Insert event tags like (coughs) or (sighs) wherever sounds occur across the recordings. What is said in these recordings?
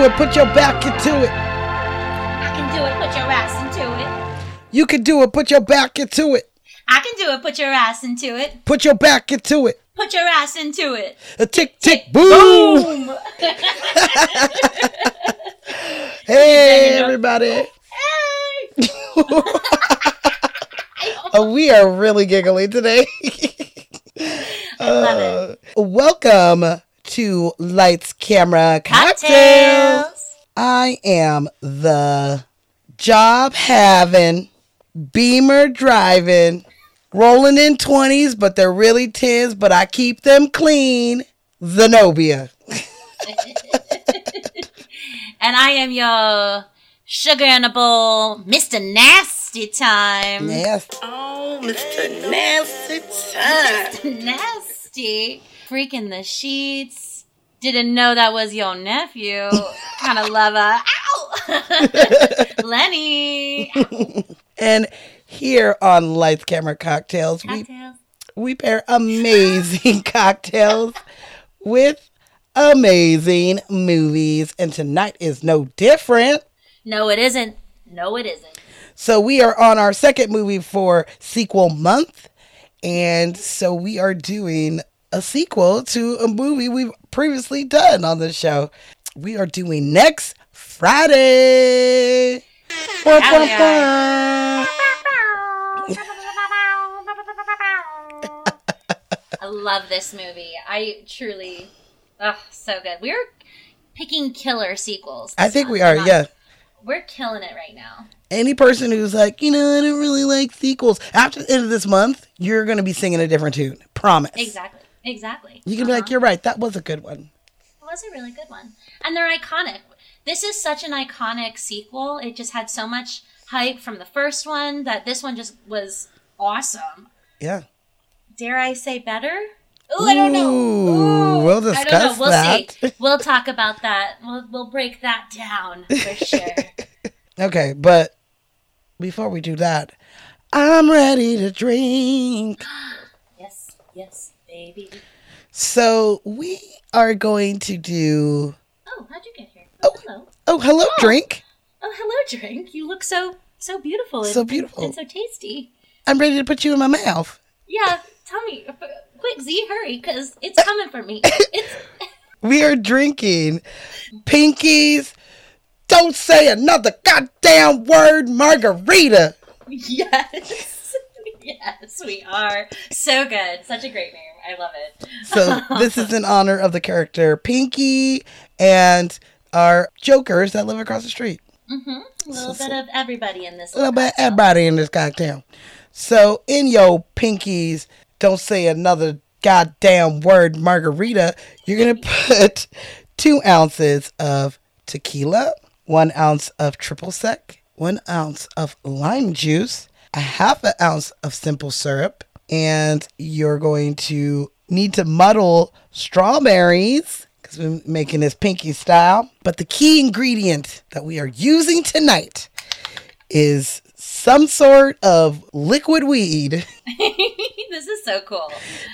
do it. Put your back into it. I can do it. Put your ass into it. You can do it. Put your back into it. I can do it. Put your ass into it. Put your back into it. Put your ass into it. A tick tick boom. Boom. (laughs) Hey everybody. hey. (laughs) Uh, we are really giggly today. (laughs) I love it. Uh, welcome to Lights Camera Cocktails. Cocktails. I am the job having, beamer driving, rolling in 20s, but they're really 10s, but I keep them clean. Zenobia. (laughs) And I am your sugar in a bowl, Mr. Nasty Time. Yes. Oh, Mr. Nasty Time. Nasty. Freaking the sheets. Didn't know that was your nephew. (laughs) kind of love lover. Ow! (laughs) Lenny. (laughs) And here on Lights Camera Cocktails, we Cocktails. we pair amazing cocktails with amazing movies. And tonight is no different. No, it isn't. No, it isn't. So we are on our second movie for sequel month. And so we are doing a sequel to a movie we've previously done on the show. We are doing next Friday. Bum, yeah. bum. (laughs) I love this movie. I truly, oh, so good. We're picking killer sequels. I think we month, are, not- yeah. We're killing it right now. Any person who's like, you know, I don't really like sequels. After the end of this month, you're going to be singing a different tune. Promise. Exactly. Exactly. You can be like, Uh-huh. you're right. That was a good one. It was a really good one. And they're iconic. This is such an iconic sequel. It just had so much hype from the first one that this one just was awesome. Yeah. Dare I say better? Ooh, I don't know. Ooh, we'll I don't know. discuss We'll that. see. (laughs) We'll talk about that. We'll we'll break that down for (laughs) sure. Okay, but before we do that, I'm ready to drink. (gasps) yes, yes, baby. So we are going to do. Oh, how'd you get here? Oh, oh hello. Oh, hello, oh. drink. Oh, hello, drink. You look so so beautiful. and- So beautiful. and so tasty. I'm ready to put you in my mouth. Yeah, tell me, quick, Z, hurry, because it's (coughs) coming for me. It's (coughs) We are drinking Pinkies. Don't say another goddamn word, margarita. (laughs) yes, yes, we are so good. Such a great name. I love it. So this is in honor of the character Pinky and our jokers that live across the street. Mm-hmm. A little bit of everybody in this. A little bit cocktail. everybody in this cocktail. So in your pinkies, don't say another goddamn word margarita. You're gonna (laughs) put two ounces of tequila, one ounce of triple sec, one ounce of lime juice, a half an ounce of simple syrup, and you're going to need to muddle strawberries because we're making this pinky style. But the key ingredient that we are using tonight is some sort of liquid weed. (laughs) this is so cool.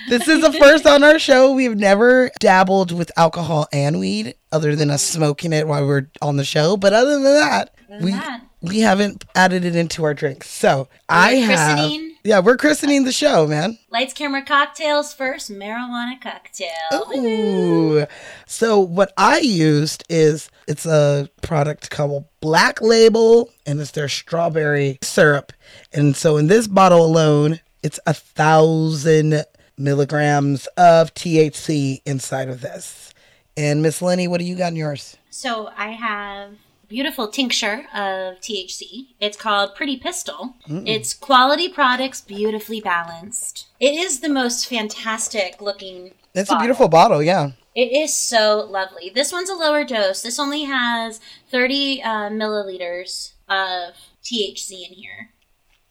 This is the first on our show. We've never dabbled with alcohol and weed other than us smoking it while we're on the show. But other than that, than we that. We haven't added it into our drinks. So I We're have christening? Yeah, we're christening the show, man. Lights, camera, cocktails first. Marijuana cocktail. Ooh. So what I used is it's a product called Black Label and it's their strawberry syrup. And so in this bottle alone, it's a thousand milligrams of THC inside of this. And Miss Lenny, what do you got in yours? So I have beautiful tincture of THC. It's called Pretty Pistol. It's quality products, beautifully balanced. It is the most fantastic looking. It's a beautiful bottle, yeah. It is so lovely. This one's a lower dose. This only has 30 uh, milliliters of THC in here.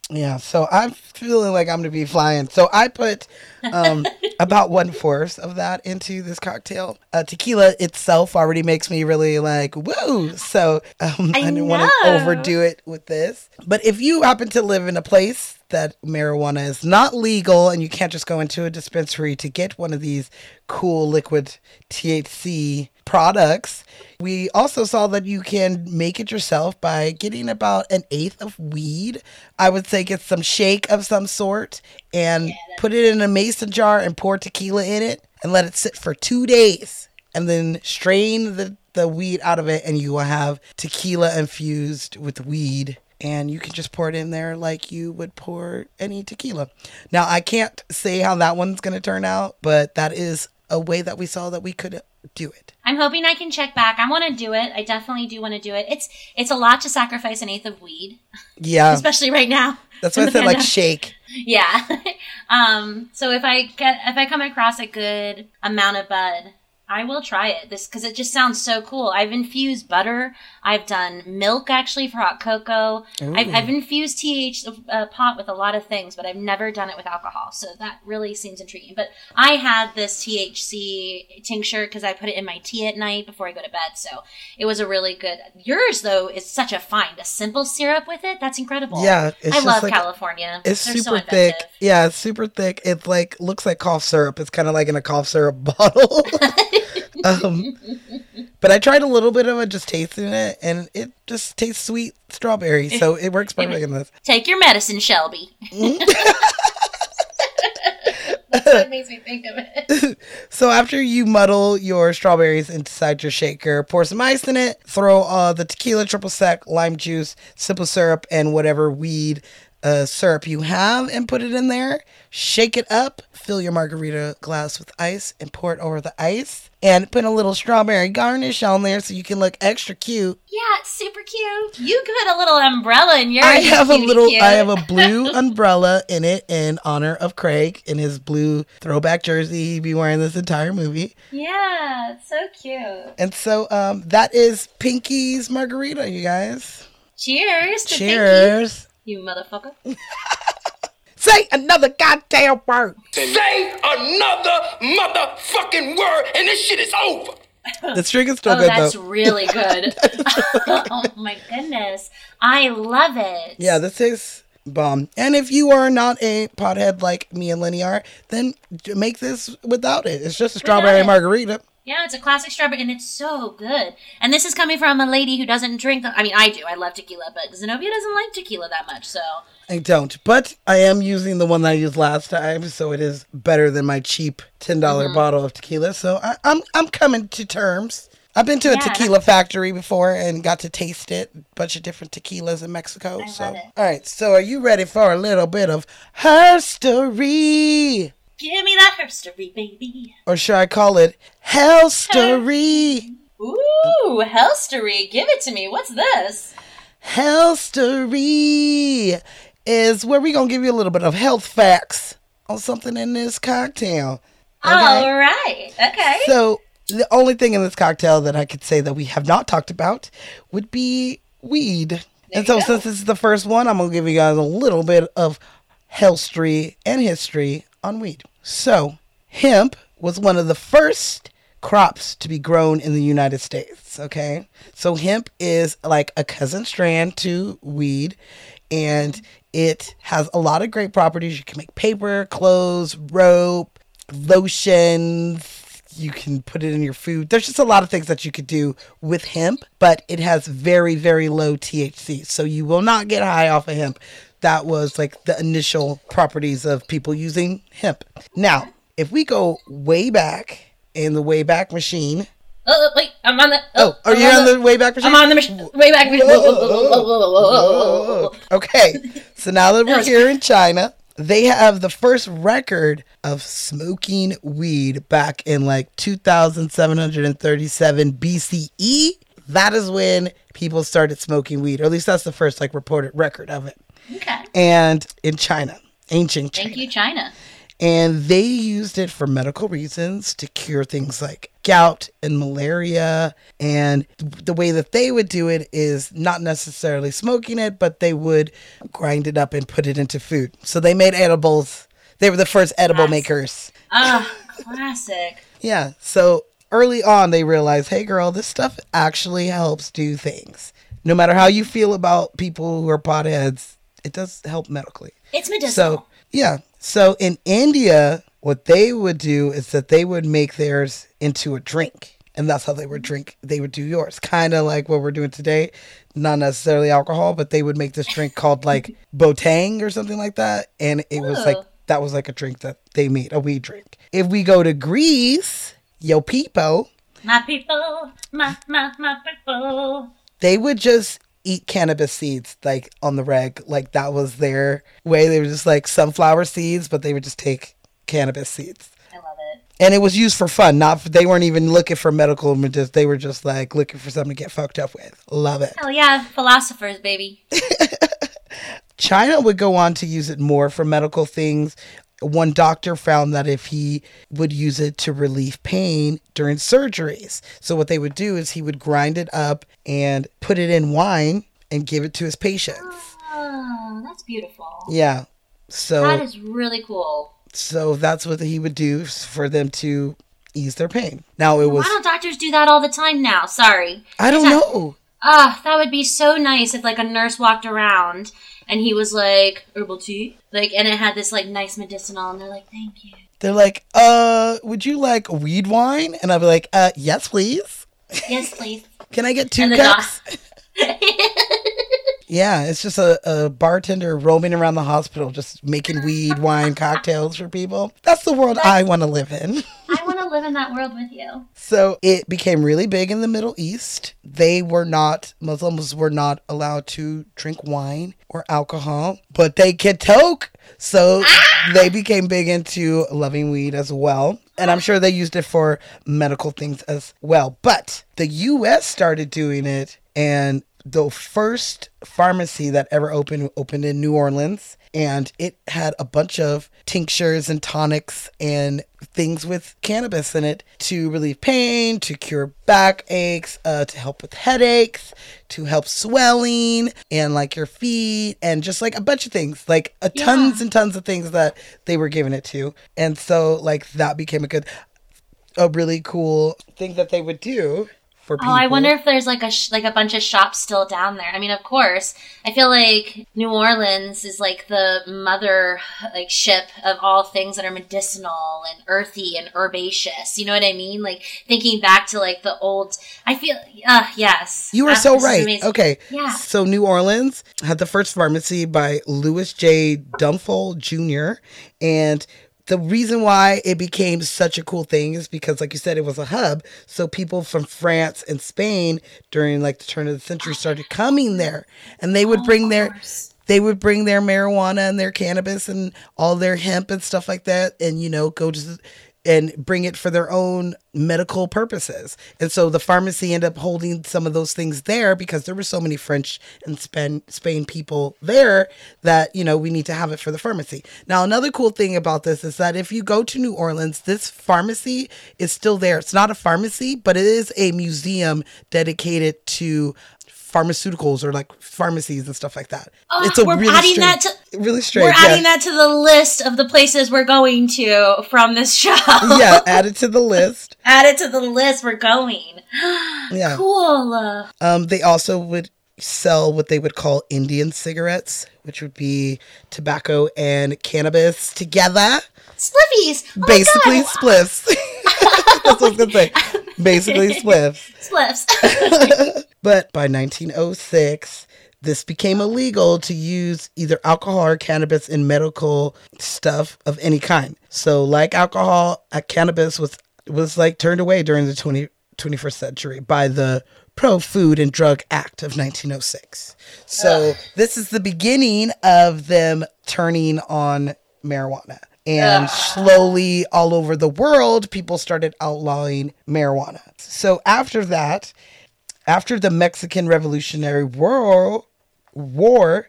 Yeah, so I'm feeling like I'm gonna be flying. So I put um, (laughs) about one fourth of that into this cocktail. Uh, tequila itself already makes me really like woo. So um, I, I didn't want to overdo it with this. But if you happen to live in a place that marijuana is not legal and you can't just go into a dispensary to get one of these cool liquid THC products. We also saw that you can make it yourself by getting about an eighth of weed. I would say get some shake of some sort and put it in a mason jar and pour tequila in it and let it sit for two days. And then strain the, the weed out of it, and you will have tequila infused with weed and you can just pour it in there like you would pour any tequila. Now, I can't say how that one's going to turn out, but that is a way that we saw that we could do it. I'm hoping I can check back. I want to do it. I definitely do want to do it. It's it's a lot to sacrifice an eighth of weed, Yeah. (laughs) especially right now. That's why I said like shake. Yeah. (laughs) um. So if I get if I come across a good amount of bud, I will try it. This because it just sounds so cool. I've infused butter. I've done milk actually for hot cocoa. I've, I've infused TH uh, pot with a lot of things, but I've never done it with alcohol. So that really seems intriguing. But I had this THC tincture because I put it in my tea at night before I go to bed. So it was a really good. Yours though is such a find. A simple syrup with it. That's incredible. Yeah, it's I love like- California. It's They're super so thick. Yeah, it's super thick. It like looks like cough syrup. It's kind of like in a cough syrup (laughs) bottle. (laughs) um, but I tried a little bit of it, just tasting it, and it just tastes sweet strawberry. So (laughs) it works perfect in this. Take your medicine, Shelby. (laughs) That's what (laughs) makes me think of it. So after you muddle your strawberries inside your shaker, pour some ice in it, throw uh, the tequila, triple sec, lime juice, simple syrup, and whatever weed uh, syrup you have, and put it in there. Shake it up, fill your margarita glass with ice, and pour it over the ice. And put a little strawberry garnish on there so you can look extra cute. Yeah, it's super cute. You put a little umbrella in your. I (laughs) have a little, cute. I have a blue (laughs) umbrella in it in honor of Craig in his blue throwback jersey he'd be wearing this entire movie. Yeah, it's so cute. And so um, that is Pinky's margarita, you guys. Cheers. Cheers. You motherfucker. (laughs) Say another goddamn word. Say another motherfucking word and this shit is over. The string is still Oh, good that's though. really (laughs) (laughs) good. oh my goodness. I love it. Yeah, this is bomb. And if you are not a pothead like me and Lenny are, then make this without it. It's just a strawberry it. margarita. Yeah, it's a classic strawberry, and it's so good. And this is coming from a lady who doesn't drink. I mean, I do. I love tequila, but Zenobia doesn't like tequila that much. So I don't, but I am using the one that I used last time, so it is better than my cheap ten Mm-hmm. bottle of tequila. So I, I'm I'm coming to terms. I've been to a Yeah, tequila factory before and got to taste it. A bunch of different tequilas in Mexico. I so all right, so are you ready for a little bit of herstory, give me that herstory, baby. or should I call it hellstory? Ooh, Hellstory, give it to me. What's this? Hellstory is where we're gonna give you a little bit of health facts on something in this cocktail. All right. Okay. So the only thing in this cocktail that I could say that we have not talked about would be weed. and so go. since this is the first one, I'm gonna give you guys a little bit of history and history on weed. So hemp was one of the first crops to be grown in the United States. Okay. So hemp is like a cousin strand to weed and it has a lot of great properties. You can make paper, clothes, rope, lotions. You can put it in your food. There's just a lot of things that you could do with hemp, but it has very, very low THC. So you will not get high off of hemp. That was like the initial properties of people using hemp. Now, if we go way back in the Wayback Machine. Oh, oh wait, I'm on the. Oh, oh are I'm you on the Wayback Machine? I'm on the machine. Way back. Whoa, whoa, whoa, whoa, whoa, whoa, whoa, whoa. Okay, so now that we're here in China, they have the first record of smoking weed back in like 2737 BCE. That is when people started smoking weed, or at least that's the first like reported record of it. Okay. And in China, ancient China. Thank you, China. And they used it for medical reasons to cure things like gout and malaria. And the way that they would do it is not necessarily smoking it, but they would grind it up and put it into food. So they made edibles. They were the first edible Yes. makers. Ah, classic. Yeah. So early on, they realized, hey, girl, this stuff actually helps do things. No matter how you feel about people who are potheads, it does help medically. It's medicinal. So yeah. So in India, what they would do is that they would make theirs into a drink. And that's how they would mm-hmm. drink. They would do yours, kind of like what we're doing today. Not necessarily alcohol, but they would make this drink called like (laughs) Botang or something like that. And it was like oh. that was like a drink that they made, a weed drink. If we go to Greece, yo people, my people, my my my people. they would just eat cannabis seeds like on the reg. Like that was their way. They were just like sunflower seeds, but they would just take cannabis seeds. I love it. And it was used for fun, not for, they weren't even looking for medical. They were just like looking for something to get fucked up with. Love it. Hell yeah, philosophers, baby. (laughs) China would go on to use it more for medical things. One doctor found that if he would use it to relieve pain during surgeries. So, what they would do is he would grind it up and put it in wine and give it to his patients. Oh, that's beautiful. Yeah. So, That is really cool. so that's what he would do for them to ease their pain. Now, it was, Why don't doctors do that all the time now? Sorry. I don't know. Ah, that would be so nice if like a nurse walked around and he was like herbal tea, like, and it had this like nice medicinal, and they're like, "Thank you." They're like, uh, would you like weed wine? And I'd be like, uh, yes, please. Yes, please. (laughs) Can I get two And cups? (laughs) (laughs) Yeah, it's just a, a bartender roaming around the hospital, just making weed, wine, cocktails for people. That's the world I want to live in. (laughs) I want to live in that world with you. So it became really big in the Middle East. They were not, Muslims were not allowed to drink wine or alcohol, but they could toke. So ah! they became big into loving weed as well. And I'm sure they used it for medical things as well. But the US started doing it, and the first pharmacy that ever opened opened in New Orleans. And it had a bunch of tinctures and tonics and things with cannabis in it to relieve pain, to cure backaches, uh, to help with headaches, to help swelling and like your feet, and just like a bunch of things, like a tons and tons of things that they were giving it to. And so, like, that became a good, a really cool thing that they would do for people. Oh, I wonder if there's like a sh- like a bunch of shops still down there. I mean, of course, I feel like New Orleans is like the mother like ship of all things that are medicinal and earthy and herbaceous. You know what I mean? Like thinking back to like the old. I feel. Uh, yes. You were Ah, so right. Okay. Yeah. So New Orleans had the first pharmacy by Louis J. Dufilho Jr. And the reason why it became such a cool thing is because, like you said, it was a hub. So people from France and Spain during like the turn of the century started coming there, and they would bring their they would bring their marijuana and their cannabis and all their hemp and stuff like that, and you know go to and bring it for their own medical purposes. And so the pharmacy ended up holding some of those things there because there were so many French and Spain, Spain people there that, you know, we need to have it for the pharmacy. Now, another cool thing about this is that if you go to New Orleans, this pharmacy is still there. It's not a pharmacy, but it is a museum dedicated to pharmaceuticals or like pharmacies and stuff like that. Oh, we're adding strange, that to- really strange. We're yeah. adding that to the list of the places we're going to from this show. yeah, (laughs) add it to the list. Add it to the list. We're going. (gasps) Yeah. Cool. Um, they also would sell what they would call Indian cigarettes, which would be tobacco and cannabis together. Spliffies. Oh Basically, spliffs. (laughs) That's what I was gonna say. (laughs) (laughs) Basically, spliffs. (laughs) Spliffs. (laughs) But by 1906, this became illegal to use either alcohol or cannabis in medical stuff of any kind. So, like alcohol, uh, cannabis was was like turned away during the 20, 21st century by the Pure Food and Drug Act of 1906. So, this is the beginning of them turning on marijuana. And slowly, all over the world, people started outlawing marijuana. So, after that, after the Mexican Revolutionary War, War,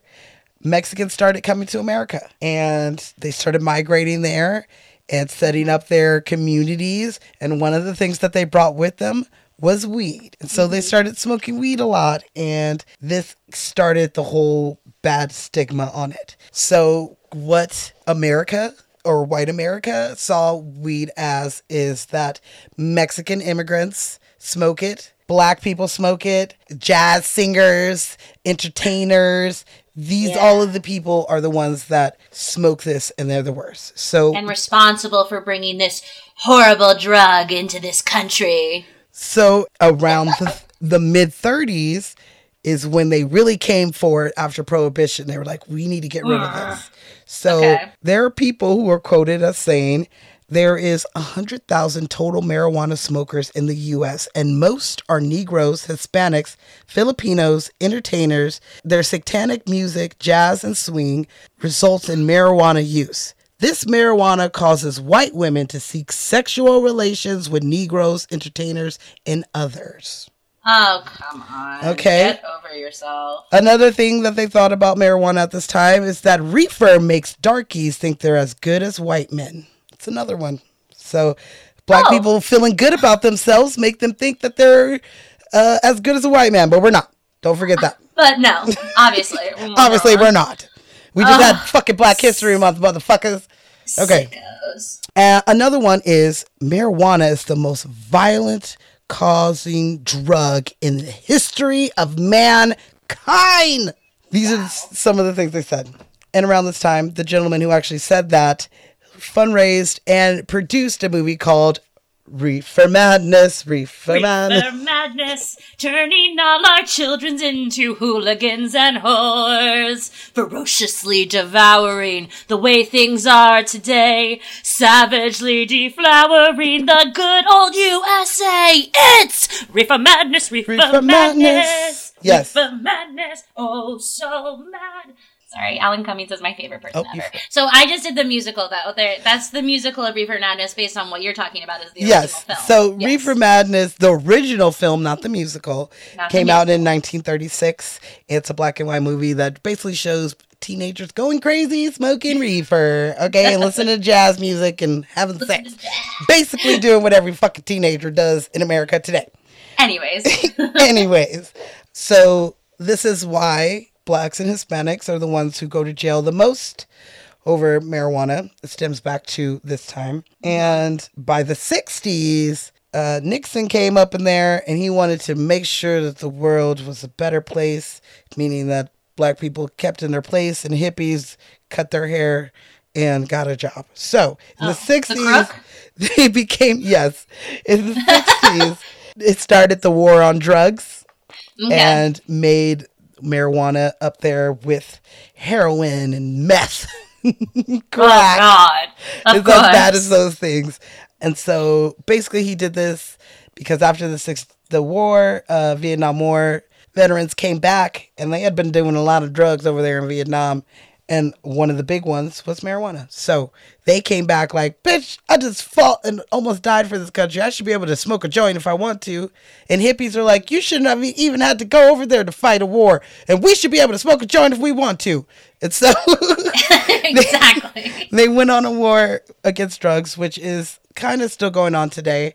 Mexicans started coming to America and they started migrating there and setting up their communities. And one of the things that they brought with them was weed. And so they mm-hmm. started smoking weed a lot. And this started the whole bad stigma on it. So, what America or white America saw weed as is that Mexican immigrants smoke it, black people smoke it, jazz singers, entertainers, these Yeah. all of the people are the ones that smoke this and they're the worst. So And responsible for bringing this horrible drug into this country. So around the, the mid 30s is when they really came for it after prohibition. They were like, we need to get rid of this. So Okay. there are people who are quoted as saying there is 100,000 total marijuana smokers in the US and most are Negroes, Hispanics, Filipinos, entertainers. Their satanic music, jazz and swing results in marijuana use. This marijuana causes white women to seek sexual relations with Negroes, entertainers, and others. Oh, come on. Okay. Get over yourself. Another thing that they thought about marijuana at this time is that reefer makes darkies think they're as good as white men. It's another one. So black Oh. people feeling good about themselves make them think that they're uh, as good as a white man, but we're not. Don't forget that. But no, obviously. (laughs) Obviously, we're not. We just had fucking Black History Month, motherfuckers. Okay. Uh, another one is marijuana is the most violent causing drug in the history of mankind. These are some of the things they said. And around this time, the gentleman who actually said that fundraised and produced a movie called Reefer Madness. Reefer Madness. Reefer madness, turning all our children into hooligans and whores, ferociously devouring the way things are today, savagely deflowering the good old USA. It's Reefer madness, Reefer, Reefer madness, Madness. Yes. Reefer madness, oh so mad. Sorry, Alan Cummings is my favorite person Oh, ever. So I just did the musical though. There, that's the musical of Reefer Madness based on what you're talking about is the Yes. original film. So Yes. Reefer Madness, the original film, not the musical, Not the came out in 1936. It's a black and white movie that basically shows teenagers going crazy, smoking reefer, okay, and listening to jazz music and having sex. Basically doing what every fucking teenager does in America today. Anyways, (laughs) Anyways, so this is why blacks and Hispanics are the ones who go to jail the most over marijuana. It stems back to this time. And by the 60s, uh, Nixon came up in there and he wanted to make sure that the world was a better place, meaning that black people kept in their place and hippies cut their hair and got a job. So in the 60s, crook? (laughs) they became, yes, in the 60s, (laughs) it started the war on drugs okay. and made marijuana up there with heroin and meth. (laughs) oh Crack. God, of it's course. as bad as those things. And so basically he did this because after the six the war, uh, Vietnam War, veterans came back and they had been doing a lot of drugs over there in Vietnam. And one of the big ones was marijuana. So they came back like, bitch, I just fought and almost died for this country. I should be able to smoke a joint if I want to. And hippies are like, you shouldn't have even had to go over there to fight a war. And we should be able to smoke a joint if we want to. And so (laughs) (laughs) exactly. they went on a war against drugs, which is kind of still going on today.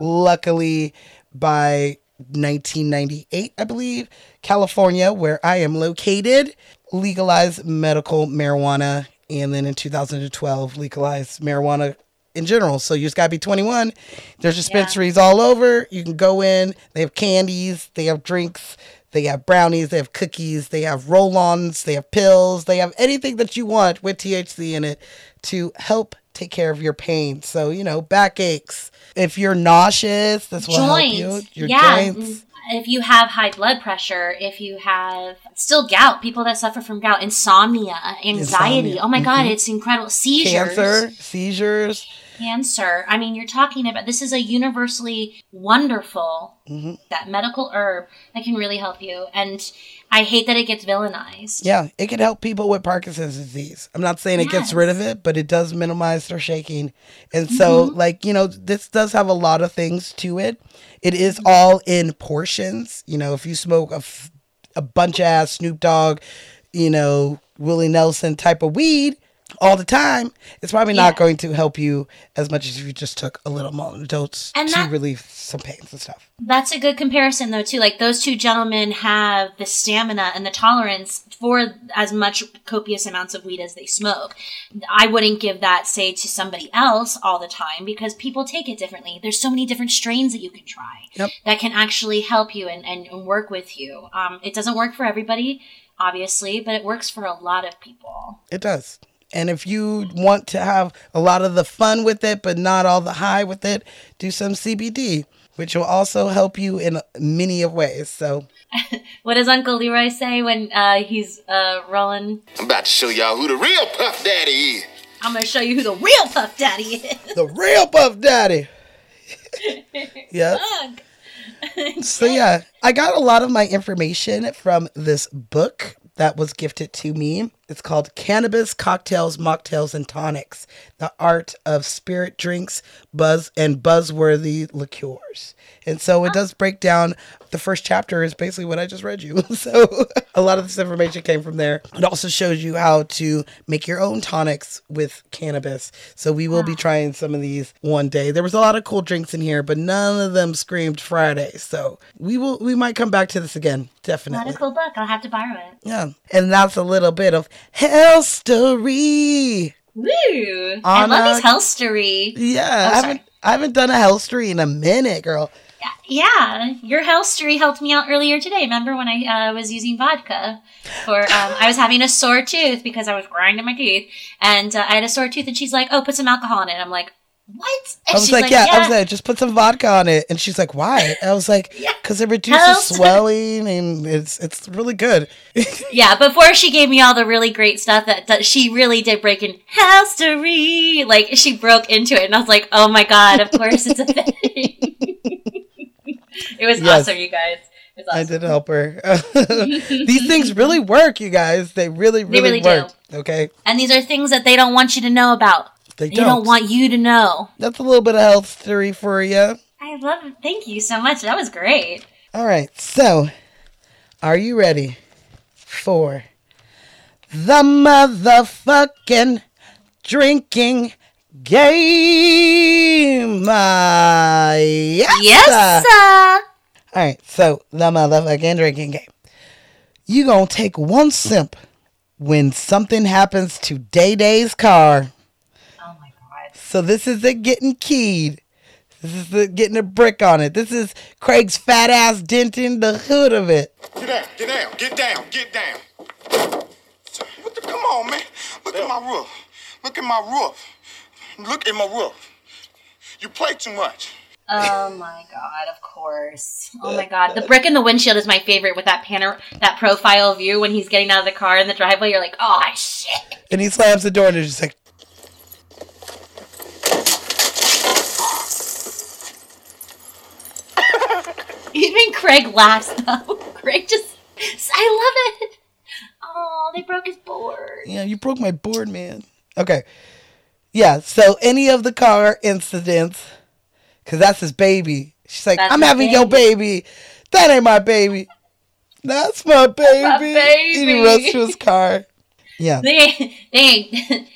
Luckily, by 1998, I believe, California, where I am located, legalized medical marijuana. And then in 2012, legalized marijuana in general. So you just gotta be 21. There's dispensaries all over. You can go in. They have candies. They have drinks. They have brownies. They have cookies. They have roll-ons. They have pills. They have anything that you want with THC in it to help take care of your pain. So you know, backaches. If you're nauseous, this will help you. joints. Your yeah. joints. Mm-hmm. If you have high blood pressure, if you have still gout, people that suffer from gout, insomnia, anxiety. Insomnia. Oh my God, it's incredible. Seizures. Cancer, seizures. cancer. I mean, you're talking about this is a universally wonderful Mm-hmm. that medical herb that can really help you. And I hate that it gets villainized. Yeah, it can help people with Parkinson's disease. I'm not saying it gets rid of it, but it does minimize their shaking. And so, Mm-hmm. like, you know, this does have a lot of things to it. It is all in portions. You know, if you smoke a, f- a bunch of ass Snoop Dogg, you know, Willie Nelson type of weed all the time, it's probably not going to help you as much as if you just took a little dose And to that- relieve some pains and stuff. That's a good comparison, though, too. Like those two gentlemen have the stamina and the tolerance for as much copious amounts of weed as they smoke. I wouldn't give that, say, to somebody else all the time because people take it differently. There's so many different strains that you can try Yep. that can actually help you and, and, and work with you. Um, it doesn't work for everybody. obviously, but it works for a lot of people. It does. And if you want to have a lot of the fun with it, but not all the high with it, do some CBD, which will also help you in many of ways. So, (laughs) What does Uncle Elroy say when uh, he's uh, rolling? I'm about to show y'all who the real Puff Daddy is. I'm gonna show you who the real Puff Daddy is. the real Puff Daddy. (laughs) yeah. (laughs) So yeah, I got a lot of my information from this book that was gifted to me. It's called Cannabis Cocktails, Mocktails, and Tonics: The Art of Spirit Drinks, Buzz and Buzzworthy Liqueurs. And so it ah. does break down. The first chapter is basically what I just read you. (laughs) So a lot of this information came from there. It also shows you how to make your own tonics with cannabis. So we will be ah. trying some of these one day. There was a lot of cool drinks in here, but none of them screamed Friday. So we will we might come back to this again. Definitely. Not a cool book. I'll have to borrow it. Yeah. And that's a little bit of hell story. Woo! I love a- these hell story. Yeah. Oh, I haven't I haven't done a hell story in a minute, girl. Yeah, your health story helped me out earlier today. Remember when I uh, was using vodka for? Um, I was having a sore tooth because I was grinding my teeth, and uh, I had a sore tooth. And she's like, "Oh, put some alcohol in it." I'm like, "What?" And I was she's like, yeah, I was like, just put some vodka on it. And she's like, why? I was like, (laughs) Yeah. because it reduces Hell- swelling and it's it's really good. (laughs) yeah. Before she gave me all the really great stuff, that, that she really did break in health story. Like she broke into it, and I was like, "Oh my god! Of course it's a thing." (laughs) (laughs) it was Yes. awesome, you guys. Was I did help her. (laughs) These things really work, you guys. They really, really, really do. work. Okay, And these are things that they don't want you to know about. they They don't. don't want you to know. That's a little bit of health story for you. I love it. Thank you so much. That was great. All right, so are you ready for the motherfucking drinking game? Uh, yes. Yes, sir. sir. All right, so the motherfucking drinking game. You gonna take one simp when something happens to Day Day's car. Oh my god. So this is it getting keyed. This is the getting a brick on it. This is Craig's fat ass denting the hood of it. Get down, get down, get down, get down. What the, come on, man. Look at my roof. Look at my roof. Look at my roof. You play too much. Oh my god, of course. Oh my god. The (laughs) brick in the windshield is my favorite with that panor- that profile view when he's getting out of the car in the driveway. You're like, oh shit. And he slams the door and it's just like, (laughs) Even Craig laughs though. (laughs) Craig just I love it. Oh, they broke his board. yeah, you broke my board, man. Okay. Yeah, so any of the car incidents, because that's his baby. She's like, That's I'm his having your baby. That ain't my baby. That's my baby. my And he baby. runs to his car. Yeah. They they (laughs) ain't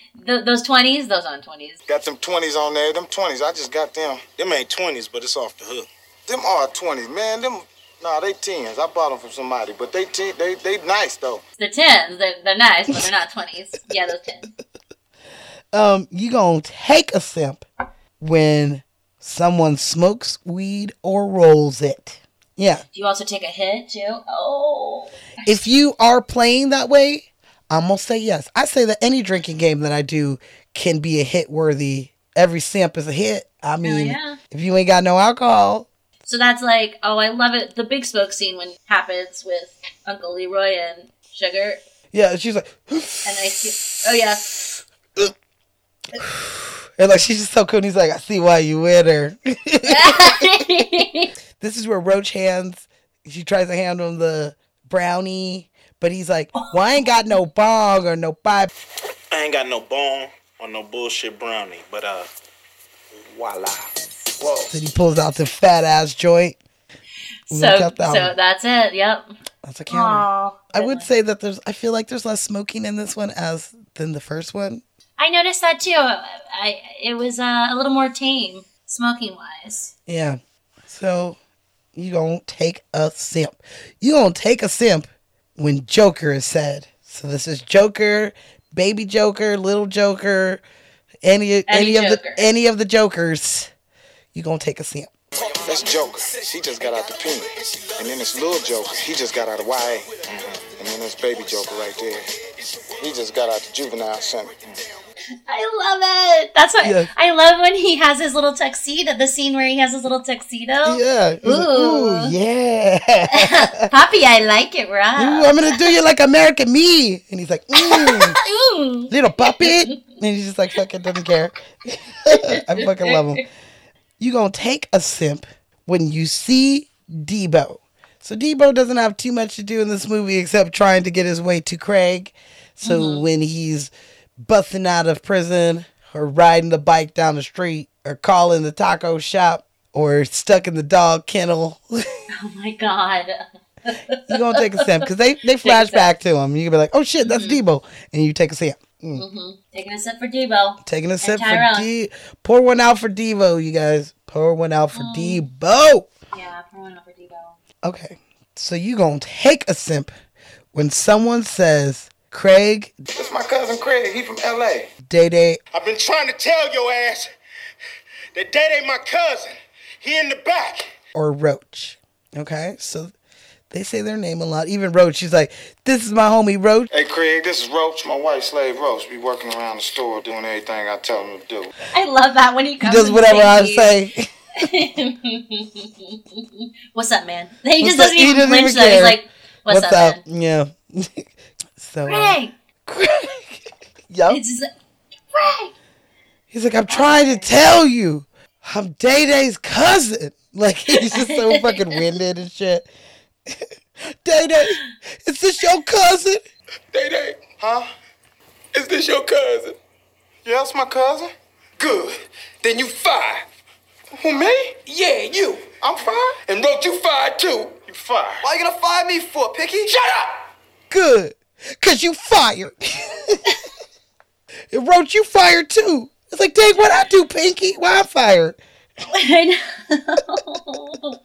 those twenties, those aren't twenties. Got them 20s on there. Them 20s, I just got them. Them ain't 20s, but it's off the hook. Them are 20s, man. Them, nah, they 10s. I bought them from somebody, but they ten, they they nice though. The tens, they're, they're nice, but they're not twenties. Yeah, those tens. Um, you gonna take a sip when someone smokes weed or rolls it. Yeah. Do you also take a hit too? Oh, If you are playing that way, I'm gonna say yes. I say that any drinking game that I do can be a hit worthy. Every simp is a hit. I mean, yeah. if you ain't got no alcohol, so that's like, oh, I love it. The big smoke scene when happens with Uncle Elroy and Sugar, yeah, she's like, and I see, oh yeah, (sighs) and like she's just so cool. And he's like, I see why you with her. (laughs) this is where Roach hands. She tries to hand him the brownie, but he's like, "Well, I ain't got no bong or no pipe." I ain't got no bone or no bullshit brownie, but uh, voila. Whoa. Then he pulls out the fat ass joint. so that so that's it. Yep. That's a counter. Aw, I would say that there's. I feel like there's less smoking in this one as than the first one. I noticed that too. I it was uh, a little more tame, smoking wise. Yeah. So you gonna take a simp. You gonna take a simp when Joker is said. So this is Joker, baby Joker, little Joker, any any, of Joker. the any of the Jokers. You gonna take a simp. That's Joker. She just got out the pen. And then it's little Joker, he just got out of YA. And then this baby joker right there. He just got out the juvenile center. I love it. That's why Yes. I love when he has his little tuxedo. The scene where he has his little tuxedo. Yeah. He's like, Ooh. Ooh, yeah. (laughs) Poppy, I like it, Ooh, right? I'm gonna do you like American me. And he's like, mm, (laughs) Ooh. little puppet. And he's just like fuck, fucking doesn't care. (laughs) I fucking love him. You gonna take a simp when you see Debo. So Debo doesn't have too much to do in this movie except trying to get his way to Craig. So when he's busting out of prison or riding the bike down the street or calling the taco shop or stuck in the dog kennel, (laughs) Oh my god. You're gonna take a sip because they they (laughs) flash back to him. You're going to be like, "Oh shit, that's Debo," and you take a sip. Mm. Taking a sip for Debo. Taking a sip for Debo. Pour one out for Debo, you guys. Pour one out for Debo. Yeah, for one out for Debo. Okay, so you gonna take a sip when someone says, "Craig, This my cousin Craig. He from L.A. Day Day, I've been trying to tell your ass that that ain't my cousin. He in the back. or Roach." Okay, so they say their name a lot. Even Roach, she's like, "This is my homie Roach." Hey Craig, this is Roach, my white slave Roach. Be working around the store doing everything I tell him to do. I love that when he He comes. does whatever I you. say. (laughs) What's up, man? (laughs) He What's just doesn't He even doesn't flinch even though. He's like, "What's, What's up, up? man?" Yeah. (laughs) so, uh, Craig. (laughs) yup. It's just like, Craig. He's like, I'm trying to tell you, I'm Day Day's cousin. (laughs) Like he's just so (laughs) fucking winded and shit. Day Day, is this your cousin? Day Day. Huh? Is this your cousin? Yeah, it's my cousin. Good. Then you fired. Who, me? Yeah, you. I'm fired? And Roach, you fired too. You fired. Why you gonna fire me for, Pinky? Shut up! Good, cause you fired. (laughs) it wrote you fired too. It's like, dang, what I do, Pinky? Why I fired? (laughs) I know.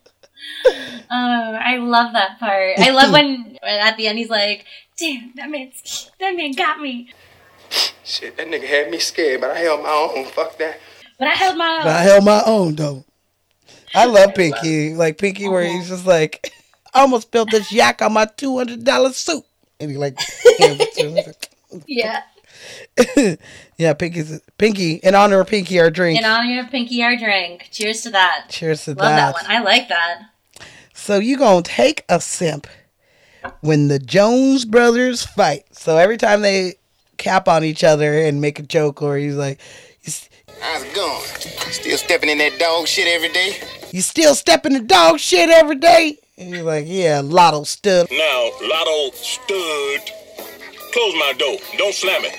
oh, I love that part. I love when at the end he's like, "Damn, that man, that man got me." Shit, that nigga had me scared, but I held my own. Fuck that. But I held my But I held my own though. I love Pinky, like Pinky, where he's just like, I almost spilled this yak on my two hundred dollar suit, and he like, (laughs) hands to him. Like, Yeah. (laughs) yeah, Pinky's Pinky. In honor of Pinky, our drink. In honor of Pinky, our drink. Cheers to that. Cheers to Love that. Love that. one. I like that. So you gonna take a simp when the Jones brothers fight. So every time they cap on each other and make a joke, or he's like, "You s- How's it going? Still stepping in that dog shit every day? "You still stepping the dog shit every day?" And he's like, "Yeah, Lotto stood." Now, Lotto stood. Close my door. Don't slam it.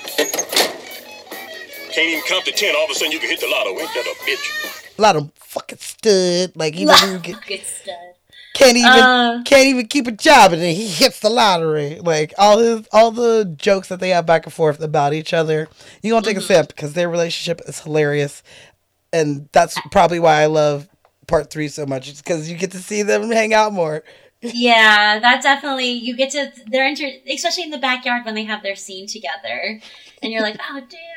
Can't even count to ten. All of a sudden, you can hit the lotto. Ain't that a bitch? Lotto fucking stood. Like he doesn't even get, Good can't even Uh. can't even keep a job, and then he hits the lottery. Like all his all the jokes that they have back and forth about each other. You gonna take a sip because their relationship is hilarious, and that's probably why I love part three so much. Because you get to see them hang out more. (laughs) Yeah, that definitely you get to they're inter especially in the backyard when they have their scene together, and you're like, oh damn,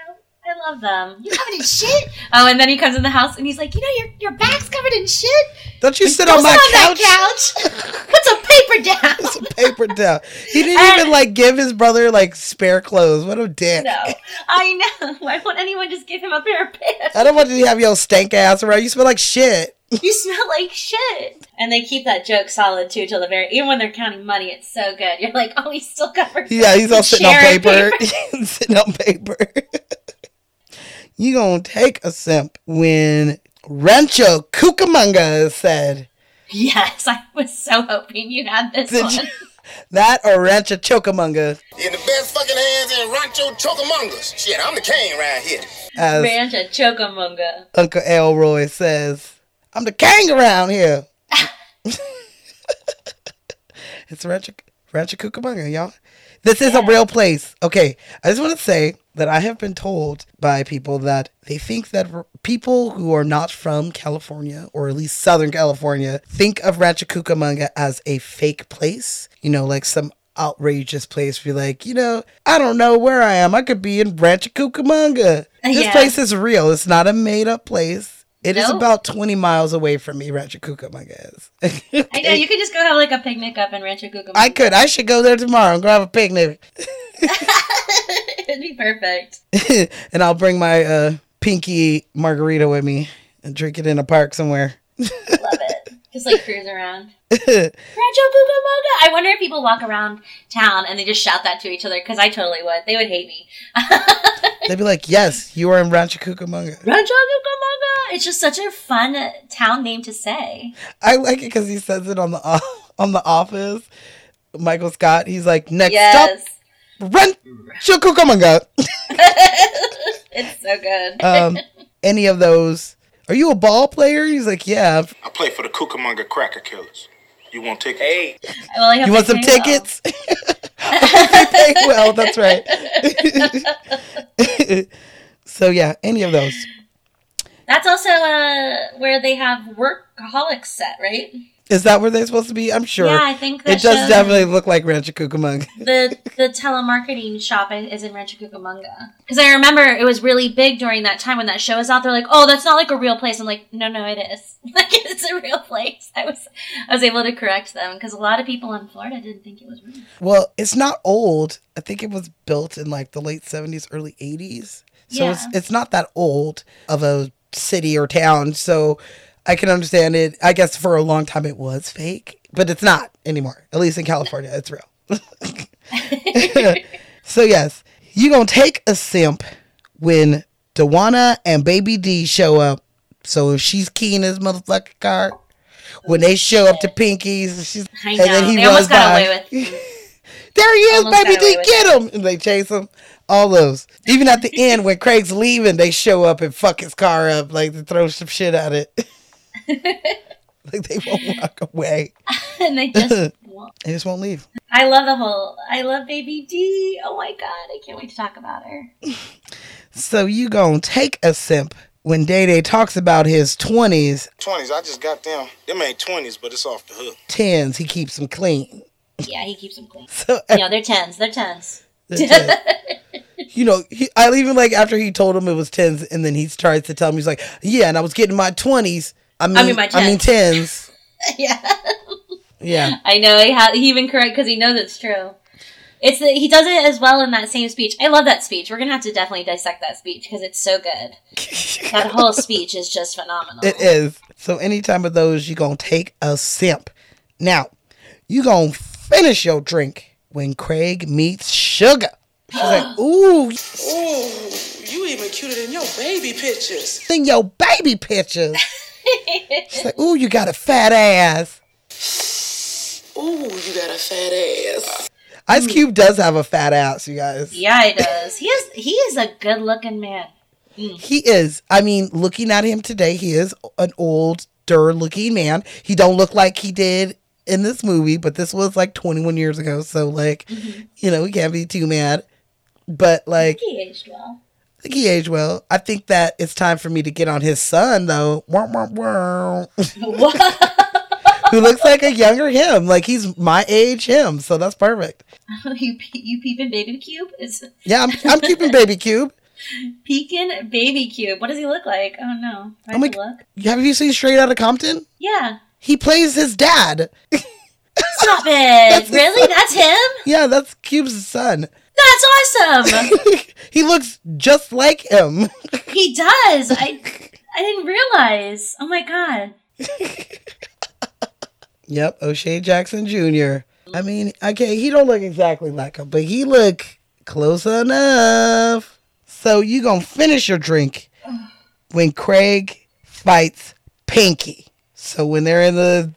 I love them. You covered in shit. (laughs) Oh, and then he comes in the house and he's like, you know, your your back's covered in shit. Don't you sit on my sit couch? that couch. (laughs) Put some paper down. (laughs) Put Some paper down. He didn't And- even like give his brother like spare clothes. What a dick. no, I know. Why won't anyone just give him a pair of pants? I don't want to have your stank ass around. You smell like shit. You smell like shit. And they keep that joke solid too till the very. Even when they're counting money, it's so good. You're like, oh, he's still covered. Yeah, he's all sitting on chair and paper. sitting on paper. You gonna take a simp when Rancho Cucamonga is said. Yes, I was so hoping you'd had this Did one. you- That or Rancho Chocamonga, In the best fucking hands in Rancho Chocamongas. Shit, I'm the king right here. as Ranch at Chocamunga. Uncle Elroy says. I'm the king around here. (laughs) it's Rancho, Rancho Cucamonga, y'all. This is a real place. Okay, I just want to say that I have been told by people that they think that r- people who are not from California, or at least Southern California, think of Rancho Cucamonga as a fake place. You know, like some outrageous place. Be like, you know, I don't know where I am. I could be in Rancho Cucamonga. This Yeah. place is real. It's not a made up place. It is No? about 20 miles away from me, Rancho Cucamonga is. I know you could just go have like a picnic up in Rancho Cucamonga. I could. I should go there tomorrow and go have a picnic. (laughs) It'd be perfect. (laughs) and I'll bring my uh, pinky margarita with me and drink it in a park somewhere. Love. (laughs) Just like cruise around. (laughs) Rancho Cucamonga. I wonder if people walk around town and they just shout that to each other because I totally would. They would hate me. (laughs) They'd be like, yes, you are in Rancho Cucamonga. Rancho Cucamonga. It's just such a fun town name to say. I like it because he says it on the (laughs) on the Office. Michael Scott. He's like, next Yes. up, Rancho Cucamonga. It's so good. um, any of those. Are you a ball player? He's like, yeah. I play for the Cucamonga Cracker Killers. You want tickets? Hey, well, I You want some pay well. tickets? (laughs) They pay well, that's right. (laughs) so yeah, any of those. That's also uh, where they have workaholics set, right? Is that where they're supposed to be? I'm sure. Yeah, I think that it does definitely look like Rancho Cucamonga. (laughs) the the telemarketing shop is in Rancho Cucamonga. Because I remember it was really big during that time when that show was out. They're like, "Oh, that's not like a real place." I'm like, "No, no, it is. (laughs) like it's a real place." I was I was able to correct them because a lot of people in Florida didn't think it was real. Well, it's not old. I think it was built in like the late 70s, early 80s. So it's it's not that old of a city or town. So I can understand it. I guess for a long time it was fake, but it's not anymore. At least in California, it's real. (laughs) (laughs) so yes, you gonna take a simp when Dewana and Baby D show up. So if she's keying his motherfucking car, when they show up to Pinky's, she's and then he they runs by. (laughs) There he is, Almost baby D, get him! And they chase him. All those. Even at the end, when Craig's leaving, they show up and fuck his car up, like to throw some shit at it. (laughs) like they won't walk away. (laughs) and they just. (laughs) well, They just won't leave. I love the whole. I love Baby D. Oh my god, I can't wait to talk about her. So you gonna take a simp when Day Day talks about his twenties, 20s, I just got them. Them ain't 20s, but it's off the hook. tens, he keeps them clean. Yeah, he keeps them clean. So No, they're tens. They're tens. they're 10s. you know, he, I even like after he told him it was tens, and then he starts to tell me he's like, "Yeah," and I was getting my twenties. I mean, I mean my I mean tens. (laughs) yeah. Yeah. I know he ha- he even correct because he knows it's true. It's the, he does it as well in that same speech. I love that speech. We're gonna have to definitely dissect that speech because it's so good. (laughs) that whole speech is just phenomenal. It is. So anytime of those, you gonna take a simp. Now, you gonna finish your drink when Craig meets Sugar. She's like, (gasps) ooh, Ooh, you even cuter than your baby pictures. Than your baby pictures. (laughs) She's like, ooh, you got a fat ass. Ooh, you got a fat ass. Ice Cube does have a fat ass, you guys. Yeah, he does. He is he is a good looking man. Mm. He is. I mean, looking at him today, he is an older looking man. He don't look like he did in this movie, but this was like 21 years ago, so like, mm-hmm. you know, we can't be too mad. But like, He aged well. I think he aged well. I think that it's time for me to get on his son though. (laughs) Who looks like a younger him. Like he's my age him. So that's perfect. (laughs) you you peeping baby cube is (laughs) Yeah, I'm, I'm keeping baby cube. peeking baby cube. What does he look like? Oh no, I have to look. Have you seen Straight Outta Compton? Yeah, He plays his dad. stop it. really? That's him? Yeah, that's Cube's son. That's awesome. (laughs) he looks just like him. he does. I I didn't realize. Oh my god. Yep, O'Shea Jackson Jr. I mean, okay, he don't look exactly like him, but he look close enough. So you gonna finish your drink when Craig fights Pinky. So when they're in the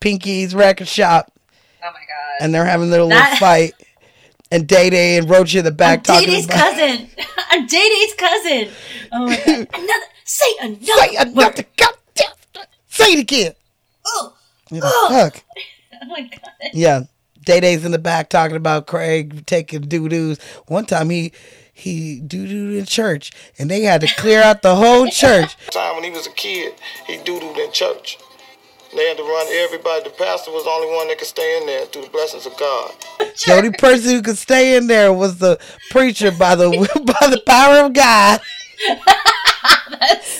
Pinky's record shop Oh my god. and they're having their little That- fight, and Day Day and Roach in the back I'm talking Day-Day's about cousin. (laughs) I'm Day-Day's cousin. Oh my god. (laughs) Another, say another say word. another goddamn say it again. Oh, You're like, oh. fuck. (laughs) oh my god. Yeah. Day Day's in the back talking about Craig taking doo doos. One time he he doo dooed in church and they had to clear out the whole church. Time when he was a kid, he doo-dooed in church. They had to run everybody. The pastor was the only one that could stay in there through the blessings of God. The only person who could stay in there was the preacher by the (laughs) by the power of God. (laughs)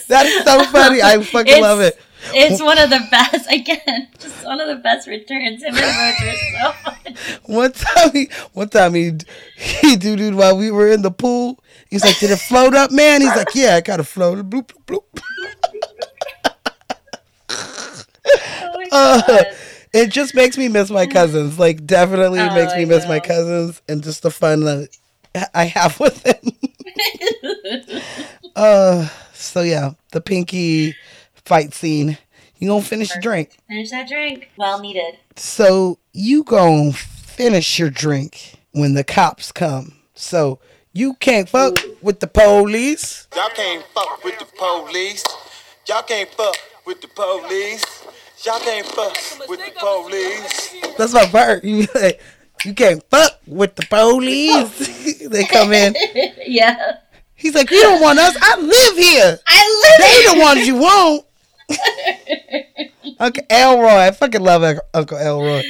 that is so funny. I fucking love it. It's one of the best. (laughs) Again, just one of the best returns. Him and Roger are so funny. One time he, one time he, he doo dooed while we were in the pool. He's like, "Did it float up, man?" He's like, "Yeah, it kind of floated." Bloop bloop bloop. Oh my (laughs) Uh, it just makes me miss my cousins. Like, definitely Oh, makes me I miss my cousins and just the fun that I have with them. (laughs) uh, so yeah, the pinky fight scene. You gonna finish your drink? Finish that drink. Well needed. So you gonna finish your drink when the cops come. So you can't fuck with the police. Y'all can't fuck with the police. Y'all can't fuck with the police. Y'all can't fuck with the police. That's my part. You like, you can't fuck with the police. (laughs) they come in. (laughs) yeah. He's like, you don't want us. I live here. I live. They live the ones you want. (laughs) Uncle Elroy. I fucking love Uncle Elroy.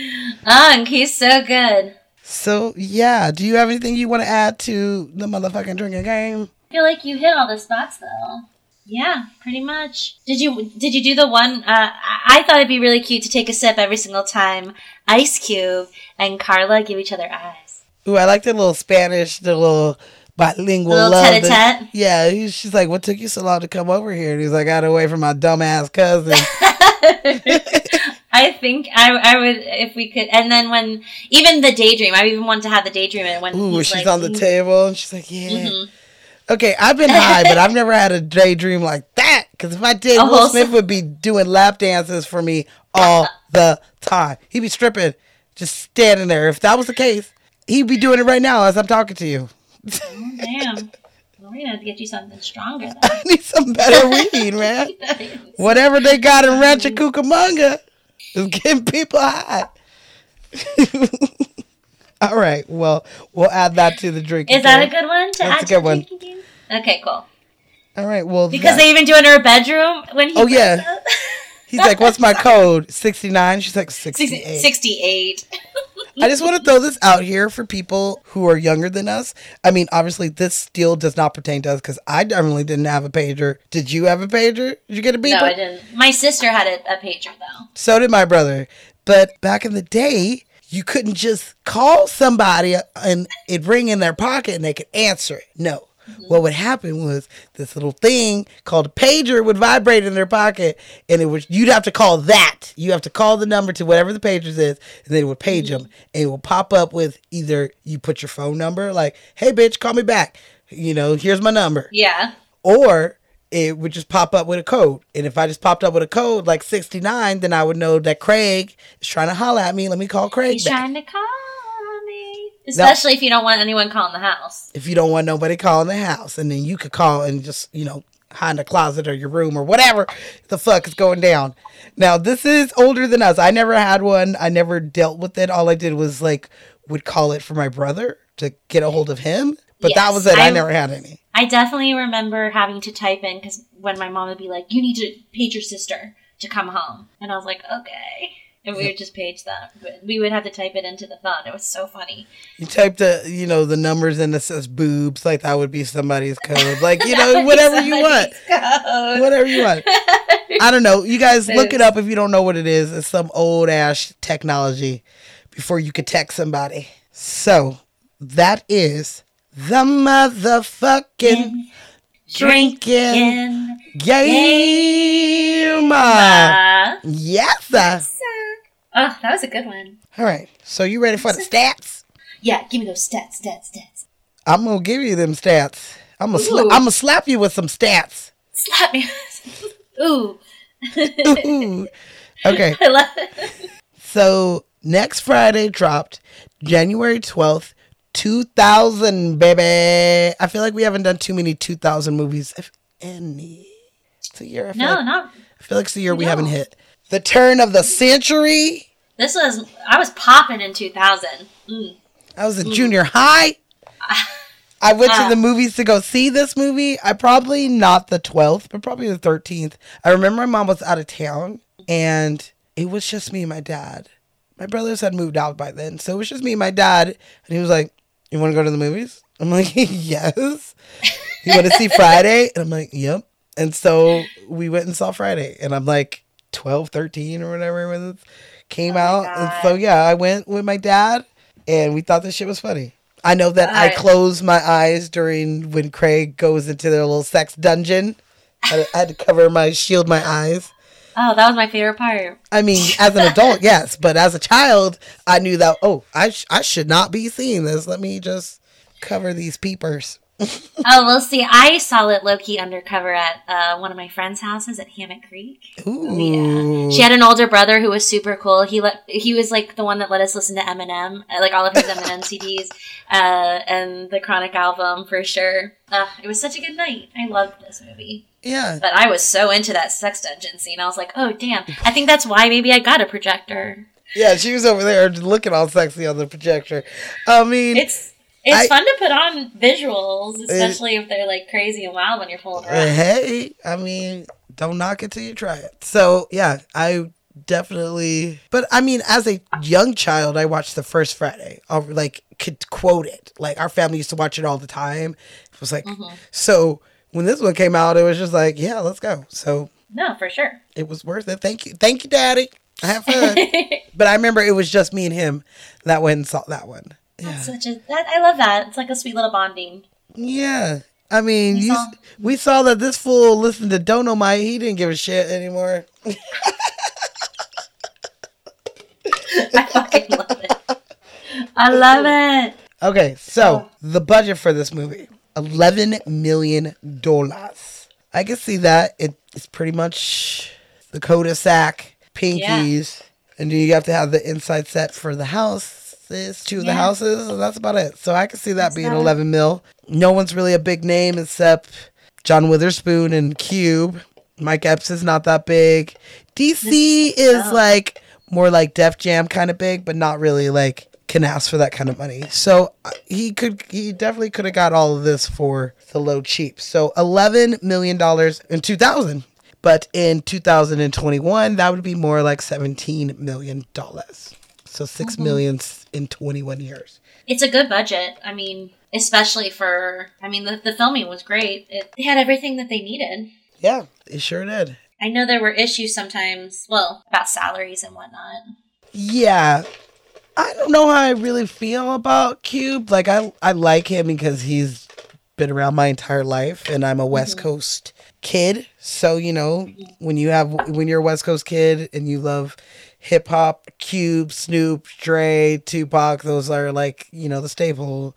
Unk, he's so good. So yeah, do you have anything you want to add to the motherfucking drinking game? I feel like you hit all the spots though. Yeah, pretty much. Did you did you do the one? Uh, I thought it'd be really cute to take a sip every single time Ice Cube and Carla give each other eyes. Ooh, I like the little Spanish, the little bilingual Little love. tete-a-tete. Yeah, he- she's like, "What took you so long to come over here?" And he's like, "I got away from my dumbass cousin." (laughs) (laughs) I think I I would if we could, and then when even the daydream, I even want to have the daydream and when Ooh, she's like, on the "Mm, table and she's like, "Yeah." mhm." Okay, I've been high, but I've never had a daydream like that. Because if I did, A Will Smith s- would be doing lap dances for me all the time. He'd be stripping, just standing there. If that was the case, he'd be doing it right now as I'm talking to you. Oh, damn. Well, we're gonna have to get you something stronger. Then. (laughs) I need some better weed, man. (laughs) Whatever they got in Rancho Cucamonga is getting people high. (laughs) (laughs) All right. Well, we'll add that to the drink. Is that a good one to That's add a to good the one. drinking? Okay, cool. All right. Well, Because that- they even do it in her bedroom when he Oh, yeah. (laughs) he's like, "What's my (laughs) code? 69." She's like, "68." 68. I just want to throw this out here for people who are younger than us. I mean, obviously, this still does not pertain to us because I definitely didn't have a pager. Did you have a pager? Did you get a beeper? No, I didn't. My sister had a, a pager though. So did my brother. But back in the day, you couldn't just call somebody and it'd ring in their pocket and they could answer it. No. Mm-hmm. What would happen was this little thing called a pager would vibrate in their pocket, and it was you'd have to call that. You have to call the number to whatever the pagers is, and then it would page mm-hmm. them, and it will pop up with either you put your phone number, like "Hey, bitch, call me back," you know, here's my number, Yeah. or it would just pop up with a code. And if I just popped up with a code like 69, then I would know that Craig is trying to holler at me. Let me call Craig He's back. trying to call me. Especially if you don't want anyone calling the house. if you don't want nobody calling the house. And then you could call and just, you know, hide in the closet or your room or whatever the fuck is going down. Now, this is older than us. I never had one. I never dealt with it. All I did was like would call it for my brother to get a hold of him. But that was it. I I- never had any. I definitely remember having to type in because when my mom would be like, "You need to page your sister to come home," and I was like, "Okay," and we would just page them. But we would have to type it into the phone. It was so funny. You type the, you know, the numbers and it says boobs, like that would be somebody's code. (laughs) Like, you know, whatever you want. Code. Whatever you want. I don't know. You guys look it up if you don't know what it is. It's some old ass technology before you could text somebody. So that is the motherfucking drinking game. Uh, Yes. sir. oh, that was a good one. All right. So you ready for the stats? Yeah, give me those stats, stats, stats. I'm gonna give you them stats. I'm gonna sla- I'm gonna slap you with some stats. Slap me. Ooh, Ooh. (laughs) Okay. (laughs) I love it. So next Friday dropped January 12th, 2000, baby. I feel like we haven't done too many 2000 movies, if any. It's a year. I No, like, not. I feel like it's a year we haven't hit. The turn of the century. This was. I was popping in 2000. Mm. I was in junior high. (laughs) I went Ah. to the movies to go see this movie. I probably not the 12th, but probably the 13th. I remember my mom was out of town and it was just me and my dad. My brothers had moved out by then. So it was just me and my dad. And he was like, You want to go to the movies? I'm like, (laughs) Yes. You want to see Friday? And I'm like, Yep. And so we went and saw Friday, and I'm like 12, 13 or whatever when it came oh out. And so yeah, I went with my dad, and we thought this shit was funny. I know that I closed my eyes during when Craig goes into their little sex dungeon. I, I had to cover my shield my eyes. Oh, that was my favorite part. I mean, as an adult, (laughs) yes, but as a child, I knew that. Oh, I sh- I should not be seeing this. Let me just cover these peepers. (laughs) Oh, we'll see. I saw it low key undercover at uh, one of my friends' houses at Hammock Creek. Ooh, She had an older brother who was super cool. He let he was like the one that let us listen to Eminem, uh, like all of his Eminem (laughs) CDs, uh, and the Chronic album for sure. Uh, it was such a good night. I loved this movie, yeah. but I was so into that sex dungeon scene. I was like, oh damn! I think that's why maybe I got a projector. Yeah, she was over there looking all sexy on the projector. I mean, It's it's I- fun to put on visuals, especially if they're like crazy and wild when you're pulling uh, around. hey, I mean, don't knock it till you try it. So yeah, I definitely. But I mean, as a young child, I watched the first Friday. I like could quote it. Like our family used to watch it all the time. It was like so. When this one came out, it was just like, yeah, let's go. So No, for sure. it was worth it. Thank you, thank you, Daddy. I have fun. (laughs) but I remember it was just me and him that went and saw that one. Yeah. Such a that, I love that. It's like a sweet little bonding. Yeah. I mean, We you, saw- we saw that this fool listened to Dolemite. He didn't give a shit anymore. (laughs) I fucking love it. I love it. Okay, so Oh. the budget for this movie eleven million dollars. I can see that. It, it's pretty much the cul-de-sac, pinkies, and then you have to have the inside set for the houses, two of the houses, and that's about it. So I can see that That's being about it. eleven mil. No one's really a big name except John Witherspoon and Cube. Mike Epps is not that big. DC is oh. like more like Def Jam kind of big, but not really like can ask for that kind of money. So uh, he could, he definitely could have got all of this for the low cheap. So eleven million dollars in two thousand, but in two thousand and twenty one, that would be more like seventeen million dollars. So six Mm-hmm. millions in twenty one years. It's a good budget. I mean, especially for I mean the, the filming was great. It, they had everything that they needed. Yeah, it sure did. I know there were issues sometimes, well, about salaries and whatnot. Yeah. I don't know how I really feel about Cube. Like I I like him because he's been around my entire life and I'm a West Coast kid. So, you know, when you have when you're a West Coast kid and you love hip hop, Cube, Snoop, Dre, Tupac, those are like, you know, the staple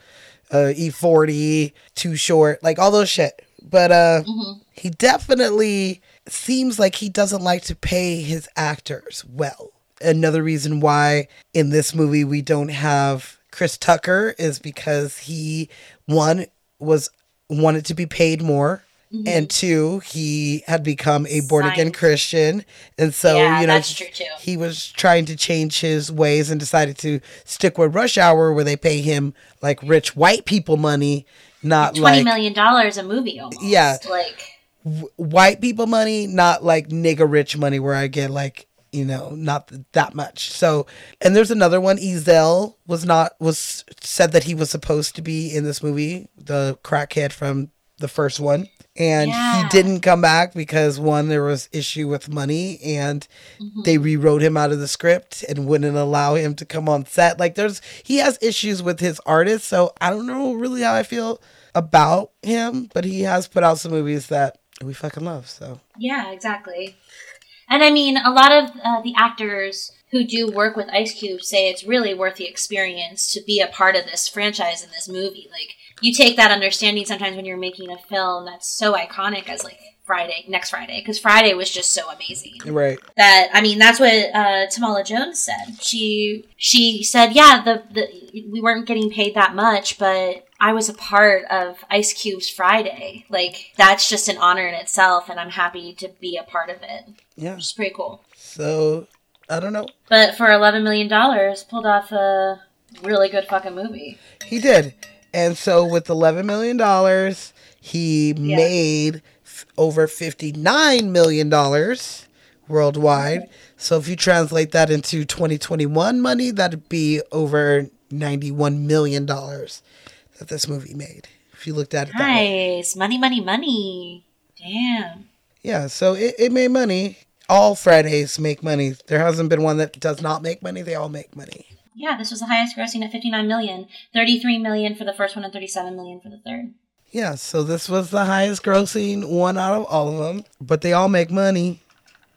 uh E40, Too Short, like all those shit. But uh he definitely seems like he doesn't like to pay his actors well. Another reason why in this movie we don't have Chris Tucker is because he one was wanted to be paid more Mm-hmm. and two he had become a born again Christian and so Yeah, you know that's true, too. he was trying to change his ways and decided to stick with Rush Hour where they pay him like rich white people money not Twenty like million dollars a movie almost. Yeah. Like white people money, not like nigga rich money where I get like, you know, not that much. So, and there's another one. Ezal was not, was said that he was supposed to be in this movie, the crackhead from the first one. And Yeah. he didn't come back because one, there was issue with money and they rewrote him out of the script and wouldn't allow him to come on set. Like there's, he has issues with his artist. So I don't know really how I feel about him, but he has put out some movies that we fucking love. So Yeah, exactly. And I mean, a lot of uh, the actors who do work with Ice Cube say it's really worth the experience to be a part of this franchise in this movie. Like, you take that understanding sometimes when you're making a film that's so iconic as like Friday, next Friday, because Friday was just so amazing right, that I mean that's what uh, Tamala Jones said. She she said, yeah, the, the we weren't getting paid that much, but I was a part of Ice Cube's Friday. Like that's just an honor in itself, and I'm happy to be a part of it. yeah. It's pretty cool. So I don't know. But for 11 million dollars, pulled off a really good fucking movie. He did, and so with eleven million dollars, he made f- over fifty nine million dollars worldwide. So if you translate that into twenty twenty one money, that'd be over ninety one million dollars that this movie made. If you looked at it that way. Nice, money, money, money. Damn. Yeah, so it, it made money. All Fridays make money. There hasn't been one that does not make money. They all make money. Yeah, this was the highest grossing at 59 million. 33 million for the first one and 37 million for the third. Yeah, so this was the highest grossing one out of all of them, but they all make money.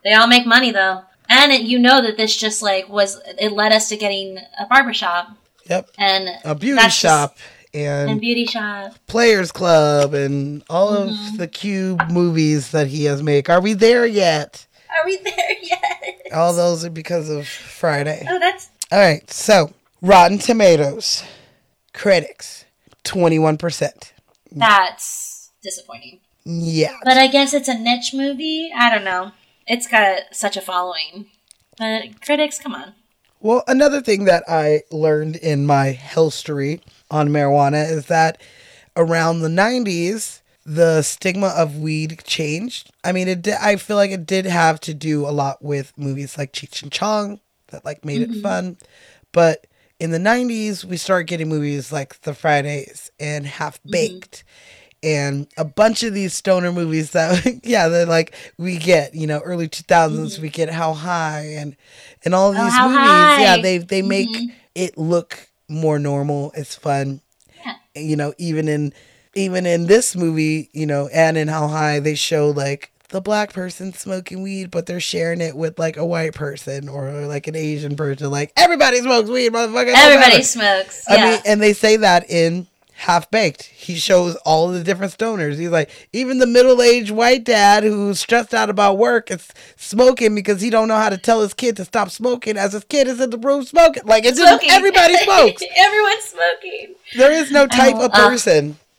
They all make money though. And it, you know that this just like was it led us to getting a barbershop Yep. and A beauty that's just- shop and and beauty shop. Players Club and all Mm-hmm. of the Cube movies that he has made. Are we there yet? Are we (laughs) there yet? All those are because of Friday. Oh, that's All right, so Rotten Tomatoes, critics, 21%. that's disappointing. Yeah. But I guess it's a niche movie. I don't know. It's got such a following. But critics, come on. Well, another thing that I learned in my history on marijuana is that around the 90s, the stigma of weed changed. I mean, it did, I feel like it did have to do a lot with movies like Cheech and Chong that like made it mm-hmm. fun. But in the 90s, we started getting movies like The Fridays and Half mm-hmm. Baked. And a bunch of these stoner movies that, (laughs) yeah, they're like we get, you know, early two mm-hmm. we get How High and and all oh, these Oh, movies, High. yeah, they they make it look more normal. It's fun, Yeah. you know. Even in even in this movie, you know, and in How High, they show like the black person smoking weed, but they're sharing it with like a white person or like an Asian person. Like everybody smokes weed, motherfucker. Everybody smokes. Yeah. I mean, and they say that in Half Baked. He shows all the different stoners. He's like, even the middle aged white dad who's stressed out about work is smoking because he don't know how to tell his kid to stop smoking as his kid is in the room smoking. Like it's just Smoking. everybody (laughs) smokes. Everyone's smoking. There is no type of uh,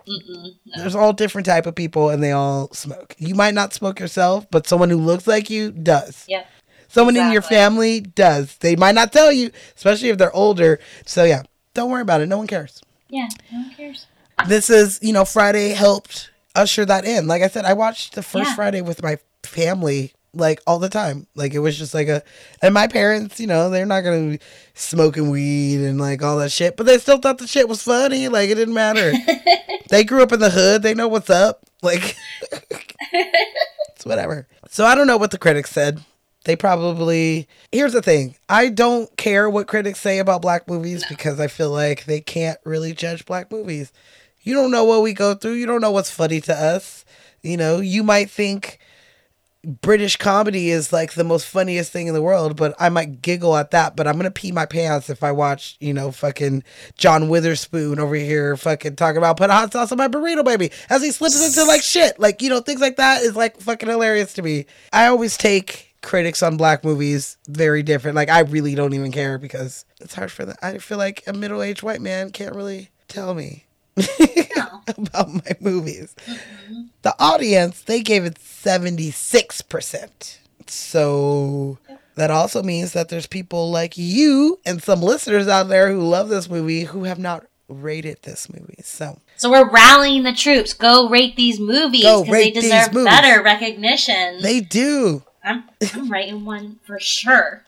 person. There's all different type of people and they all smoke. You might not smoke yourself, but someone who looks like you does. Yep. Someone in your family does. They might not tell you, especially if they're older. So yeah, don't worry about it. No one cares. Yeah. No one cares. this is you know friday helped usher that in like i said i watched the first Yeah. friday with my family like all the time. Like it was just like a and my parents you know they're not gonna be smoking weed and like all that shit but they still thought the shit was funny. Like it didn't matter. (laughs) They grew up in the hood. They know what's up. Like (laughs) it's whatever. So i don't know what the critics said. They probably here's the thing. I don't care what critics say about black movies because i feel like they can't really judge black movies. You don't know what we go through. You don't know what's funny to us. You know you might think british comedy is like the most funniest thing in the world but i might giggle at that but i'm gonna pee my pants if i watch you know fucking john witherspoon over here fucking talking about put hot sauce on my burrito baby as he slips into like shit like you know things like that is like fucking hilarious to me. I always take critics on black movies very different like i really don't even care because it's hard for them i feel like a middle-aged white man can't really tell me (laughs) about my movies. Mm-hmm. The audience, they gave it 76%. So that also means that there's people like you and some listeners out there who love this movie who have not rated this movie. So So we're rallying the troops. Go rate these movies because they deserve movies. better recognition. they do. I'm I'm writing one for sure.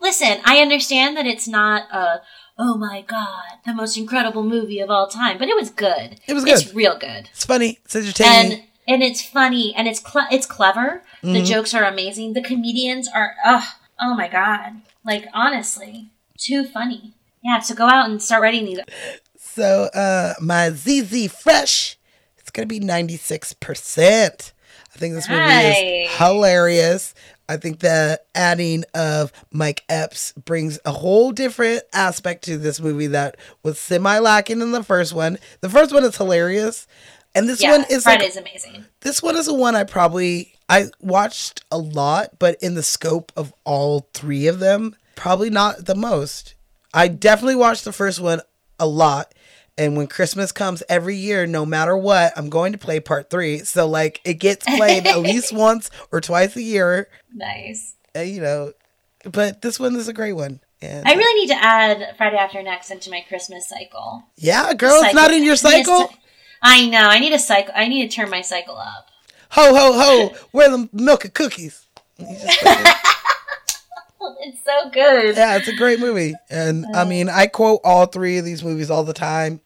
Listen, I understand that it's not a oh my god, the most incredible movie of all time, but it was good. It was good. It's real good. It's funny. It's entertaining. And and it's funny and it's cle it's clever. Mm-hmm. The jokes are amazing. The comedians are oh, oh my god. Like honestly, too funny. Yeah, so go out and start writing these. So uh my ZZ Fresh, it's gonna be 96%. I think this movie is hilarious. I think the adding of Mike Epps brings a whole different aspect to this movie that was semi lacking in the first one. The first one is hilarious. And this Yeah, one is like Friday's amazing. this one is the one I probably I watched a lot, but in the scope of all three of them, probably not the most. I definitely watched the first one a lot. And when Christmas comes every year, no matter what, I'm going to play part three. So like it gets played at least (laughs) once or twice a year. Nice. You know, but this one is a great one. And I really need to add Friday After Next into my Christmas cycle. yeah, girl, it's not in your I need a cycle. I know. I need a cycle. I need to turn my cycle up. Ho ho ho! Where the milk and cookies? (laughs) You just fucking- It's so good. Yeah, it's a great movie. And I uh, mean, I quote all three of these movies all the time.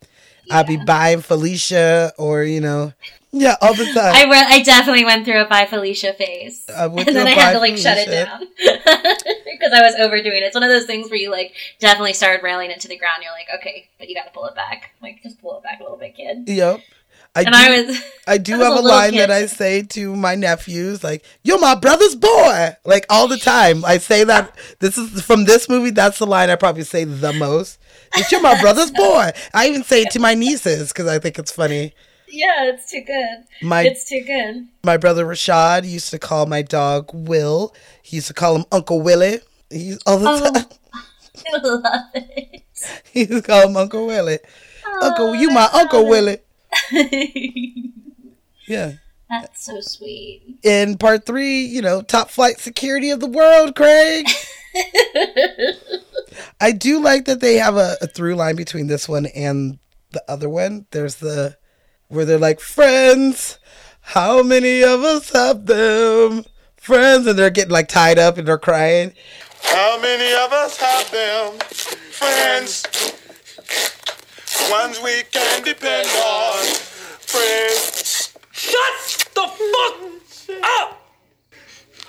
I'd be buying Felicia or, you know, Yeah, all the (laughs) time. I, re- I definitely went through a bye Felicia phase. And then I had to like shut it down (laughs) because I was overdoing it. It's one of those things where you like definitely started railing it to the ground. You're like, okay, but you got to pull it back. Like, just pull it back a little bit, kid. Yep. I And do, I was, I do I have a a line kid. that I say to my nephews, like, "You're my brother's boy," like all the time. I say that. This is from this movie. That's the line I probably say the most. It's you're my brother's boy. I even say it to my nieces because I think it's funny. yeah, it's too good. My It's too good. my brother Rashad used to call my dog Will. He used to call him Uncle Willie. He's all the Oh. time. (laughs) I love it. (laughs) He used to call him Uncle Willie. Oh, Uncle, you my Uncle Willie. (laughs) Yeah. That's so sweet. In part three, you know, top flight security of the world, Craig. (laughs) I do like that they have a, a through line between this one and the other one. There's the where they're like friends. How many of us have them? Friends, and they're getting like tied up and they're crying. How many of us have them? Friends. Ones we can depend on. Friends. Shut the fuck up!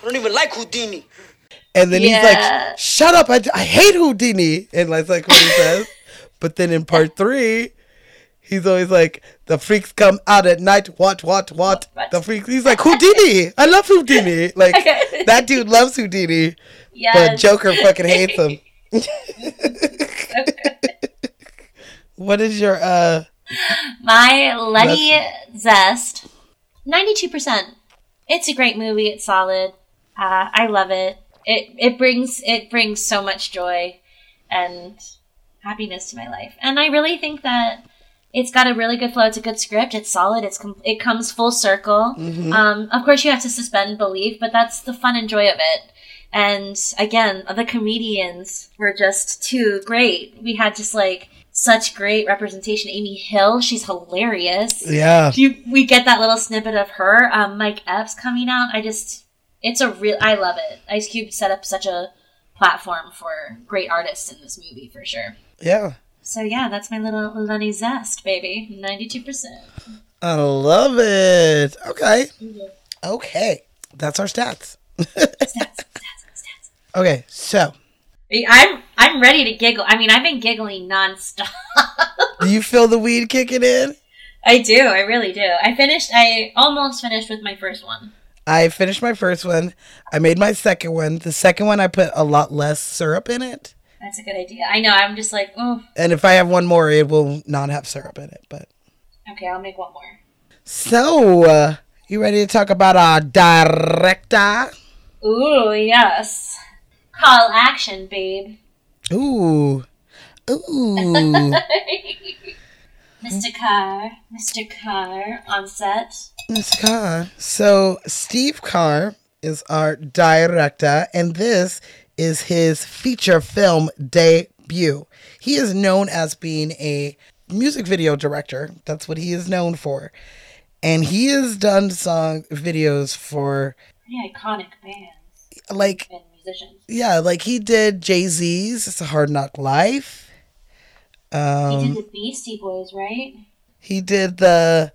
I don't even like Houdini. And then he's like, "Shut up! I, I hate Houdini." And that's like what he says. (laughs) But then in part three, he's always like, "The freaks come out at night. What? What? What? What? The freaks." He's like, "Houdini! I love Houdini. (laughs) Like that dude loves Houdini, but Joker fucking hates him." (laughs) what is your uh? My Letty Zest, ninety-two percent. It's a great movie. It's solid. Uh, I love it. It it brings it brings so much joy and happiness to my life, and I really think that it's got a really good flow. It's a good script. It's solid. It's com- it comes full circle. Um, of course, you have to suspend belief, but that's the fun and joy of it. And again, the comedians were just too great. We had just like such great representation. Amy Hill, she's hilarious. Yeah, You, we get that little snippet of her. Um, Mike Epps coming out. I just, it's a real. I love it. Ice Cube set up such a platform for great artists in this movie for sure. yeah. So yeah, that's my little Lenny Zest, baby. Ninety-two percent. I love it. Okay, okay. That's our stats. (laughs) Okay, so I'm I'm ready to giggle. I mean, I've been giggling nonstop. do you feel the weed kicking in? I do. I really do. I finished. I almost finished with my first one. I finished my first one. I made my second one. The second one, I put a lot less syrup in it. That's a good idea. I know. I'm just like, oh, And if I have one more, it will not have syrup in it. But okay. I'll make one more. so, uh, you ready to talk about our director? Ooh, yes. Call action, babe. Ooh, ooh, (laughs) Mr. Carr, Mr. Carr on set. Mr. Carr. So Steve Carr is our director, and this is his feature film debut. He is known as being a music video director. That's what he is known for. And he has done song videos for Pretty iconic bands like yeah, like he did Jay Z's "It's a Hard Knock Life." He Um, did the Beastie Boys, right? he did the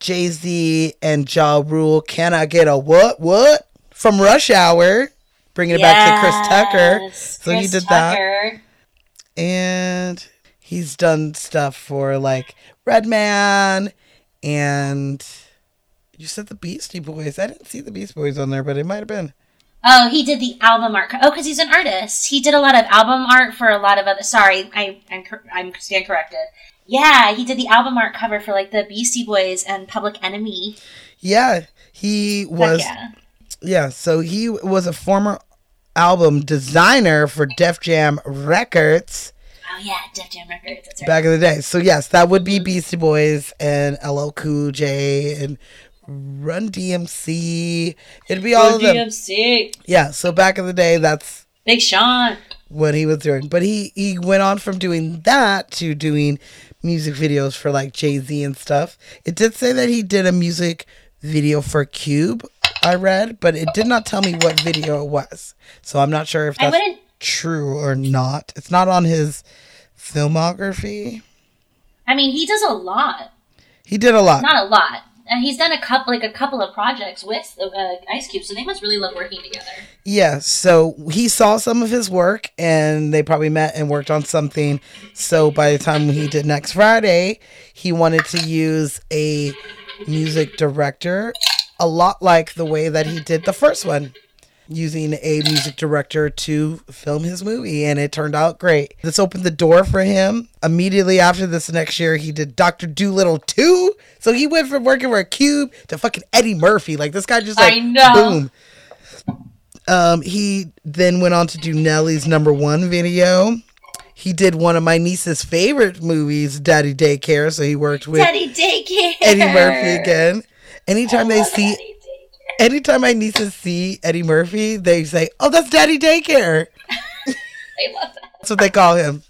Jay Z and Ja Rule. Can I get a what what from Rush Hour? Bringing it back to Chris Tucker. So he Chris did that. And he's done stuff for like Redman and you said the Beastie Boys. I didn't see the Beastie Boys on there, but it might have been. Oh, he did the album art. Oh, because he's an artist. He did a lot of album art for a lot of other. Sorry, I, I'm I'm stand corrected. Yeah, he did the album art cover for like the Beastie Boys and Public Enemy. Yeah, he was. yeah. Yeah, so he was a former album designer for Def Jam Records Oh yeah, Def Jam Records. That's right. back in the day. So yes, that would be Beastie Boys and LL Cool J and Run DMC. It'd be all of them. DMC. Yeah, so back in the day, that's Big Sean. what he was doing. But he he went on from doing that to doing music videos for like Jay Z and stuff. It did say that he did a music video for Cube. I read, but it did not tell me what video it was. So I'm not sure if that's true or not. It's not on his filmography. I mean, he does a lot. He did a lot. Not a lot. And he's done a couple, like a couple of projects with uh, Ice Cube, so they must really love working together. Yeah, so he saw some of his work and they probably met and worked on something. So by the time he did Next Friday, he wanted to use a music director a lot like the way that he did the first one, using a music director to film his movie, and it turned out great. This opened the door for him. Immediately after this next year, he did Dr. Dolittle 2. So he went from working for a cube to fucking Eddie Murphy. Like this guy just like I know. boom. Um, he then went on to do Nelly's number one video. He did one of my niece's favorite movies, Daddy Daycare. So he worked with Daddy Daycare. Eddie Murphy again. Anytime they see, Daddy. Anytime my nieces see Eddie Murphy, they say, "Oh, that's Daddy Daycare." (laughs) I love that. That's what they call him.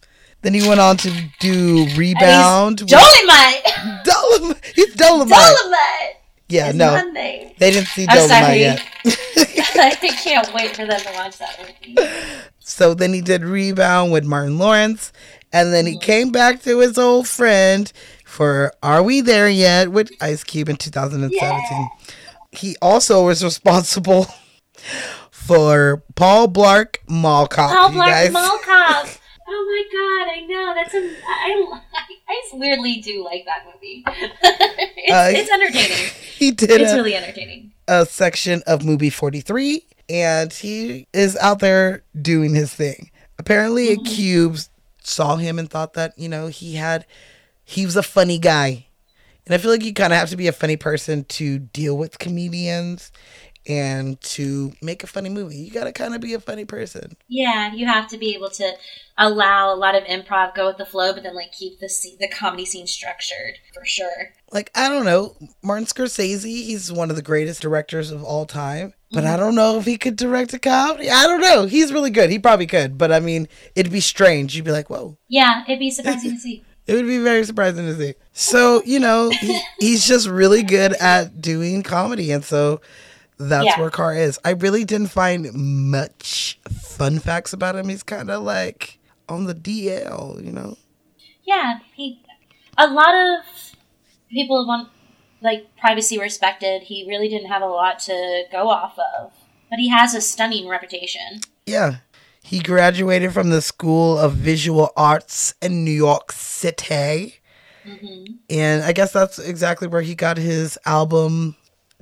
Then he went on to do Rebound. with- Dolemite. (laughs) Dolemite. He's Dolemite. Dolemite. Yeah, no, name. they didn't see I'm Dolemite sorry. yet. (laughs) I can't wait for them to watch that movie. So then he did Rebound with Martin Lawrence. And then he came back to his old friend for Are We There Yet with Ice Cube in 2017. He also was responsible (laughs) for Paul Blart Mall Cop. Paul Blart. Mall Cop. (laughs) Oh my god, I know. That's a. I, I, weirdly do like that movie. (laughs) it's, Uh, it's entertaining. He did It's a, really entertaining. a section of movie 43 and he is out there doing his thing. Apparently, Mm-hmm. a Cube saw him and thought that, you know, he had, he was a funny guy. And I feel like you kind of have to be a funny person to deal with comedians and to make a funny movie. You got to kind of be a funny person. Yeah, you have to be able to allow a lot of improv, go with the flow, but then like keep the scene, the comedy scene structured for sure. Like, I don't know, Martin Scorsese, he's one of the greatest directors of all time. But mm-hmm. I don't know if he could direct a comedy. I don't know. He's really good. He probably could. But I mean, it'd be strange. You'd be like, whoa. Yeah, it'd be surprising to see. It would be very surprising to see. So, you know, he, he's just really good at doing comedy. And so that's Yeah. where Carr is. I really didn't find much fun facts about him. He's kind of like on the DL, you know? Yeah, he. A lot of people want like privacy respected. He really didn't have a lot to go off of, but he has a stunning reputation. Yeah. He graduated from the School of Visual Arts in New York City. Mm-hmm. And I guess that's exactly where he got his album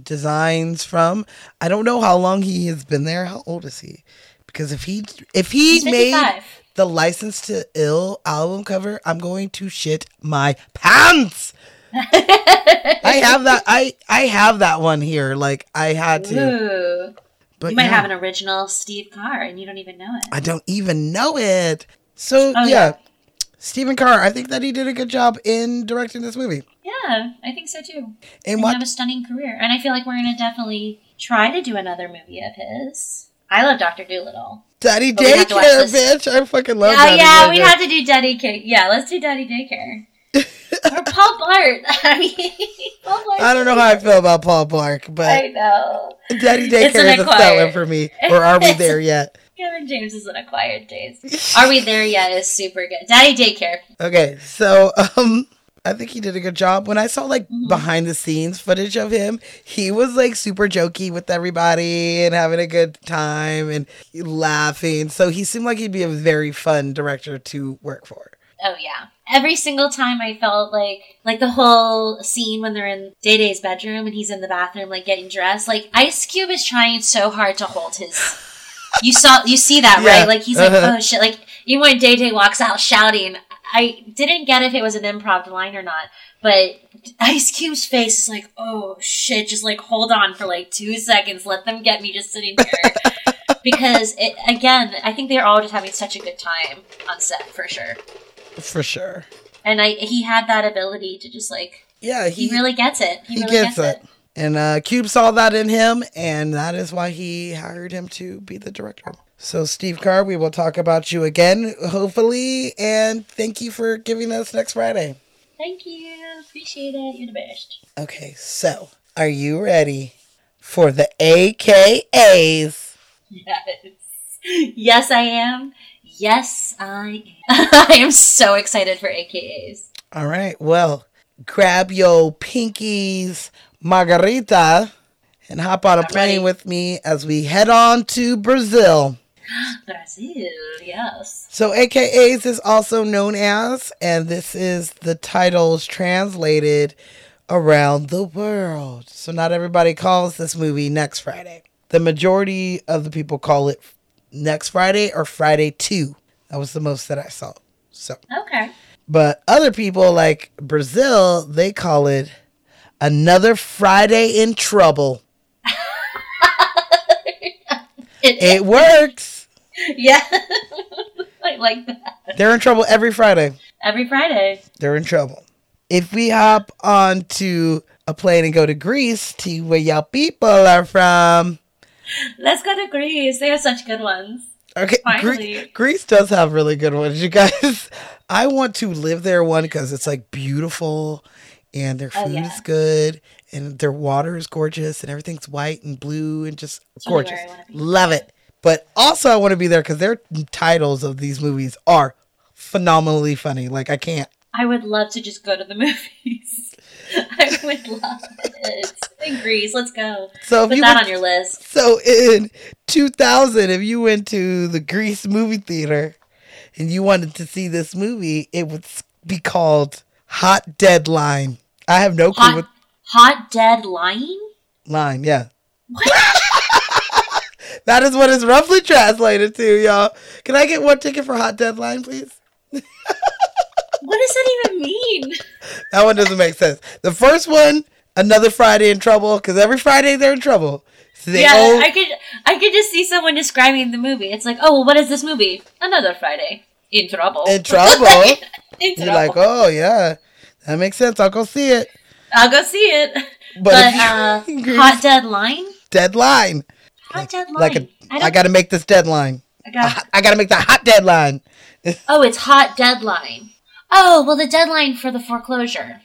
designs from. I don't know how long he has been there. How old is he? Because if he if he made the License to Ill album cover, I'm going to shit my pants. (laughs) I have that I I have that one here. Like I had to. Ooh, But you might yeah. have an original Steve Carr, and you don't even know it. I don't even know it. So Oh, yeah. yeah. Stephen Carr, I think that he did a good job in directing this movie. Yeah, I think so too. And what have a stunning career, and I feel like we're gonna definitely try to do another movie of his. I love Doctor Dolittle. Daddy But we have to watch Daycare, bitch. I fucking love Oh Daddy yeah, we'd have to do Daddy Daycare. Yeah, let's do Daddy Daycare. Or Paul Blart. (laughs) I mean, Paul Blart. I don't know how I feel about Paul Blart, but I know. Daddy Daycare is a seller for me. Or are we (laughs) there yet? Kevin James is an acquired taste. Are we there yet? Is super good. Daddy Daycare. Okay, so um I think he did a good job. When I saw like Mm-hmm. behind the scenes footage of him, he was like super jokey with everybody and having a good time and laughing. So he seemed like he'd be a very fun director to work for. Oh yeah. Every single time I felt like like the whole scene when they're in Day Day's bedroom and he's in the bathroom like getting dressed, like Ice Cube is trying so hard to hold his You saw you see that, Yeah. right? Like he's like, Uh-huh. oh shit, like even when Day Day walks out shouting, I didn't get if it was an improv line or not, but Ice Cube's face is like, oh shit, just like hold on for like two seconds, let them get me just sitting here. (laughs) because it again, I think they're all just having such a good time on set for sure For sure. and I he had that ability to just like Yeah, he, really gets it. He, he really gets, gets, it. it. And uh, Cube saw that in him, and that is why he hired him to be the director. So, Steve Carr, we will talk about you again, hopefully, and thank you for giving us next Friday. Thank you, appreciate it. You're the best. Okay, so are you ready for the AKAs? (laughs) Yes, yes, I am. Yes, I am. (laughs) I am so excited for AKAs. All right, well, grab your pinkies margarita and hop on a plane ready. with me as we head on to Brazil. (gasps) Brazil, yes. So, AKAs is also known as, and this is the titles translated around the world. So, not everybody calls this movie Next Friday. The majority of the people call it Next Friday or Friday 2. That was the most that I saw. So, Okay. but other people like Brazil, they call it Another Friday in Trouble. It, (laughs) It works. yeah. (laughs) I like that. They're in trouble every Friday. Every Friday. they're in trouble. If we hop onto a plane and go to Greece, to where y'all people are from. (laughs) Let's go to Greece. They have such good ones. Okay, Finally. Greece does have really good ones, (laughs) you guys. I want to live there one because it's like beautiful, and their Oh, food yeah. is good, and their water is gorgeous, and everything's white and blue and just really gorgeous. where I wanna be. Love it. But also, I want to be there because their titles of these movies are phenomenally funny. Like I can't. I would love to just go to the (laughs) movies. (laughs) I would love it. In Greece, let's go. So if Put you that would- on your list. So in 2000, if you went to the Greece movie theater and you wanted to see this movie, it would be called Hot Deadline. I have no clue Hot, what hot dead lying? line. Yeah. (laughs) that is what it's roughly translated to, y'all. Can I get one ticket for Hot Deadline, please? What does that even mean? (laughs) That one doesn't make sense. The first one, another Friday in trouble, because every Friday they're in trouble. So they yeah, owe- I could I could just see someone describing the movie. It's like, oh, well, what is this movie? Another Friday in trouble. in (laughs) trouble. in (laughs) You're trouble. like, oh yeah, that makes sense. I'll go see it. I'll go see it. But But, uh, hot deadline. Deadline. Hot deadline. Like a, I, I, gotta make this deadline. I got- I gotta make the hot deadline. oh, it's hot deadline. Oh, well, the deadline for the foreclosure.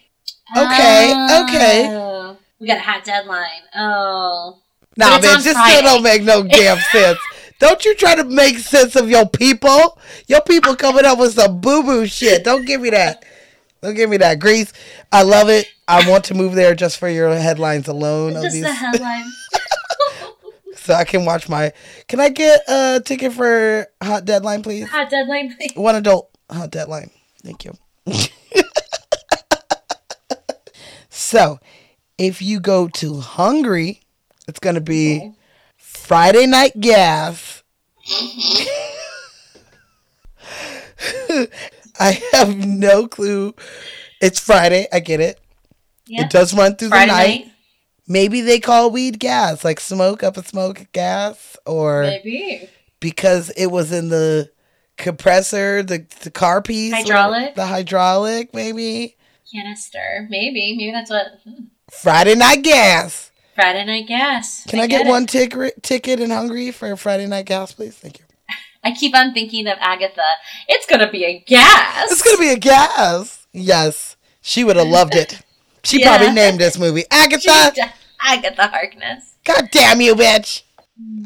Okay, oh. okay. Oh, We got a hot deadline. Oh. Nah, man, this Friday. still don't make no damn (laughs) sense. Don't you try to make sense of your people. Your people coming up with some boo boo shit. Don't give me that. Don't give me that. Greece, I love it. I want to move there just for your headlines alone Just these, the headline. (laughs) (laughs) so I can watch my. Can I get a ticket for Hot Deadline, please? hot deadline, please. One adult Hot Deadline. Thank you. (laughs) so, if you go to Hungary, it's going to be Friday Night Gas. (laughs) I have no clue. It's Friday. I get it. Yeah. It does run through Friday the night. night. Maybe they call weed gas, like smoke up a smoke gas, or Maybe. because it was in the compressor, the, the car piece, Hydraulic? the hydraulic, maybe Canister. Maybe. Maybe that's what. Friday night gas. Friday night gas. Can I, get, it. one ticket ticket in Hungary for Friday night gas, please? Thank you. I keep on thinking of Agatha. It's gonna be a gas. It's gonna be a gas. Yes, she would have loved it. She Yeah. probably named this movie She- Agatha. Agatha Harkness. God damn you, bitch!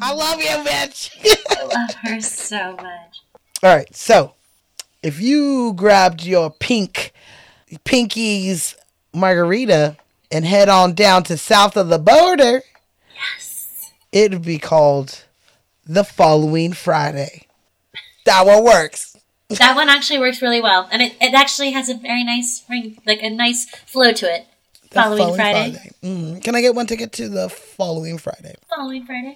I love you, bitch. (laughs) I love her so much. All right, so if you grabbed your pink Pinky's margarita and head on down to south of the border, Yes. it would be called the following Friday. That one works. That one actually works really well, and it, it actually has a very nice ring, like a nice flow to it. The Following, Friday. Mhm. Can I get one ticket to the following Friday? Following Friday.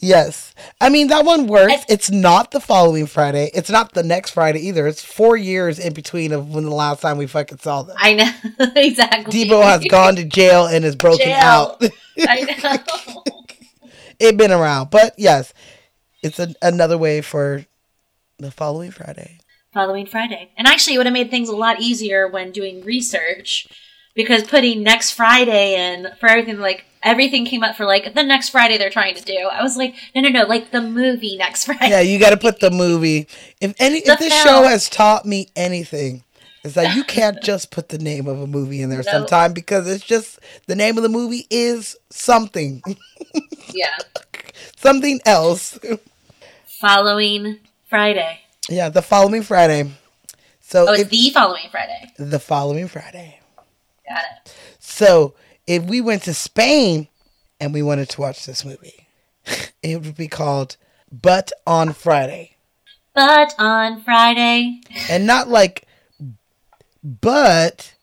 Yes. I mean, that one works. I- it's not the following Friday. It's not the next Friday either. It's four years in between of when the last time we fucking saw them. I know (laughs) exactly. Debo has gone to jail and is broken Jail. out. I (laughs) know. it been around, but yes, it's a, another way for the following Friday. Following Friday, and actually, it would have made things a lot easier when doing research because putting next Friday in for everything like everything came up for like the next Friday they're trying to do. I was like, no, no, no, like the movie next (laughs) Friday. Yeah, you got to put the movie. If any, The if this film. show has taught me anything, is that you can't (laughs) just put the name of a movie in there No. sometime because it's just the name of the movie is something, (laughs) yeah. something else. Following Friday. Yeah, the following Friday. So Oh, if the following Friday. the following Friday. Got it. So if we went to Spain and we wanted to watch this movie, (laughs) it would be called But on Friday. But on Friday, And not like but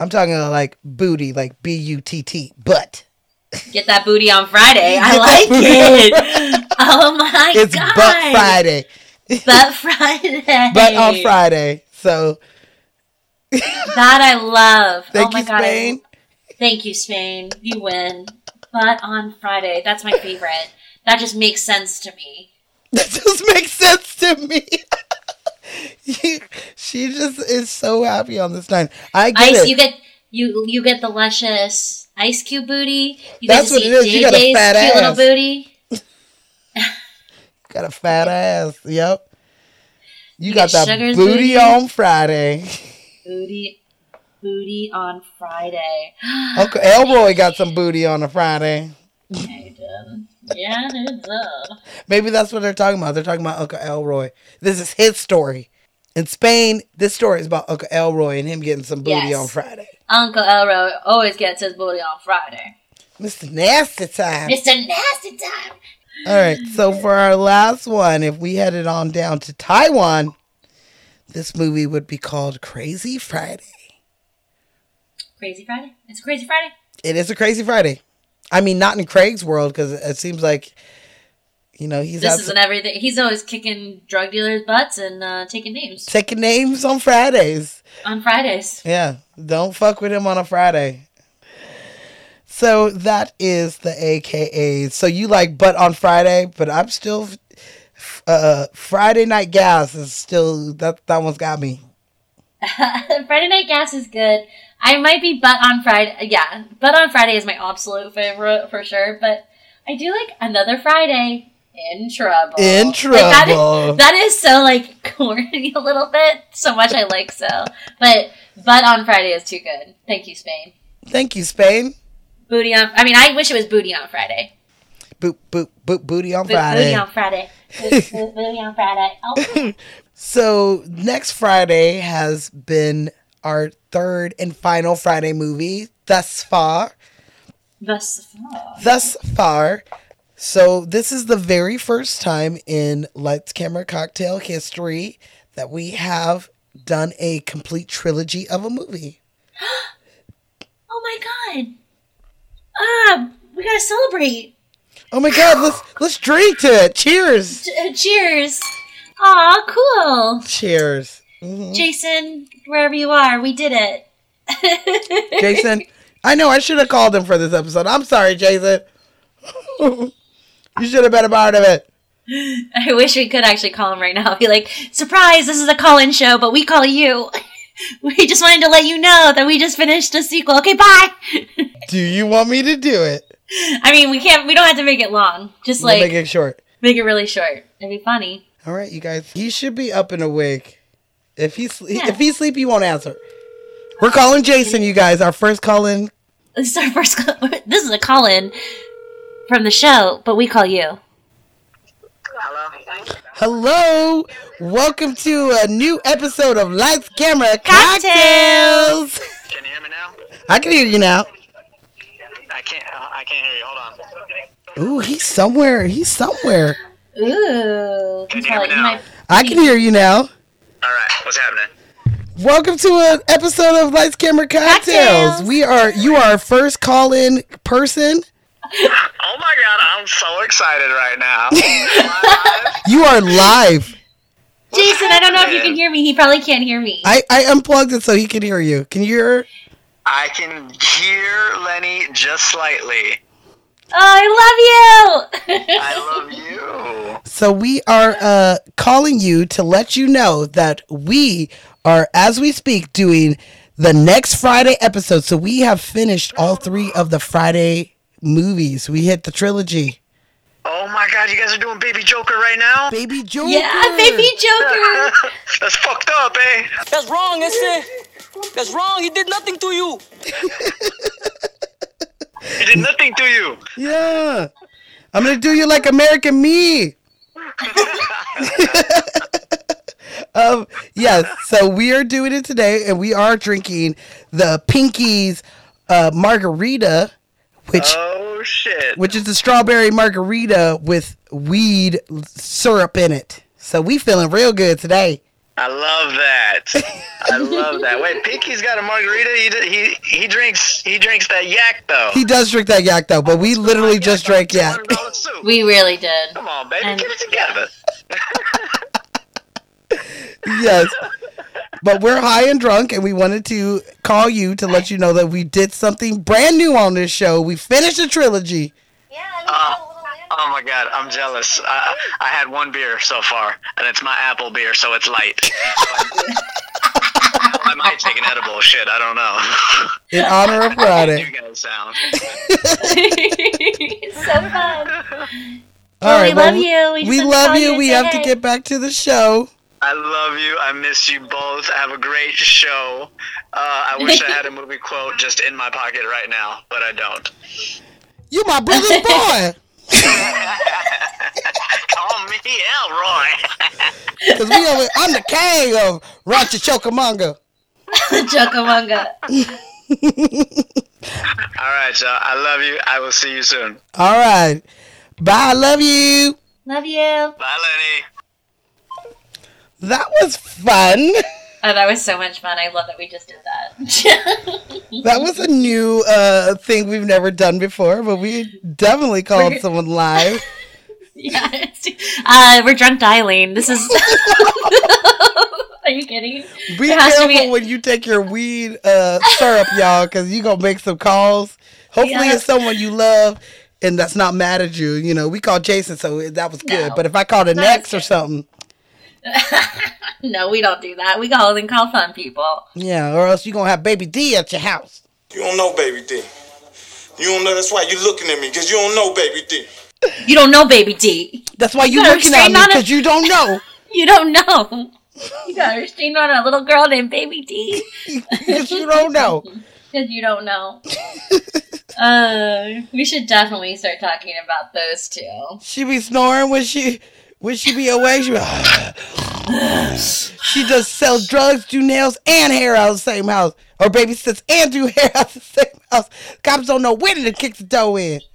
I'm talking about like booty, like B U T T, but. get that booty on Friday. I (laughs) like it. Oh my It's god! but Friday. But (laughs) Friday. But on Friday. So (laughs) That I love. thank oh my you, god! Spain. thank you, Spain. You win. But on Friday, that's my favorite. That just makes sense to me. That just makes sense to me. (laughs) she just is so happy on this night. I get Ice, it. you get you you get the luscious ice cube booty. You That's get what to it see is. You got a fat cute little ass. booty. (laughs) got a fat ass. Yep. You, You got that booty, booty. on Friday. Booty booty on Friday. (gasps) Uncle Elroy got some booty on a Friday. I did. Yeah, it did. Maybe that's what they're talking about. They're talking about Uncle Elroy. This is his story. In Spain, this story is about Uncle Elroy and him getting some booty Yes. on Friday. Uncle Elroy always gets his booty on Friday. Mr. Nasty Time. Mr. Nasty Time. All right, so for our last one, if we headed on down to Taiwan, this movie would be called Crazy Friday. Crazy Friday? It's a Crazy Friday? It is a Crazy Friday. I mean, not in Craig's world because it seems like, you know, he's This isn't everything. He's always kicking drug dealers' butts and uh, taking names taking names on Fridays. on Fridays. Yeah, don't fuck with him on a Friday. So that is the AKA. So you like butt on Friday, but I'm still uh Friday night gas is still that that one's got me. (laughs) Friday Night Gas is good. I might be butt on Friday. Yeah, butt on Friday is my absolute favorite for sure. But I do like another Friday in trouble. In trouble. is, (laughs) that is so like (laughs) corny a little bit. So much I like so. But butt on Friday is too good. Thank you, Spain. Thank you, Spain. Booty on. I mean, I wish it was booty on Friday. Boop boop boop booty on Friday. Booty on Friday. Booty (laughs) on Friday. Oh. (laughs) So next Friday has been our third and final Friday movie thus far. Thus far. Thus far. So this is the very first time in Lights Camera Cocktail history that we have done a complete trilogy of a movie. (gasps) Oh my god. Ah, we gotta celebrate. Oh my god, let's (laughs) let's drink to it. Cheers. Uh, cheers. Aw, cool. Cheers. Mhm. Jason, wherever you are, we did it. (laughs) Jason, I know I should have called him for this episode. I'm sorry, Jason. (laughs) you should have been a part of it. I wish we could actually call him right now. Be like, surprise, this is a call in show, but we call you. We just wanted to let you know that we just finished a sequel. Okay, bye. Do you want me to do it? I mean, we can't, we don't have to make it long. Just We'll like, make it short. make it really short. It'd be funny. All right, you guys. He should be up and awake. If he's Yeah. if he's sleepy, he won't answer. We're calling Jason, you guys. Our first call in. This is our first, call- (laughs) this is a call in from the show, but we call you. Hello. Hello, welcome to a new episode of Lights, Camera, Cocktails. Cocktails. Can you hear me now? I can hear you now. I can't. I can't hear you. Hold on. Ooh, he's somewhere. He's somewhere. Ooh. Can you hear me now? I can hear you now. All right. What's happening? Welcome to an episode of Lights, Camera, Cocktails. Cocktails. We are you are our first call in person. (laughs) Oh my god! I'm so excited right now. (laughs) You are live. Jason, I don't know if you can hear me. He probably can't hear me. I, I unplugged it so he can hear you. Can you hear her? I can hear Lenny just slightly. Oh, I love you. I love you. So we are uh, calling you to let you know that we are, as we speak, doing the next Friday episode. So we have finished all three of the Friday movies. We hit the trilogy. Oh my god! You guys are doing Baby Joker right now? Baby Joker. yeah, baby Joker. (laughs) That's fucked up, eh? That's wrong, Este. That's wrong. He did nothing to you. (laughs) He did nothing to you. Yeah. I'm gonna do you like American Me. (laughs) um, yes. So we are doing it today, and we are drinking the Pinkies uh, margarita, which Oh shit! which is the strawberry margarita with weed syrup in it. So we feeling real good today. I love that. I (laughs) love that. Wait, Pinky's got a margarita. He he he drinks he drinks that yak though. He does drink that yak though, but we literally just drank yak. (laughs) We really did. Come on, baby, And- get it together. (laughs) yes. But we're high and drunk, and we wanted to call you to let you know that we did something brand new on this show. We finished a trilogy. Ah. Oh my god, I'm jealous. I, I had one beer so far, and it's my apple beer, so it's light. I might take an edible. Shit, I don't know. In honor of (laughs) Friday. you Friday. guys sound. (laughs) so fun. All Well, we well, love you. We We love you. you We have say to get back to the show. I love you. I miss you both. Have a great show. Uh, I wish I had a movie quote just in my pocket right now, but I don't. You my brother's (laughs) boy. (laughs) Call me Elroy. (laughs) Cause we over, I'm the king of Rancho Chocamonga. (laughs) Chuckamunga. All right, y'all. I love you. I will see you soon. All right. Bye. I love you. Love you. Bye, Lenny. That was fun. Oh, that was so much fun. I love that we just did that. (laughs) That was a new uh, thing we've never done before, but we definitely called We're- someone live. (laughs) yeah. Uh, we're drunk dialing. This is. (laughs) Are you kidding? Be to careful be- when you take your weed uh, syrup, y'all, because you gonna make some calls. Hopefully, Yeah. it's someone you love and that's not mad at you. You know, we called Jason, so that was good. No. But if I called an ex or something, (laughs) No, we don't do that. We call and call fun people. yeah, or else you gonna have Baby D at your house. You don't know Baby D. You don't know. That's why you looking at me, because you don't know Baby D. You don't know Baby D. That's why you better looking at me on it. because (laughs) you don't know. You don't know. You got her stain on a little girl named Baby D. (laughs) Because you don't know. Because you don't know. uh, we should definitely start talking about those two. She be snoring when she when she be away. She be, (sighs) she does sell drugs, do nails, and hair out of the same house, or babysits and do (laughs) hair out of the same house. Cops don't know when to kick the door in. (laughs)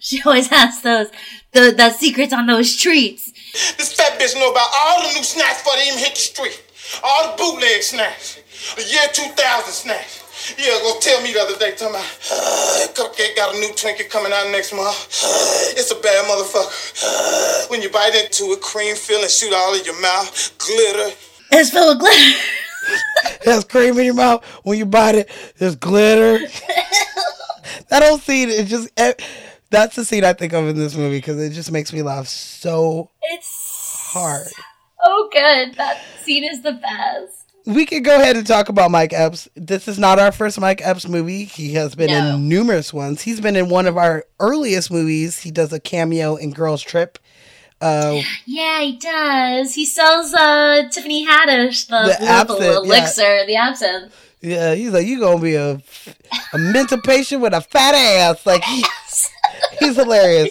She always has those the the secrets on those treats. This fat bitch know about all the new snacks before they even hit the street. All the bootleg snacks. The year 2000 snacks. Yeah, go tell me the other day, talking about, uh, Cupcake got a new Twinkie coming out next month. it's a bad motherfucker. when you bite into it, cream filling shoot all in your mouth, glitter. It's full of glitter. (laughs) There's cream in your mouth when you bite it. There's glitter. (laughs) that whole scene, it just eh, that's the scene I think of in this movie because it just makes me laugh so It's hard. oh good. That scene is the best. We could go ahead and talk about Mike Epps. This is not our first Mike Epps movie. He has been No. in numerous ones. He's been in one of our earliest movies. He does a cameo in Girls Trip. Uh, Yeah, he does. He sells uh Tiffany Haddish the, The absinthe, yeah. elixir, the absinthe. yeah, he's like, you gonna be a, a mental patient with a fat ass. Like he, (laughs) he's hilarious.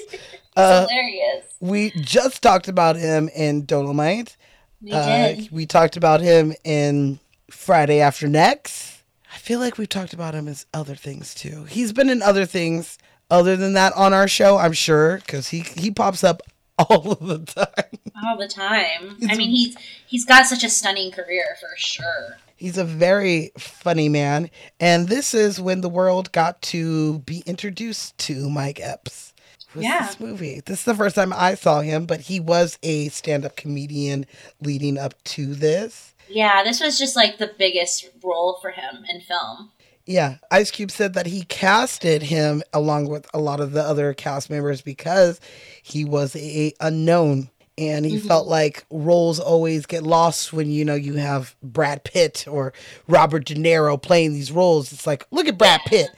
Uh, Hilarious. we just talked about him in Dolemite. We Uh, did. we talked about him in Friday After Next. I feel like we've talked about him as other things too. He's been in other things other than that on our show, I'm sure, because he he pops up (laughs) all of the time. All the time. I mean, he's he's got such a stunning career for sure. He's a very funny man, and this is when the world got to be introduced to Mike Epps. Was Yeah. this movie. This is the first time I saw him, but he was a stand-up comedian leading up to this. Yeah, this was just like the biggest role for him in film. Yeah, Ice Cube said that he casted him along with a lot of the other cast members because he was a unknown and he mm-hmm. felt like roles always get lost when you know you have Brad Pitt or Robert De Niro playing these roles. It's like, look at Brad Pitt.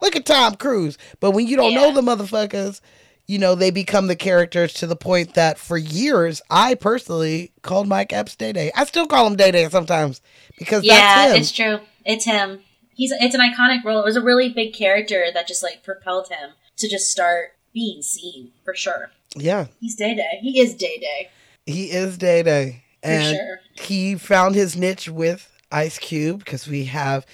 Look at Tom Cruise. But when you don't know the motherfuckers, you know, they become the characters to the point that for years, I personally called Mike Epps Day Day. I still call him Day Day sometimes because yeah, that's him. it's true. It's him. He's it's an iconic role. It was a really big character that just like propelled him to just start being seen for sure. yeah. He's Day Day. He is Day Day. He is Day Day. and sure. he found his niche with Ice Cube because we have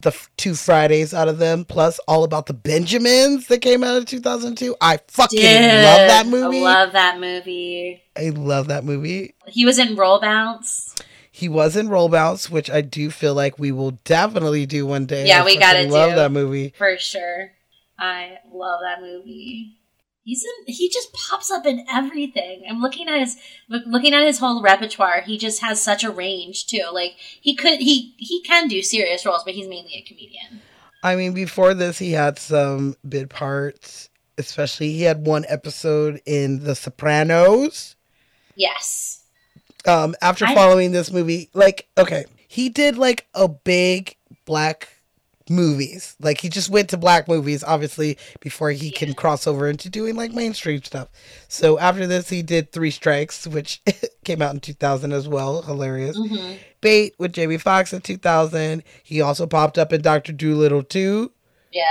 the f- two Fridays out of them, plus all about the Benjamins that came out in 2002. I fucking Dude, love that movie. I love that movie. I love that movie. He was in Roll Bounce. He was in Roll Bounce, which I do feel like we will definitely do one day. Yeah, I we gotta love do. that movie. For sure. I love that movie. He's in, he just pops up in everything. I'm looking at his looking at his whole repertoire. He just has such a range too. Like he could he he can do serious roles, but he's mainly a comedian. I mean, before this, he had some bit parts. Especially, he had one episode in The Sopranos. Yes. um after I- following this movie like okay he did like a big black movies like he just went to black movies obviously before he can cross over into doing like mainstream stuff so after this he did three strikes which (laughs) came out in 2000 as well hilarious Mm-hmm. bait with jamie foxx in 2000 he also popped up in dr Dolittle 2 Yep.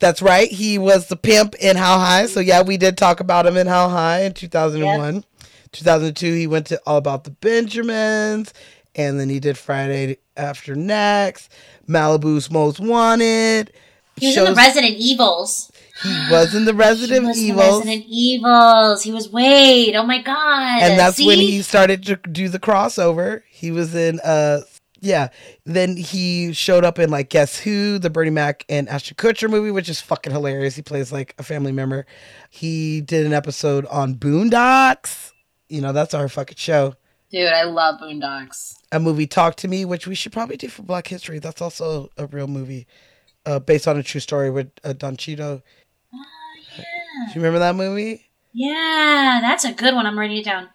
that's right. He was the pimp in How High. So yeah, we did talk about him in How High in 2001. 2002, he went to All About the Benjamins. And then he did Friday After Next, Malibu's Most Wanted. He was in the Resident Evils. he was in the (gasps) He Resident was in the Resident Evils. He was Wade. Oh my god. And that's when he started to do the crossover. He was in uh yeah. Then he showed up in like Guess Who, the Bernie Mac and Ashton Kutcher movie, which is fucking hilarious. He plays like a family member. He did an episode on Boondocks. You know, that's our fucking show. Dude, I love Boondocks. A movie Talk to Me, which we should probably do for Black History. That's also a real movie. Uh, based on a true story with uh, Don Cheadle. Oh Do you remember that movie? Yeah, that's a good one. I'm writing it down.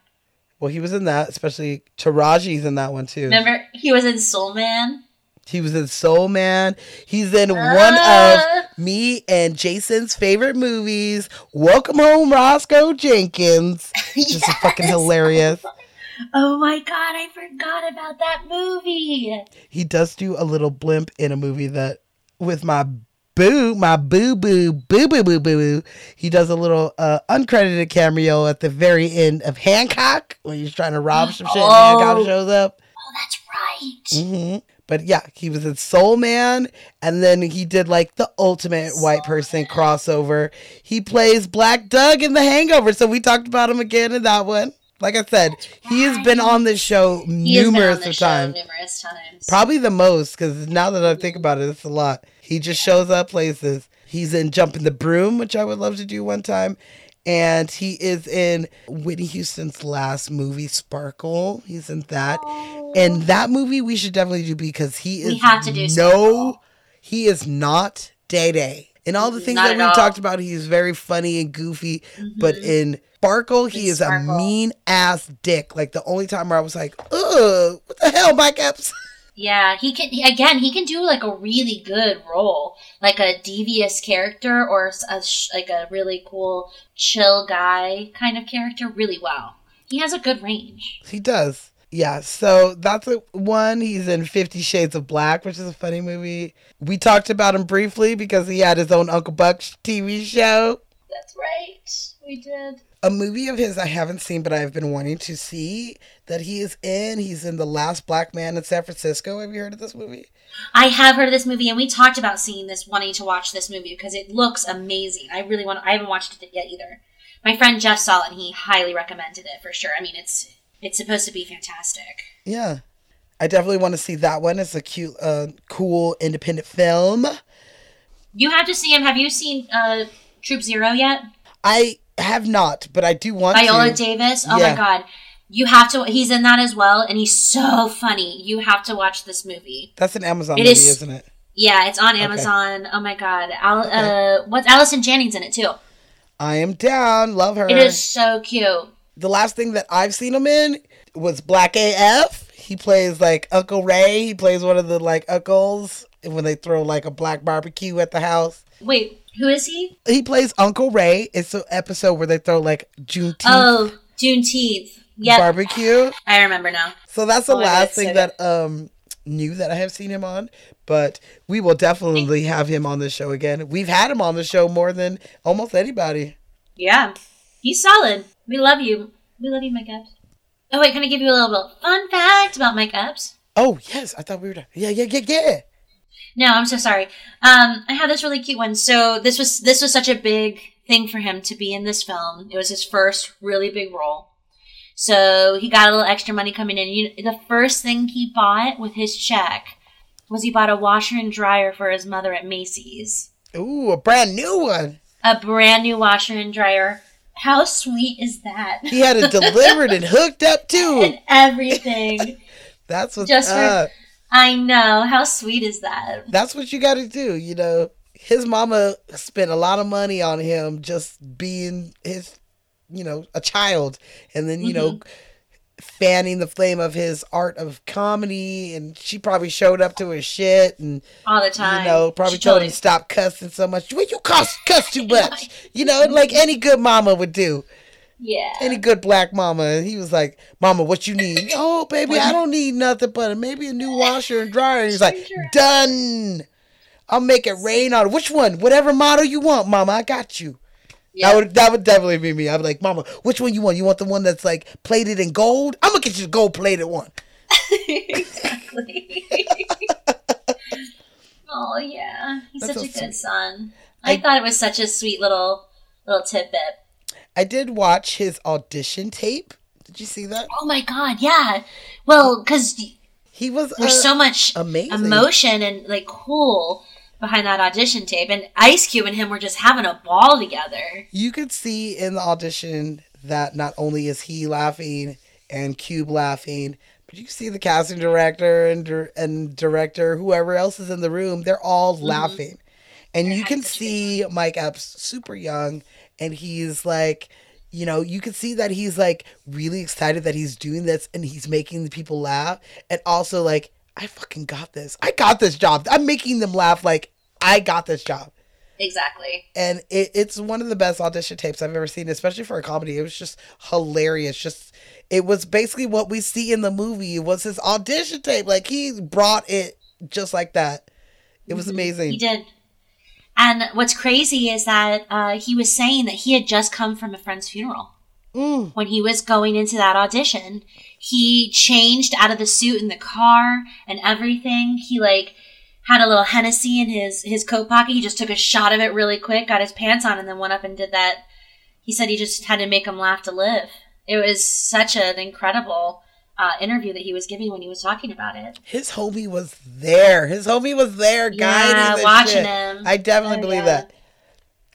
Well, he was in that, especially Taraji's in that one too. Remember, he was in Soul Man. He was in Soul Man. He's in one Ah. of me and Jason's favorite movies, Welcome Home, Roscoe Jenkins. (laughs) Just fucking hilarious. (laughs) Oh my god, I forgot about that movie. He does do a little blimp in a movie that with my boo, my boo boo, boo boo boo boo boo. He does a little uh, uncredited cameo at the very end of Hancock when he's trying to rob some shit and Oh. Hancock shows up. Oh, that's right. hmm But yeah, he was in Soul Man, and then he did like the ultimate white person crossover. He plays Black Doug in The Hangover, so we talked about him again in that one. Like I said, he has been on this show He has been on numerous this of show times. numerous times. Probably the most, because now that I think about it, it's a lot. He just shows up places. He's in Jumping the Broom, which I would love to do one time. And he is in Whitney Houston's last movie, Sparkle. He's in that. Oh. And that movie we should definitely do because he is We have to do no, Sparkle. he is not Day Day. In all the things Not that at we talked about, he is very funny and goofy. But mm-hmm. in Sparkle, he is a mean ass dick. Like the only time where I was like, ugh, what the hell, Mike Epps? (laughs) Yeah, he can he- again. He can do like a really good role, like a devious character or a like a really cool chill guy kind of character really well. He has a good range. He does. Yeah, so that's a, one. He's in Fifty Shades of Black, which is a funny movie. We talked about him briefly because he had his own Uncle Buck TV show. That's right. We did. A movie of his I haven't seen, but I've been wanting to see that he is in. He's in The Last Black Man in San Francisco. Have you heard of this movie? I have heard of this movie, and we talked about seeing this, wanting to watch this movie because it looks amazing. I really want. I haven't watched it yet either. My friend Jeff saw it, and he highly recommended it for sure. I mean, it's it's supposed to be fantastic. Yeah. I definitely want to see that one. It's a cute, uh, cool independent film. You have to see him. Have you seen uh, Troop Zero yet? I have not, but I do want Viola to. Davis. Oh Yeah. my god. You have to he's in that as well and he's so funny. You have to watch this movie. That's an Amazon It movie, is- isn't it? Yeah, it's on Amazon. Oh my god. Al- uh what's Allison Janney's in it too. I am down. Love her. It is so cute. the last thing that I've seen him in was Black AF. He plays like Uncle Ray. He plays one of the like uncles when they throw like a black barbecue at the house. Wait, who is he? He plays Uncle Ray. It's an episode where they throw like Juneteenth Oh, Juneteenth. Yep. barbecue. I remember now. So that's the Oh, last did say thing that um new that I have seen him on. But we will definitely have him on the show again. We've had him on the show more than almost anybody. Yeah. He's solid. We love you. We love you, Mike guys. Oh wait, can I give you a little fun fact about Mike Epps? Oh yes, I thought we were done. Yeah, yeah, yeah, yeah. No, I'm so sorry. Um, I have this really cute one. So this was this was such a big thing for him to be in this film. It was his first really big role. So he got a little extra money coming in. You, the first thing he bought with his check was he bought a washer and dryer for his mother at Macy's. Ooh, a brand new one. A brand new washer and dryer. How sweet is that? He had it delivered and (laughs) hooked up too. and everything. (laughs) That's what's Just for- up. I know. How sweet is that? That's what you got to do. You know, his mama spent a lot of money on him just being his, you know, a child, and then you know, mm-hmm. fanning the flame of his art of comedy. And she probably showed up to his shit and All the time. you know probably She told him to stop cussing so much. Well, you cuss cuss too (laughs) much. You know, like any good mama would do. Yeah. Any good black mama. And he was like, Mama, what you need? (laughs) oh, baby, I don't need nothing but maybe a new washer and dryer. And he's like, Done. I'll make it rain on which one? Whatever model you want, Mama. I got you. That would that would definitely be me. I'd be like, Mama, which one you want? You want the one that's like plated in gold? I'm gonna get you the gold plated one. (laughs) exactly. (laughs) oh yeah, he's That's such a good son. I, I- thought it was such a sweet little little tidbit. I did watch his audition tape. Did you see that? Oh my god, yeah. Well, because He was there's uh, so much amazing. emotion and like cool behind that audition tape, and Ice Cube and him were just having a ball together. you could see in the audition that not only is he laughing and Cube laughing, but you see the casting director and and director, whoever else is in the room, they're all laughing, and you can see Mike Epps super young, and he's like. You know, you can see that he's like really excited that he's doing this and he's making the people laugh. And also, like, I fucking got this. I got this job. I'm making them laugh like I got this job Exactly. and it, it's one of the best audition tapes I've ever seen, especially for a comedy. It was just hilarious. Just it was basically what we see in the movie was his audition tape. Like he brought it just like that. It was mm-hmm. amazing. He did. And what's crazy is that uh, he was saying that he had just come from a friend's funeral. When he was going into that audition, he changed out of the suit in the car and everything. He like had a little Hennessy in his his coat pocket. He just took a shot of it really quick, got his pants on, and then went up and did that. He said he just had to make him laugh to live. It was such an incredible uh, interview that he was giving when he was talking about it. His homie was there. His homie was there guiding Yeah, the watching shit. him. I definitely Oh, believe yeah. that.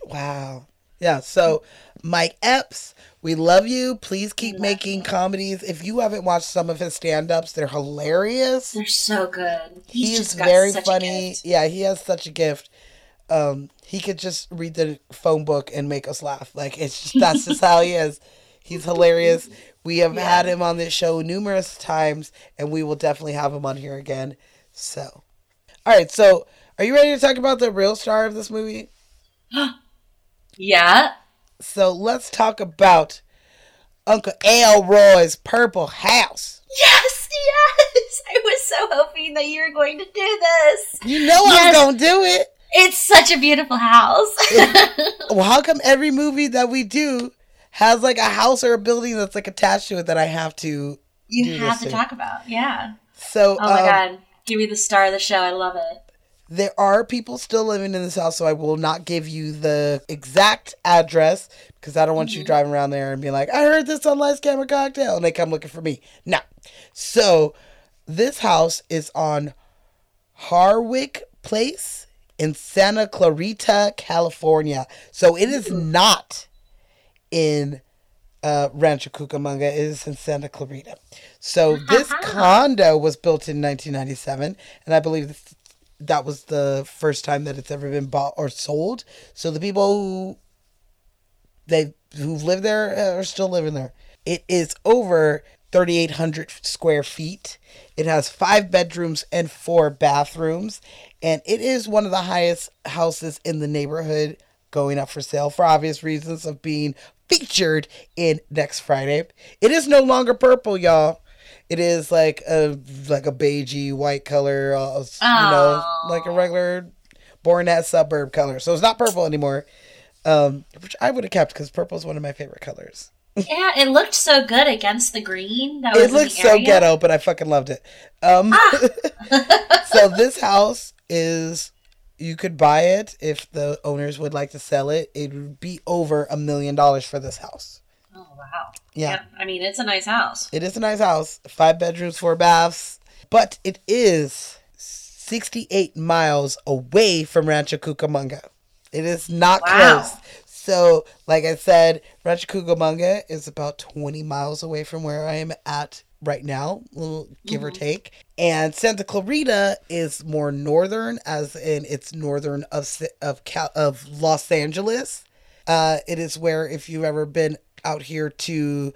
Wow. Yeah. So, Mike Epps, we love you. Please keep making comedies. If you haven't watched some of his stand-ups, they're hilarious. They're so good. He's He's very funny. Yeah, he has such a gift. Um, he could just read the phone book and make us laugh. Like it's just that's just how he is. He's hilarious. We have had him on this show numerous times, and we will definitely have him on here again. So, all right. So, are you ready to talk about the real star of this movie? (gasps) Yeah. So let's talk about Uncle Elroy's Purple House. Yes, yes. (laughs) I was so hoping that you were going to do this. You know Yes. I'm gonna do it. It's such a beautiful house. (laughs) Well, how come every movie that we do has like a house or a building that's like attached to it that I have to? you have to to? talk about. Yeah. So, Oh my um, god. Give me the star of the show. I love it. there are people still living in this house, so I will not give you the exact address because I don't want Mm-hmm. you driving around there and being like, "I heard this on Lights Camera Cocktail," and they come looking for me. No. So, this house is on Harwick Place in Santa Clarita, California. So it is not in uh, Rancho Cucamonga. It is in Santa Clarita. So this condo was built in 1997, and I believe this, that was the first time that it's ever been bought or sold. So the people who they who've lived there uh, are still living there. It is over 3,800 square feet. It has five bedrooms and four bathrooms, and it is one of the highest houses in the neighborhood going up for sale for obvious reasons of being featured in next Friday. It is no longer purple, y'all. It is like a like a beigey white color, uh, you know, like a regular Bornette suburb color. So it's not purple anymore, um, which I would have kept because purple is one of my favorite colors. (laughs) Yeah, it looked so good against the green. That was It looks so ghetto, but I fucking loved it. Um, (laughs) so this house is you could buy it if the owners would like to sell it. It would be over a million dollars for this house. Oh wow. Yeah. I mean, it's a nice house. It is a nice house, five bedrooms, four baths, but it is 68 miles away from Rancho Cucamonga. It is not Wow. close. So, like I said, Rancho Cucamonga is about 20 miles away from where I am at right now, little give or take. And Santa Clarita is more northern, as in it's northern of of of Los Angeles. Uh, it is where if you've ever been out here to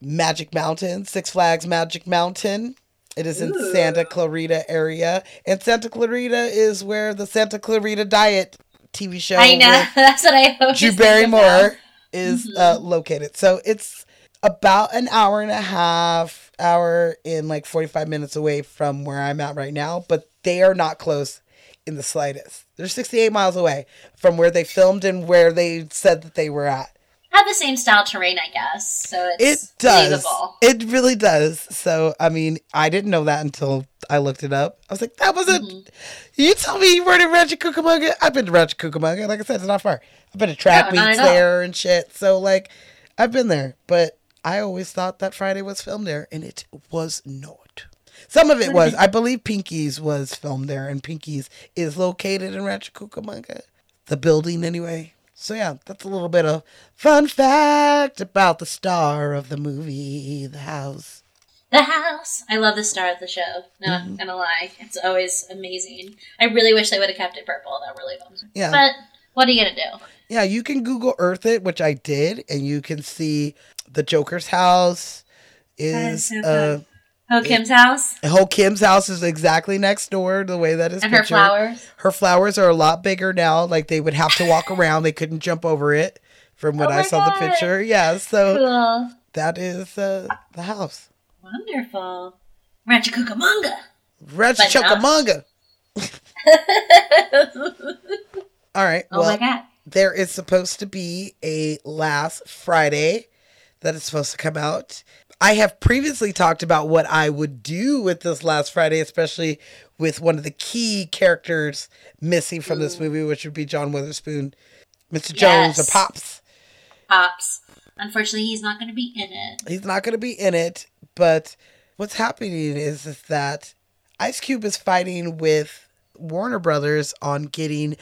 Magic Mountain, Six Flags Magic Mountain. It is in Santa Clarita area, and Santa Clarita is where the Santa Clarita Diet TV show I know. (laughs) That's what I always Drew. Barrymore is uh, located. So it's about an hour and a half, hour in like 45 minutes away from where I'm at right now, but they are not close in the slightest. They're 68 miles away from where they filmed and where they said that they were at. Have the same style terrain, I guess. So It does. believable. It really does. So, I mean, I didn't know that until I looked it up. I was like, that wasn't. Mm-hmm. You tell me you weren't in Rancho Cucamonga? I've been to Rancho Cucamonga. Like I said, it's not far. I've been to track No, meets there and shit. So, like, I've been there. But I always thought that Friday was filmed there, and it was not. Some of it was. (laughs) I believe Pinky's was filmed there, and Pinky's is located in Rancho Cucamonga. The building, anyway. So, yeah, that's a little bit of fun fact about the star of the movie, The House. The house. I love the star of the show. No, Mm-hmm. I'm gonna lie. It's always amazing. I really wish they would have kept it purple. That really bums me. Yeah. But what are you gonna do? Yeah, you can Google Earth it, which I did, and you can see the Joker's house is uh. Ho Kim's house Ho Kim's house is exactly next door, the way that is and her flowers. Her flowers are a lot bigger now. Like they would have to walk (laughs) around; they couldn't jump over it. From what Oh I saw the picture, yeah. So Cool. that is uh, the house. Wonderful. Rancho Cucamonga. Rancho. All right. Oh well, my god. there is supposed to be a last Friday that is supposed to come out. I have previously talked about what I would do with this last Friday, especially with one of the key characters missing from this movie, which would be John Witherspoon, Mr. Jones, Yes. or Pops. Pops. Unfortunately, he's not going to be in it. He's not going to be in it, but what's happening is, is that Ice Cube is fighting with Warner Brothers on getting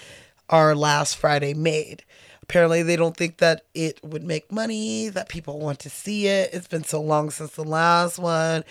our last Friday made. Apparently, they don't think that it would make money, that people want to see it. It's been so long since the last one.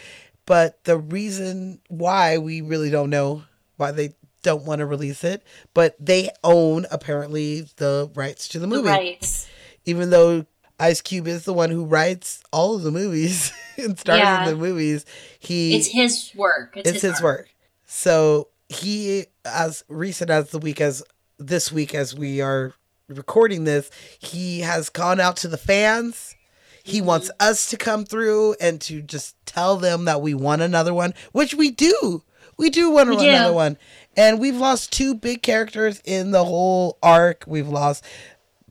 But the reason why we really don't know why they don't want to release it, but they own apparently the rights to the The movie rights. even though Ice Cube is the one who writes all of the movies (laughs) and stars Yeah. in the movies, he It's his work. It's, it's his work. So he, as recent as the week as this week as we are recording this, he has gone out to the fans. He Mm-hmm. wants us to come through and to just tell them that we want another one, which we do. We do want another one. And we've lost two big characters in the whole arc. We've lost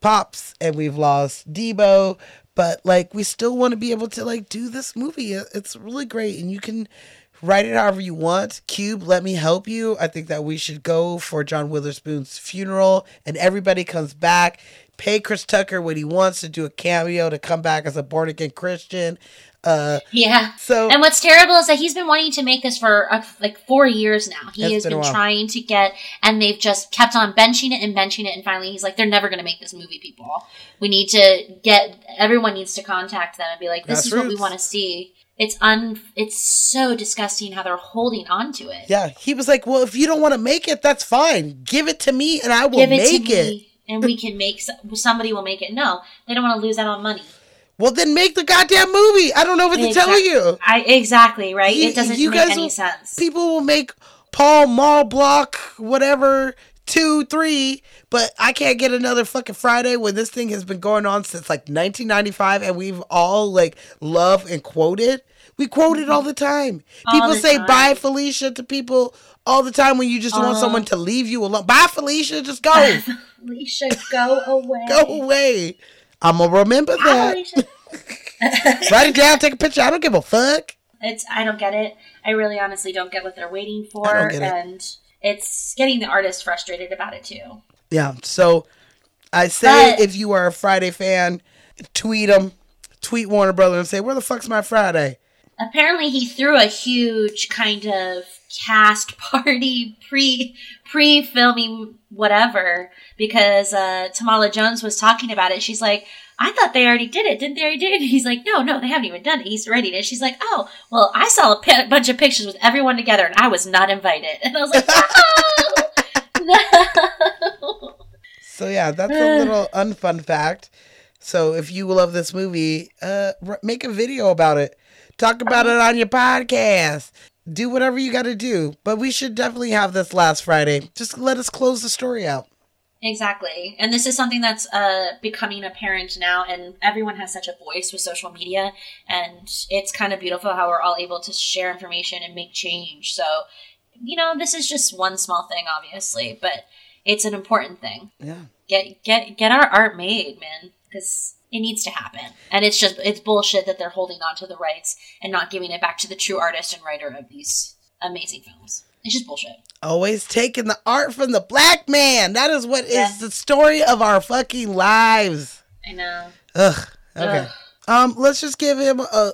Pops and we've lost Debo, but like we still want to be able to like do this movie. It's really great and you can write it however you want. Cube, let me help you. I think that we should go for John Witherspoon's funeral and everybody comes back. Pay Chris Tucker what he wants to do a cameo to come back as a born again Christian. Uh Yeah. so And what's terrible is that he's been wanting to make this for uh, like four years now. He has been been trying to get, and they've just kept on benching it and benching it. And finally, he's like, they're never going to make this movie, people. We need to get, everyone needs to contact them and be like, this is what we want to see. It's un, it's so disgusting how they're holding on to it. yeah, he was like, "Well, if you don't want to make it, that's fine. Give it to me and I will Give it make to it." me, and we can make, somebody will make it. No, they don't want to lose out on money. Well, then make the goddamn movie. I don't know what to tell you. I, exactly, right? You- it doesn't you make guys any will- sense. People will make Paul Mall Block, whatever, two, three, but I can't get another fucking Friday when this thing has been going on since like 1995 and we've all like love and quoted. We quote it all the time. All people the say time. bye Felicia to people all the time when you just want Uh. someone to leave you alone. Bye Felicia, just go. Alicia, go away. (laughs) go away. I'm gonna remember Bye, that. (laughs) Write it down, take a picture. I don't give a fuck. It's I don't get it. I really honestly don't get what they're waiting for, get it. It's getting the artist frustrated about it too. Yeah. So I say But- if you are a Friday fan, tweet them, tweet Warner Brother and say, "Where the fuck's my Friday?" Apparently, he threw a huge kind of cast (laughs) party pre pre filming whatever because uh, Tamala Jones was talking about it. She's like. I thought they already did it. Didn't they already do it? He's like, no, no, they haven't even done it. He's did it. She's like, oh, well, I saw a bunch of pictures with everyone together and I was not invited. (laughs) And I was like, no, no. (laughs) So yeah, that's a (sighs) little unfun fact. So if you love this movie, uh, r- make a video about it. Talk about it on your podcast. Do whatever you got to do. But we should definitely have this last Friday. Just let us close the story out. Exactly. And this is something that's uh, becoming apparent now, and everyone has such a voice with social media. And it's kind of beautiful how we're all able to share information and make change. So, you know, this is just one small thing, obviously, but it's an important thing. Yeah. Get get get our art made, man, because it needs to happen. And it's just it's bullshit that they're holding on to the rights and not giving it back to the true artist and writer of these amazing films. It's just bullshit. Always taking the art from the black man. That is what is Yeah. the story of our fucking lives. I know. Ugh. Okay. Ugh. Um, let's just give him a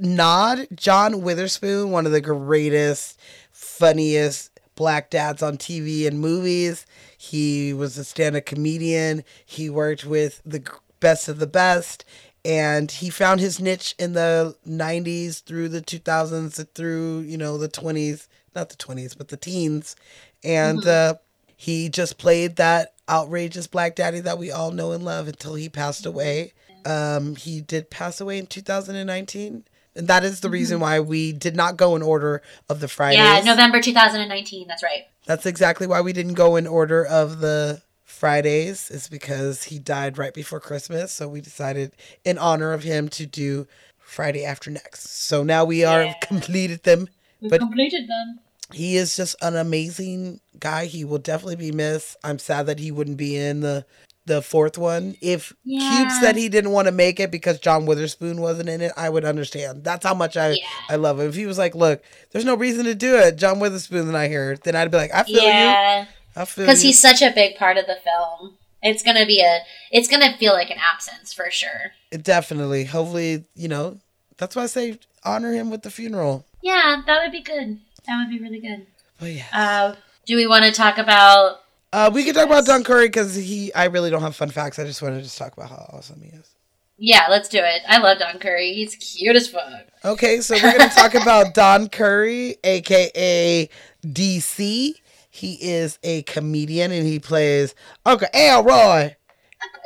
nod. John Witherspoon, one of the greatest, funniest black dads on TV and movies. He was a stand-up comedian. He worked with the best of the best, and he found his niche in the '90s through the 2000s, through you know the 20s, not the 20s, but the teens, and uh, he just played that outrageous black daddy that we all know and love until he passed away. Um, he did pass away in 2019. And that is the reason why we did not go in order of the Fridays. Yeah, November 2019. That's right. That's exactly why we didn't go in order of the Fridays, is because he died right before Christmas. So we decided, in honor of him, to do Friday after next. So now we are Yeah. completed them. We But completed them. He is just an amazing guy. He will definitely be missed. I'm sad that he wouldn't be in the the fourth one. If Cube said he didn't want to make it because John Witherspoon wasn't in it, I would understand. That's how much I Yeah. I love him. If he was like, "Look, there's no reason to do it. John Witherspoon's not here," then I'd be like, "I feel you. Yeah, I feel because he's such a big part of the film. It's gonna be a. It's gonna feel like an absence for sure. It Definitely. Hopefully, you know. That's why I say honor him with the funeral. Yeah, that would be good. That would be really good. But yeah. Uh, do we want to talk about? Uh, we can talk about Don Curry because he. I really don't have fun facts. I just wanted to just talk about how awesome he is. Yeah, let's do it. I love Don Curry. He's cute as fuck. Okay, so we're gonna talk (laughs) about Don Curry, aka DC. He is a comedian and he plays Uncle Elroy,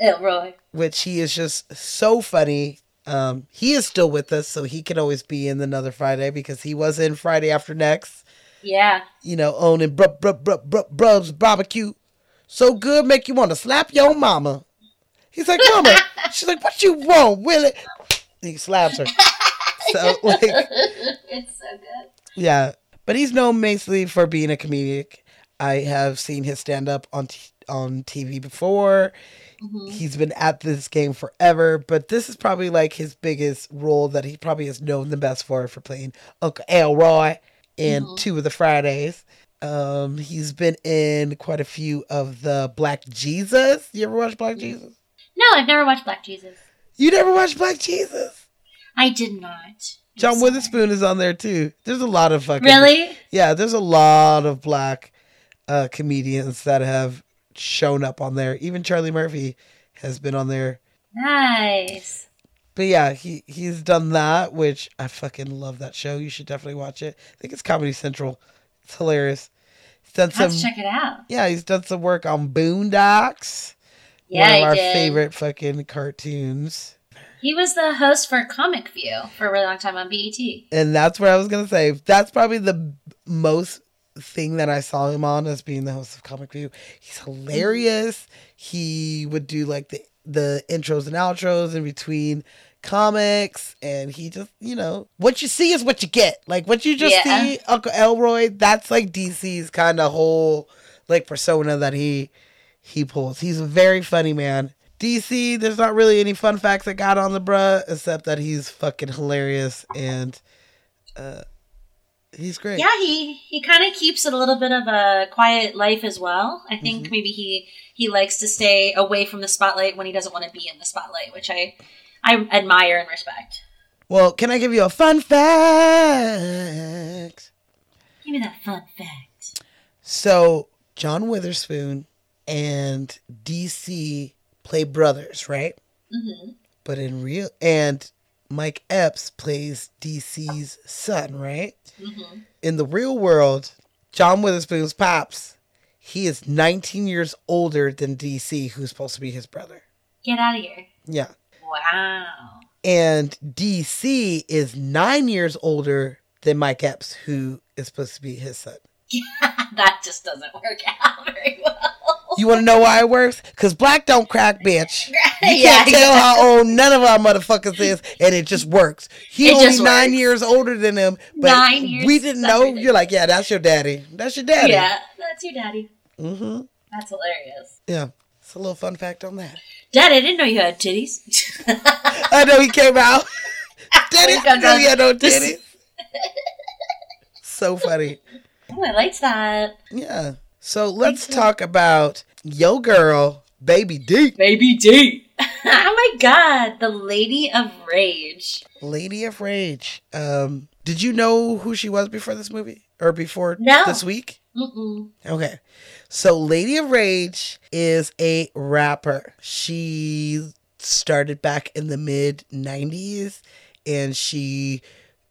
Elroy. which he is just so funny. Um, he is still with us, so he can always be in another Friday because he was in Friday After Next. Yeah. You know, owning Brub Brub Brub Brub Brub's barbecue, so good make you want to slap your mama. He's like, Mama. (laughs) She's like, What you want, Willie? He slaps her. (laughs) So like. it's so good. Yeah, but he's known mostly for being a comedic. I have seen his stand up on t- on TV before. He's been at this game forever, but this is probably like his biggest role that he probably is known the best for for playing Uncle Elroy in two of the Fridays. Um, he's been in quite a few of the Black Jesus. You ever watch Black Jesus? No, I've never watched Black Jesus. You never watched Black Jesus? I did not. John sorry. Witherspoon is on there too. There's a lot of fucking Really? Yeah, there's a lot of black uh, comedians that have shown up on there. Even Charlie Murphy has been on there. Nice. But yeah, he he's done that, which I fucking love that show. You should definitely watch it. I think it's Comedy Central. It's hilarious. He's done some Let's check it out. yeah, he's done some work on Boondocks. Yeah, one of our did. favorite fucking cartoons. He was the host for Comic View for a really long time on BET. And that's what I was gonna say. That's probably the most thing that I saw him on as being the host of Comic View. He's hilarious. He would do like the the intros and outros in between comics, and he just you know what you see is what you get. Like what you just Yeah. see, Uncle Elroy. That's like DC's kind of whole like persona that he he pulls. He's a very funny man. DC, there's not really any fun facts I got on the bruh, except that he's fucking hilarious and uh, he's great. Yeah, he he kind of keeps it a little bit of a quiet life as well. I think Mm-hmm. maybe he he likes to stay away from the spotlight when he doesn't want to be in the spotlight, which I I admire and respect. Well, can I give you a fun fact? Give me that fun fact. So, John Witherspoon and DC play brothers, right? hmm But in real, and Mike Epps plays DC's son, right? hmm In the real world, John Witherspoon's pops, he is 19 years older than DC, who's supposed to be his brother. Get out of here! Yeah. Wow. And DC is nine years older than Mike Epps, who is supposed to be his son. (laughs) (laughs) that just doesn't work out very well. You want to know why it works? Because black don't crack, (laughs) bitch. You Yeah, can't tell how old none of our motherfuckers is, and it just works. He It only nine works. years older than him, but Nine years? we didn't know. You're like, yeah, that's your daddy. That's your daddy. Yeah, that's your daddy. Mm-hmm. That's hilarious. Yeah. It's a little fun fact on that. Dad, I didn't know you had titties. (laughs) I know he came out. Did He he? comes No, had no just- titties. so funny. Oh, I liked that. Yeah. So let's talk about Yo Girl, Baby D. Baby D. (laughs) oh my god, the Lady of Rage. Lady of Rage. Um, did you know who she was before this movie? Or before No. this week? Mm-mm. Okay. So Lady of Rage is a rapper. She started back in the mid 90s and she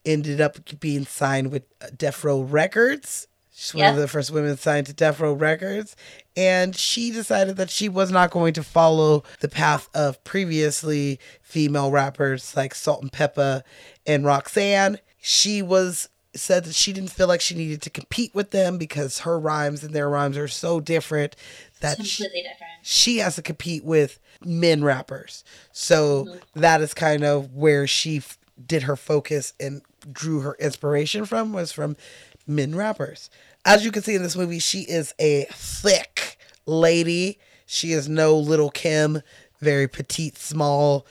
ended up being signed with Death Row Records. She's one of the first women signed to Death Row Records. And she decided that she was not going to follow the path of previously female rappers like Salt and Pepa and Roxanne. She was said that she didn't feel like she needed to compete with them because her rhymes and their rhymes are so different that she, different. she has to compete with men rappers. So mm-hmm. that is kind of where she f- did her focus and drew her inspiration from was from men rappers. As you can see in this movie, she is a thick lady. She is no little Kim, very petite, small,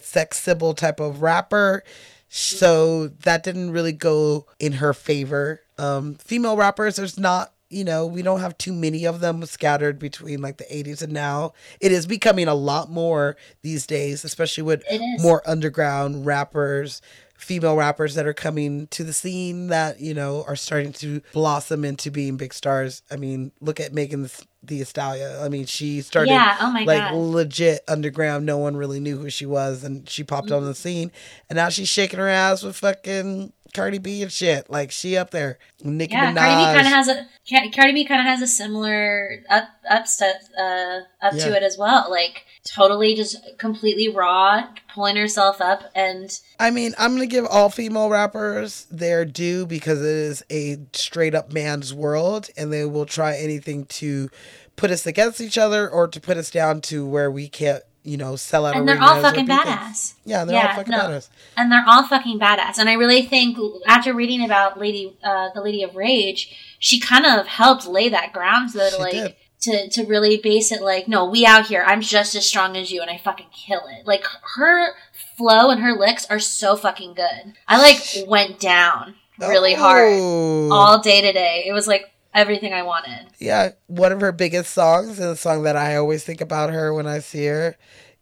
sex symbol type of rapper. So that didn't really go in her favor. Um, female rappers, there's not, you know, we don't have too many of them scattered between like the 80s and now. It is becoming a lot more these days, especially with more underground rappers, female rappers that are coming to the scene that, you know, are starting to blossom into being big stars. I mean, look at Megan the, Thee Stallion. I mean, she started Yeah, oh my like God. legit underground. No one really knew who she was, and she popped on the mm-hmm. scene, and now she's shaking her ass with fucking Cardi B and shit. Like she up there, Nicki Yeah, Minaj. Cardi B kind of has a Cardi B kind of has a similar up up uh, up Yeah. to it as well. Like totally just completely raw, pulling herself up, and I mean, I'm gonna give all female rappers their due because it is a straight up man's world, and they will try anything to put us against each other or to put us down to where we can't, you know, sell out. and they're all fucking badass. Yeah, they're all fucking badass. And they're all fucking badass. And I really think after reading about Lady, uh, the Lady of Rage, she kind of helped lay that ground so that She like did. to to really base it like, no, we out here. I'm just as strong as you, and I fucking kill it. Like her flow and her licks are so fucking good. I like went down really hard Oh. all day today. It was like everything I wanted. Yeah, one of her biggest songs, and the song that I always think about her when I see her,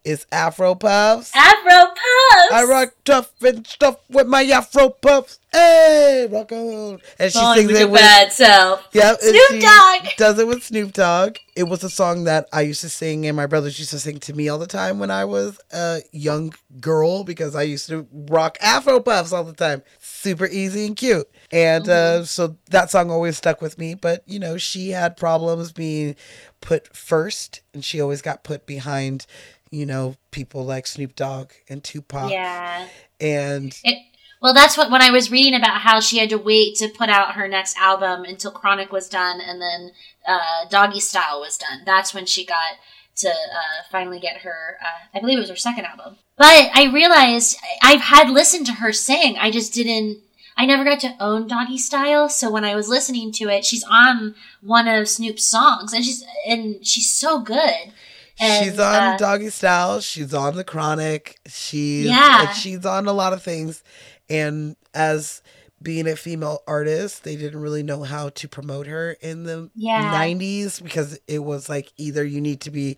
is Afro Puffs. Afro puffs. I rock tough and stuff with my Afro Puffs. Hey, rock on. And she Song sings with it with bad self. Yep, Snoop Dogg. Does it with Snoop Dogg. It was a song that I used to sing, and my brothers used to sing to me all the time when I was a young girl because I used to rock Afro Puffs all the time. Super easy and cute. And Mm-hmm. uh, so that song always stuck with me. But, you know, she had problems being put first, and she always got put behind, you know, people like Snoop Dogg and Tupac. Yeah. And It, well, that's what when I was reading about how she had to wait to put out her next album until Chronic was done, and then uh, Doggy Style was done. That's when she got to uh, finally get her. Uh, I believe it was her second album. But I realized I've had listened to her sing. I just didn't. I never got to own Doggy Style, so when I was listening to it, she's on one of Snoop's songs, and she's and she's so good. And, she's on uh, Doggy Style. She's on The Chronic. She's Yeah. she's on a lot of things. And as being a female artist, they didn't really know how to promote her in the Yeah. 90s because it was like either you need to be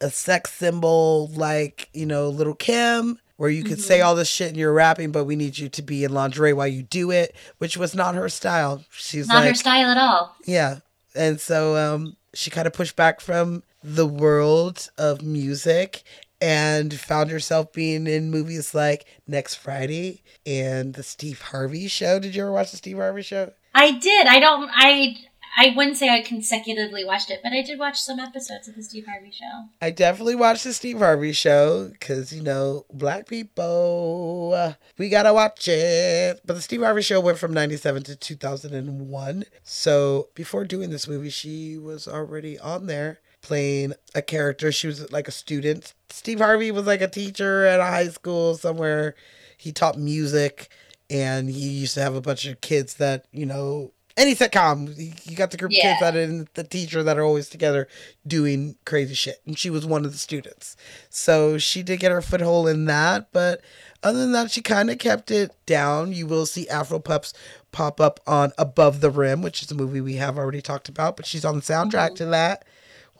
a sex symbol like, you know, Little Kim, where you could Mm-hmm. say all this shit and you're rapping, but we need you to be in lingerie while you do it, which was not her style. She's not like, her style at all. yeah. And so um, she kind of pushed back from the world of music and found herself being in movies like Next Friday and The Steve Harvey Show. Did you ever watch The Steve Harvey Show? I did. I don't. I. I wouldn't say I consecutively watched it, but I did watch some episodes of the Steve Harvey Show. I definitely watched The Steve Harvey Show because, you know, black people, uh, we gotta watch it. But The Steve Harvey Show went from 97 to 2001. So before doing this movie, she was already on there playing a character. She was like a student. Steve Harvey was like a teacher at a high school somewhere. He taught music and he used to have a bunch of kids that, you know, any sitcom, you- got the group of kids that and the teacher that are always together doing crazy shit. And she was one of the students. So she did get her foothold in that. But other than that, she kind of kept it down. You will see Afro Puffs pop up on Above the Rim, which is a movie we have already talked about. But she's on the soundtrack mm-hmm. to that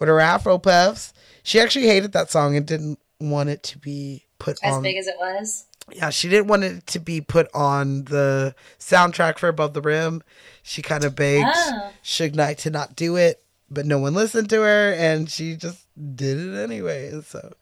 with her Afro Puffs. She actually hated that song and didn't want it to be put As on big as it was. yeah, she didn't want it to be put on the soundtrack for Above the Rim. She kind of begged Oh. Suge Knight to not do it, but no one listened to her, and she just did it anyway. So,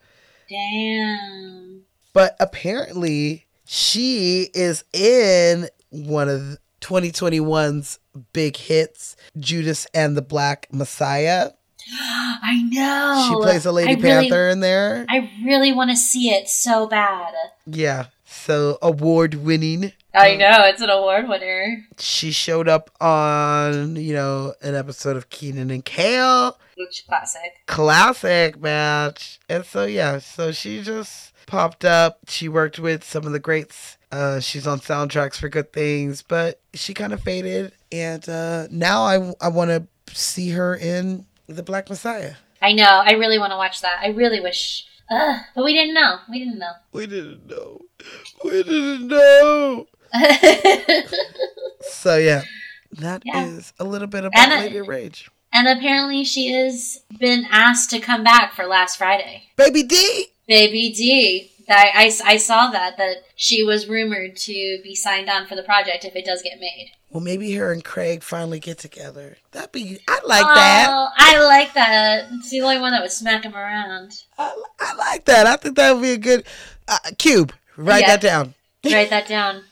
Damn. but apparently, she is in one of 2021's big hits, Judas and the Black Messiah. (gasps) I know. She plays a Lady I really- Panther in there. I really want to see it so bad. yeah, so award winning. I know it's an award winner, she showed up on you know an episode of Kenan and Kel, which classic. classic match, and so yeah, so she just popped up. She worked with some of the greats. Uh, she's on soundtracks for good things, but she kind of faded, and uh, now I I want to see her in the Black Messiah. I know. I really want to watch that. I really wish. Ugh, but we didn't know. We didn't know. We didn't know. We didn't know. (laughs) So yeah, that is Yeah. a little bit about And, uh, Lady Rage. and apparently, she has been asked to come back for last Friday. Baby D. Baby D. I, I, I saw that that she was rumored to be signed on for the project if it does get made. Well, maybe her and Craig finally get together. That'd be. I like that. Oh, I like that. It's the only one that would smack him around. I, I like that. I think that would be a good uh, cube. Write Yeah. that down. Write that down.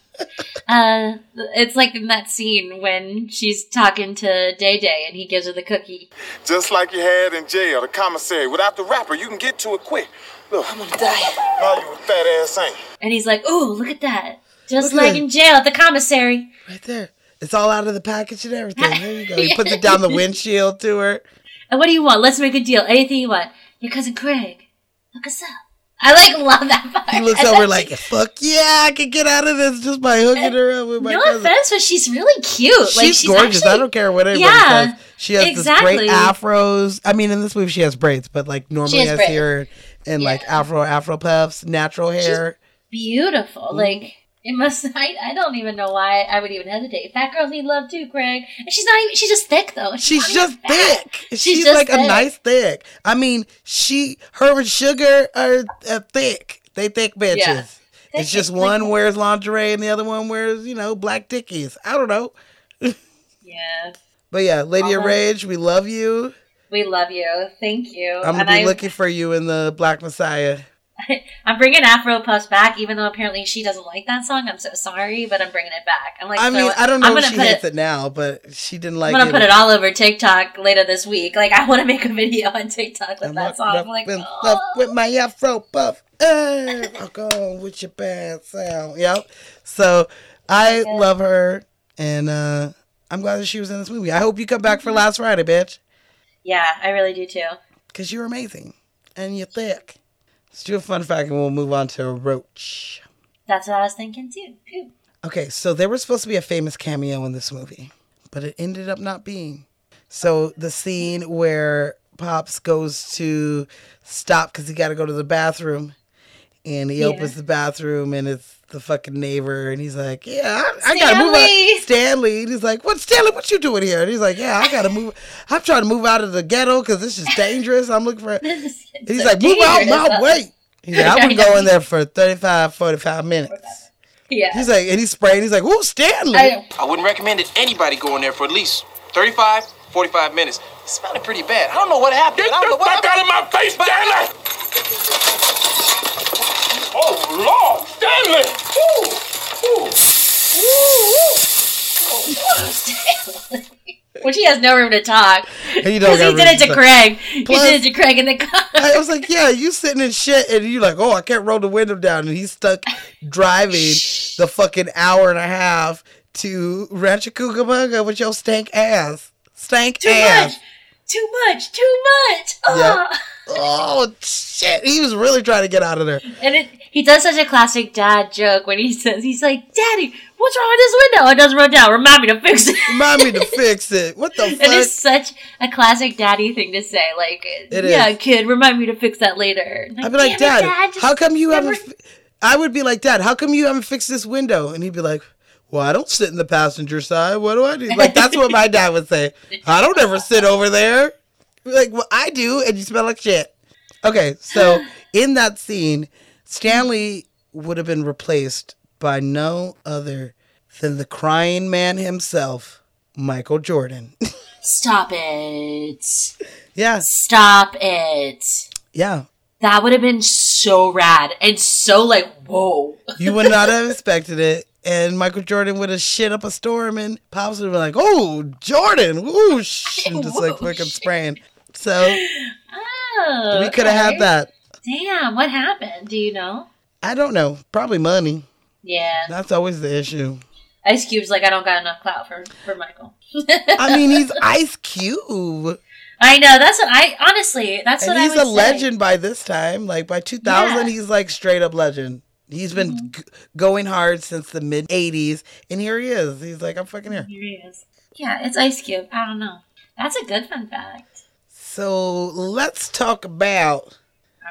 Uh, it's like in that scene when she's talking to Day Day and he gives her the cookie. Just like you had in jail, the commissary. Without the wrapper, you can get to it quick. Look, I'm gonna die. No, you a fat ass ain't. And he's like, "Ooh, look at that! Just Look like that. in jail at the commissary." Right there. It's all out of the package and everything. There you go. He (laughs) puts it down the windshield to her. And what do you want? Let's make a deal. Anything you want. Your cousin Craig, look us up. I like love that part. He looks (laughs) And over like, she- fuck yeah, I can get out of this just by hooking her up with my no cousin. offense, but she's really cute. She's, like she's gorgeous. I don't care what anybody Yeah, says. She has exactly. this great afros. I mean, in this movie, she has braids, but like normally has I see her in like afro afro puffs, natural hair. beautiful. Mm-hmm. Like it must. I, I don't even know why I would even hesitate. Fat girls need love too, Craig. And she's not even. She's just thick though. She's not just thick. She's She's, just like a nice thick. I mean, she, her and Sugar are uh, thick. They thick bitches. Yeah. It's just one wears lingerie and the other one wears, you know, black dickies. I don't know. Yeah, (laughs) But yeah, Lady of. Rage, we love you. we love you. Thank you. I'm gonna be I- looking for you in the Black Messiah. (laughs) I'm bringing Afro Puffs back, even though apparently she doesn't like that song. I'm so sorry, but I'm bringing it back. I'm like, I mean, throw I don't know I'm if she hates it. it now, but she didn't like I'm gonna it. put it all over TikTok later this week. Like, I want to make a video on TikTok with I'm that song. I'm like, oh. with my afro puff. Hey, walk on with your bad sound. Yep. So I love her, and uh, I'm glad that she was in this movie. I hope you come back for Last Friday, bitch, yeah, I really do too. because you're amazing and you're thick. Let's do a fun fact, and we'll move on to Roach. That's what I was thinking too. Phew. Okay, so there was supposed to be a famous cameo in this movie, but it ended up not being. So the scene where Pops goes to stop because he got to go to the bathroom, and he Yeah. opens the bathroom and it's the fucking neighbor, and he's like, "Yeah, I, I gotta move Stanley! out." Stanley, and he's like, "What, Stanley? What you doing here?" And he's like, "Yeah, I gotta move. I'm trying to move out of the ghetto because this is dangerous. I'm looking for." (laughs) And he's so like, "Move out my way." He's like, "I would go in there for 35, 45 minutes." Yeah. He's like, and he's spraying. He's like, "Ooh, Stanley." I, I wouldn't recommend it anybody go in there for at least 35, 45 minutes. It smelled pretty bad. I don't know what happened. Get I don't know the what fuck out of my face, Stanley! Oh, Lord, Stanley! Ooh, ooh. Which he has no room to talk. And you don't Because he got did it to to- Craig. Plus- he did it to Craig in the car. (laughs) I was like, yeah, you sitting in shit, and you like, oh, I can't roll the window down, and he's stuck driving the fucking hour and a half to Rancho Cucamonga with your stank ass, stank Too ass. much. Too much. Too much. Yeah. Ah. Oh shit, he was really trying to get out of there. And it, he does such a classic dad joke when he says, he's like, Daddy, what's wrong with this window? It doesn't run down. Remind me to fix it. Remind me to (laughs) fix it. What the And it's such a classic daddy thing to say. Like, It yeah, is. kid, remind me to fix that later. I'd be like, "Damn it, Dad, how come you never- haven't? Fi-? I would be like, Dad, how come you haven't fixed this window? And he'd be like, Well, I don't sit in the passenger side. What do I do? Like that's what my (laughs) dad would say. I don't ever sit over there. Like, well, I do, and you smell like shit. Okay, so (laughs) in that scene, Stanley would have been replaced by no other than the crying man himself, Michael Jordan. (laughs) Stop it. yeah, Stop it. yeah. That would have been so rad and so like, whoa. (laughs) You would not have expected it. And Michael Jordan would have shit up a storm and Pops would have been like, oh, Jordan, whoosh, and just like (laughs) fucking spraying. So Oh, we could have had that. Damn, what happened? Do you know? I don't know. Probably money. Yeah. That's always the issue. Ice Cube's like, I don't got enough clout for, for Michael. I (laughs) mean, he's Ice Cube. I know. That's what I, honestly, that's And what he's I would a say. legend by this time. Like by 2000, Yeah. he's like straight up legend. He's been Mm-hmm. g- going hard since the mid 80s. And here he is. He's like, I'm fucking here. Here he is. Yeah, it's Ice Cube. I don't know. That's a good fun fact. So let's talk about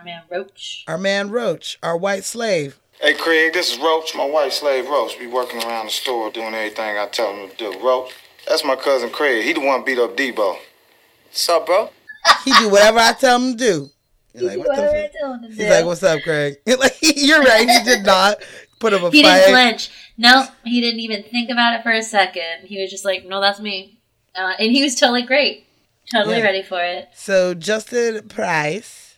man Roach. our man Roach, our white slave. Hey, Craig, this is Roach, my white slave Roach. Be working around the store doing everything I tell him to do. Roach, that's my cousin Craig. He the one beat up Debo. What's up, bro? He do whatever I tell him to do. He's like, what the fuck? He's like, what's up, Craig? (laughs) like, you're right. He did not put up a He fight. didn't flinch. No, he didn't even think about it for a second. He was just like, no, that's me. Uh, and he was totally great. Totally Yeah. ready for it. So Justin Pierce,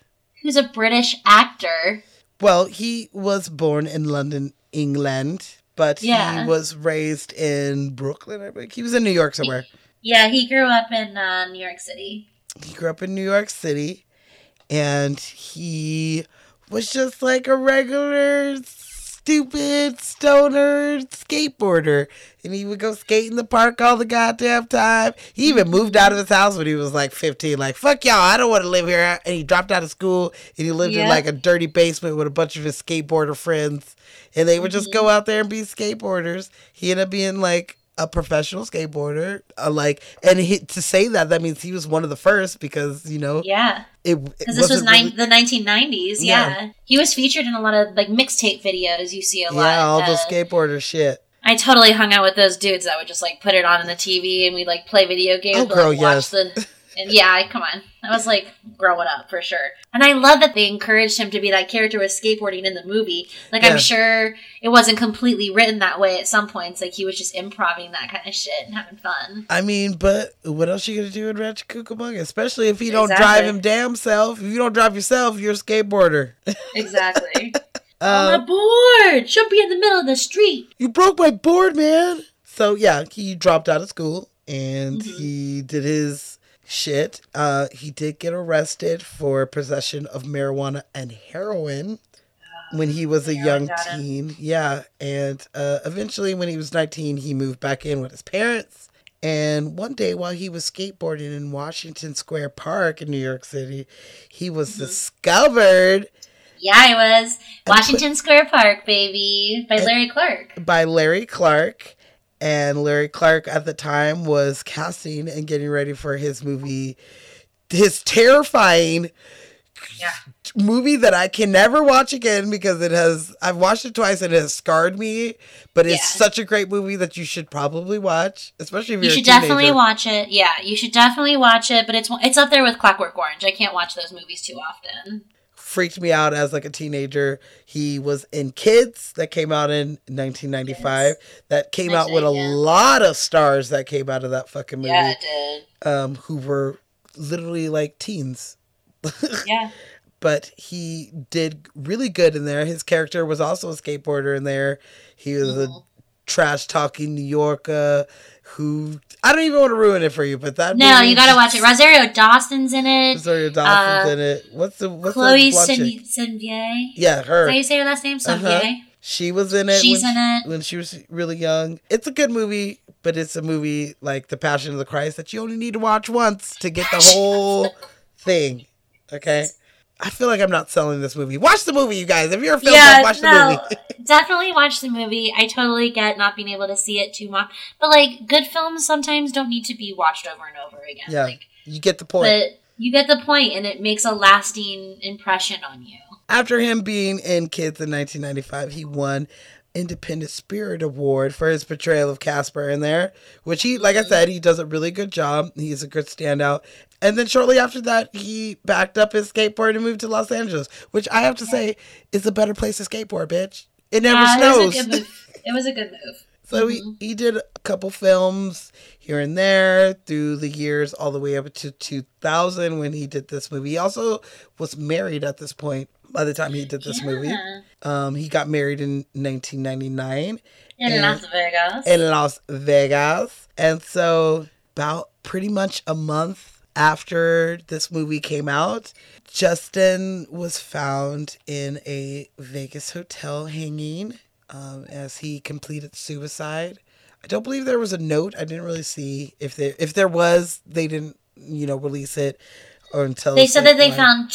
Who's a British actor. well, he was born in London, England, but Yeah. he was raised in Brooklyn. I think he was in New York somewhere. Yeah, he grew up in uh, New York City. He grew up in New York City, and he was just like a regular stupid stoner skateboarder. And he would go skate in the park all the goddamn time. He even moved out of his house when he was like 15. Like, fuck y'all, I don't want to live here. And he dropped out of school and he lived in like a dirty basement with a bunch of his skateboarder friends. And they would just go out there and be skateboarders. He ended up being like a professional skateboarder. Uh, like, and he, to say that, that means he was one of the first because, you know, Yeah. It, Because this was nine, really- the 1990s. Yeah. Yeah. He was featured in a lot of like mixtape videos you see a lot. yeah, all those skateboarder shit. I totally hung out with those dudes that would just like put it on in the TV and we'd like play video games. Oh, girl, like, watch yes. The, (laughs) and yeah, come on. I was like growing up for sure. And I love that they encouraged him to be that character with skateboarding in the movie. Like, Yeah. I'm sure it wasn't completely written that way at some points. Like, he was just improving that kind of shit and having fun. I mean, but what else are you gonna do in Rancho Cucamonga? Especially if he don't Exactly. drive him damn self. If you don't drive yourself, you're a skateboarder. Exactly. (laughs) Um, On the board! Should be in the middle of the street. you broke my board, man. So yeah, he dropped out of school and Mm-hmm. he did his shit. Uh, he did get arrested for possession of marijuana and heroin when he was a young got him. teen. Yeah, and uh, eventually, when he was 19, he moved back in with his parents. And one day, while he was skateboarding in Washington Square Park in New York City, he was Mm-hmm. discovered Yeah, it was. Washington Square Park, baby. By Larry Clark. by Larry Clark. And Larry Clark at the time was casting and getting ready for his movie his terrifying Yeah. movie that I can never watch again because it has I've watched it twice and it has scarred me. But it's Yeah. such a great movie that you should probably watch, especially if You should definitely watch it. Yeah, you should definitely watch it. But it's it's up there with Clockwork Orange. I can't watch those movies too often. Freaked me out as like a teenager. He was in Kids that came out in 1995. That came out with a lot of stars that came out of that fucking movie. Yeah, it did. Um, who were literally like teens. (laughs) Yeah. But he did really good in there. His character was also a skateboarder in there. He was Mm-hmm. a trash talking New Yorker who I don't even want to ruin it for you, but that No, movie you gotta watch it. Rosario Dawson's in it. Rosario Dawson's Uh, in it. What's the what's Chloe the blonde chick? Sinvier. Yeah, her. How you say her last name? Sinvier. Uh-huh. She was in it. She's when in she, when she was really young. It's a good movie, but it's a movie like The Passion of the Christ that you only need to watch once to get the (laughs) whole thing. Okay. I feel like I'm not selling this movie. Watch the movie, you guys. If you're a film Yeah, buff, watch the movie. (laughs) definitely watch the movie. I totally get not being able to see it too much, but like good films sometimes don't need to be watched over and over again. yeah, Like, you get the point. but you get the point, and it makes a lasting impression on you. After him being in Kids in 1995, he won Independent Spirit Award for his portrayal of Casper in there, which he, like I said, he does a really good job. He's a good standout. And then shortly after that, he backed up his skateboard and moved to Los Angeles, which I have to say is a better place to skateboard, bitch. It never Yeah, snows. It was a good move. It was a good move. (laughs) So he, mm-hmm. he did a couple films here and there through the years, all the way up to 2000 when he did this movie. He also was married at this point by the time he did this movie. Um, he got married in 1999 In and- Las Vegas. in Las Vegas. And so, about pretty much a month after this movie came out, Justin was found in a Vegas hotel hanging um, as he completed suicide. I don't believe there was a note. I didn't really see if there if there was. They didn't, you know, release it or until they said that they found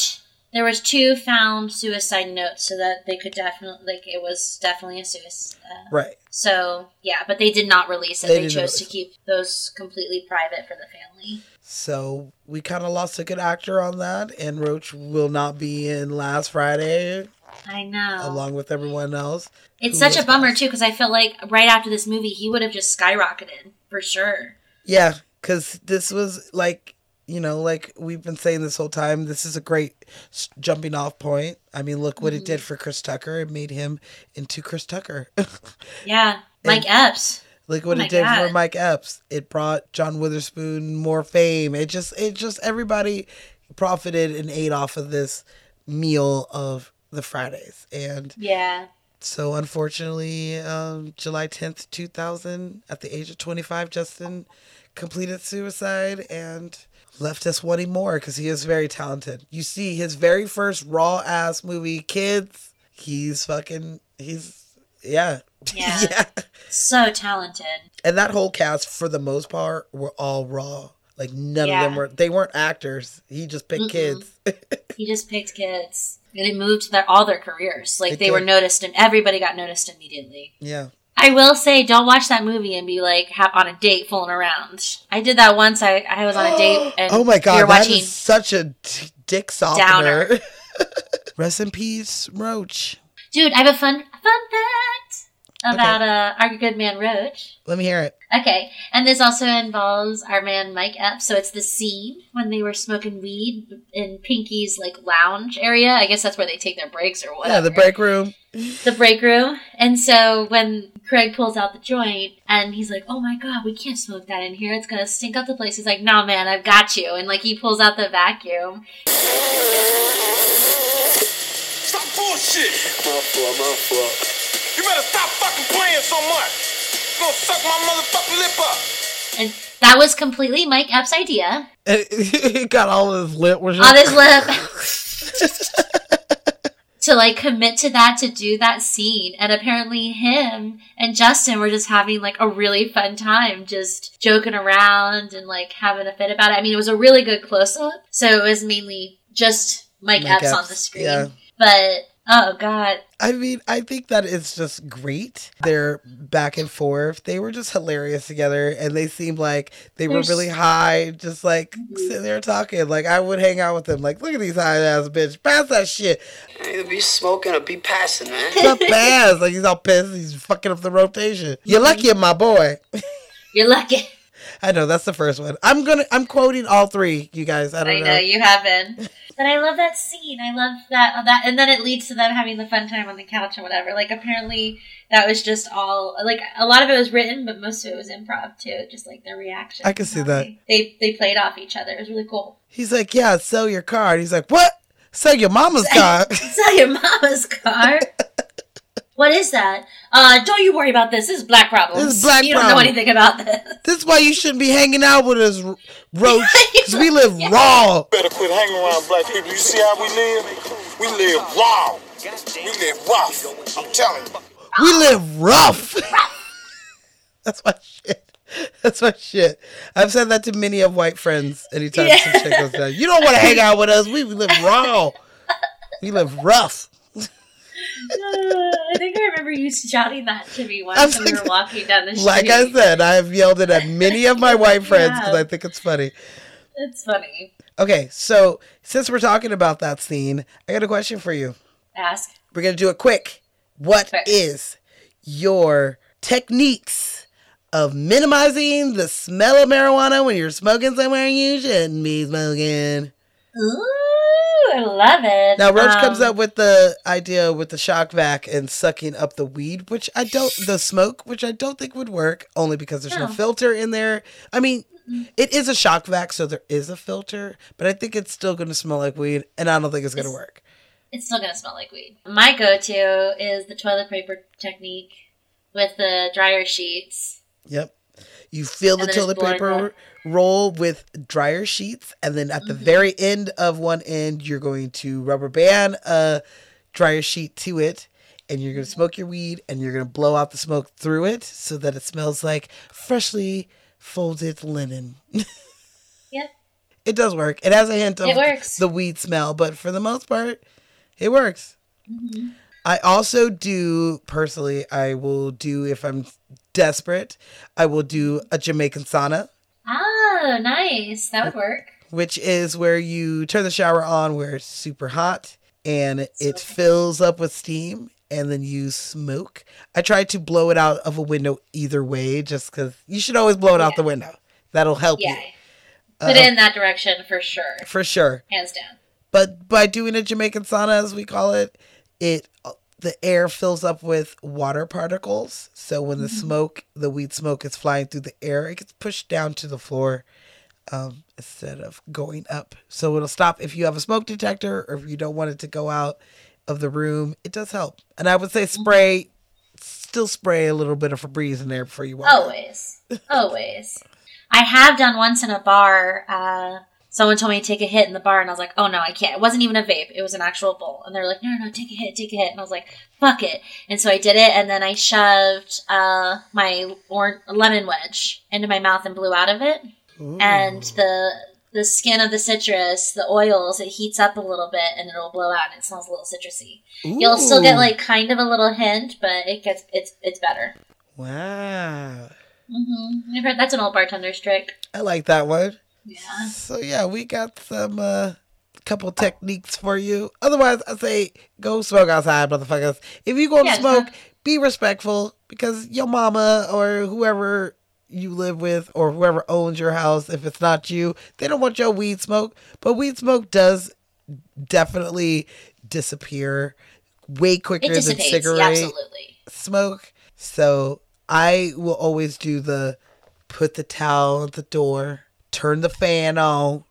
there was two found suicide notes, so that they could definitely like it was definitely a suicide. Uh, right. So yeah, but they did not release it. They They, chose to keep those completely private for the family. So we kind of lost a good actor on that, and Roach will not be in last Friday I know. along with everyone else. it's such a bummer too because I felt like right after this movie he would have just skyrocketed for sure. Yeah, because this was like, you know, like we've been saying this whole time, this is a great jumping off point. I mean, look what it did Mm-hmm. for Chris Tucker. It made him into Chris Tucker. (laughs) Yeah, Mike Epps. look what Oh it did God. for Mike Epps. It brought John Witherspoon more fame. It just, it just, everybody profited and ate off of this meal of the Fridays. And Yeah. so, unfortunately, um, July 10th, 2000, at the age of 25, Justin completed suicide and left us wanting more because he is very talented. You see, his very first raw ass movie, Kids, he's fucking, he's, yeah. (laughs) Yeah. yeah. So talented. And that whole cast, for the most part, were all raw. Like, none Yeah. of them were, they weren't actors. He just picked Mm-mm. kids. (laughs) He just picked kids, and it moved their all their careers. Like It they were noticed, and everybody got noticed immediately. yeah. I will say, don't watch that movie and be like ha- on a date fooling around. I did that once. I I was on a date (gasps) and oh my we god, were that watching. is such a t- dick softener. Downer. (laughs) Rest in peace, Roach. Dude, I have a fun fun fact about uh, our good man Roach. Let me hear it. Okay, and this also involves our man Mike Epps. So it's the scene when they were smoking weed in Pinky's like lounge area. I guess that's where they take their breaks or whatever. Yeah, the break room. the break room. And so when Craig pulls out the joint and he's like, "Oh my god, we can't smoke that in here. It's gonna stink up the place." He's like, "No, man, I've got you." And like he pulls out the vacuum. Stop bullshit! My fault, my fault. You better stop fucking playing so much. You gonna suck my motherfucking lip up. And that was completely Mike Epps' idea. And (laughs) he got all his lip was On his lip. (laughs) to like commit to that to do that scene and apparently him and justin were just having like a really fun time just joking around and like having a fit about it i mean it was a really good close-up so it was mainly just mike, Mike epps, on the screen yeah. but Oh God. I mean, I think that it's just great. They're back and forth. They were just hilarious together, and they seemed like they were There's- really high, just like mm-hmm. sitting there talking. Like I would hang out with them. Like, look at these high ass bitch. Pass that shit. Either be smoking or be passing, man. Not pass. Like he's all pissed. He's fucking up the rotation. You're mm-hmm. lucky, my boy. You're lucky. I know that's the first one. I'm gonna. I'm quoting all three. You guys. I don't I know. know you have been. (laughs) But I love that scene. I love that uh, that, and then it leads to them having the fun time on the couch and whatever. Like apparently that was just all like a lot of it was written, but most of it was improv too. Just like their reaction. I can see that. They they played off each other. It was really cool. He's like, yeah, sell your car. And he's like, what? Sell your mama's (laughs) car. Sell your mama's car. (laughs) what is that? Uh, don't you worry about this. This is black problems. This is black You don't know anything about this. this is why you shouldn't be hanging out with us, Ro- Roach, (laughs) because we live raw. Better quit hanging around black people. You see how we live? We live raw. We live rough. I'm telling you. We live rough. (laughs) That's my shit. That's my shit. I've said that to many of white friends anytime Yeah. some chick goes down. You don't want to hang out with us. We live raw. We live rough. I think I remember you shouting that to me once when we like- were walking down the street. Like I said, I have yelled it at many of my (laughs) white friends because Yeah. I think it's funny. It's funny. Okay, so since we're talking about that scene, I got a question for you. Ask. We're gonna do it quick. What is Okay. your techniques of minimizing the smell of marijuana when you're smoking somewhere you shouldn't be smoking? Ooh, I love it. Now Roach comes Um, up with the idea with the Shop-Vac and sucking up the weed, which I don't the smoke, which I don't think would work, only because there's no, No. filter in there. I mean, it is a Shop-Vac, so there is a filter, but I think it's still gonna smell like weed, and I don't think it's gonna work. It's still gonna smell like weed. My go-to is the toilet paper technique with the dryer sheets. Yep. You fill the And just toilet paper roll with dryer sheets, and then at the Mm-hmm. very end of one end, you're going to rubber band a dryer sheet to it, and you're going to smoke your weed, and you're going to blow out the smoke through it so that it smells like freshly folded linen. (laughs) Yep. It does work. It has a hint of It works. the weed smell, but for the most part, it works. Mm-hmm. I also do personally. I will do if I'm desperate. I will do a Jamaican sauna, Oh, nice. That would work. which is where you turn the shower on where it's super hot and it fills up with steam, and then you smoke. I try to blow it out of a window either way, just because you should always blow it out the window. That'll help Yeah. you Put it uh, in that direction for sure. for sure. Hands down. But by doing a Jamaican sauna, as we call it, it the air fills up with water particles. So when the smoke, the weed smoke, is flying through the air, it gets pushed down to the floor um, instead of going up. So it'll stop if you have a smoke detector or if you don't want it to go out of the room. It does help. And I would say spray, still spray a little bit of Febreze in there before you walk. Always. Always. I have done once in a bar. Uh, someone told me to take a hit in the bar, and I was like, oh no, I can't. It wasn't even a vape, it was an actual bowl. And they're like, no, no, no, take a hit, take a hit. And I was like, fuck it. And so I did it, and then I shoved uh, my or- lemon wedge into my mouth and blew out of it. And the the skin of the citrus, the oils, it heats up a little bit and it'll blow out and it smells a little citrusy. You'll still get like kind of a little hint, but it gets it's it's better. Wow. Mm-hmm. I've heard that's an old bartender's trick. I like that one. Yeah. So yeah, we got some uh couple techniques for you. Otherwise, I say go smoke outside, motherfuckers. If you gonna Yeah, smoke, be respectful because your mama or whoever you live with or whoever owns your house, if it's not you, they don't want your weed smoke. But weed smoke does definitely disappear way quicker than cigarette Yeah, absolutely. smoke. So I will always do the put the towel at the door, turn the fan on,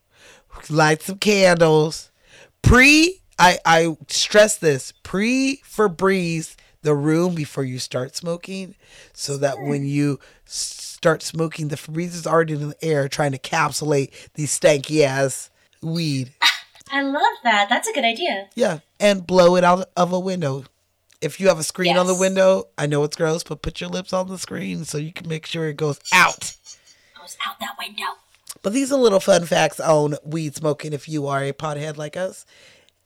light some candles. Pre, I, I stress this pre Febreze the room before you start smoking so that hmm. when you start smoking, the Febreze is already in the air trying to encapsulate these stanky ass weed. (laughs) I love that. That's a good idea. Yeah, and blow it out of a window. If you have a screen on the window, I know it's gross, but put your lips on the screen so you can make sure it goes out. Goes out that window. But these are little fun facts on weed smoking if you are a pothead like us.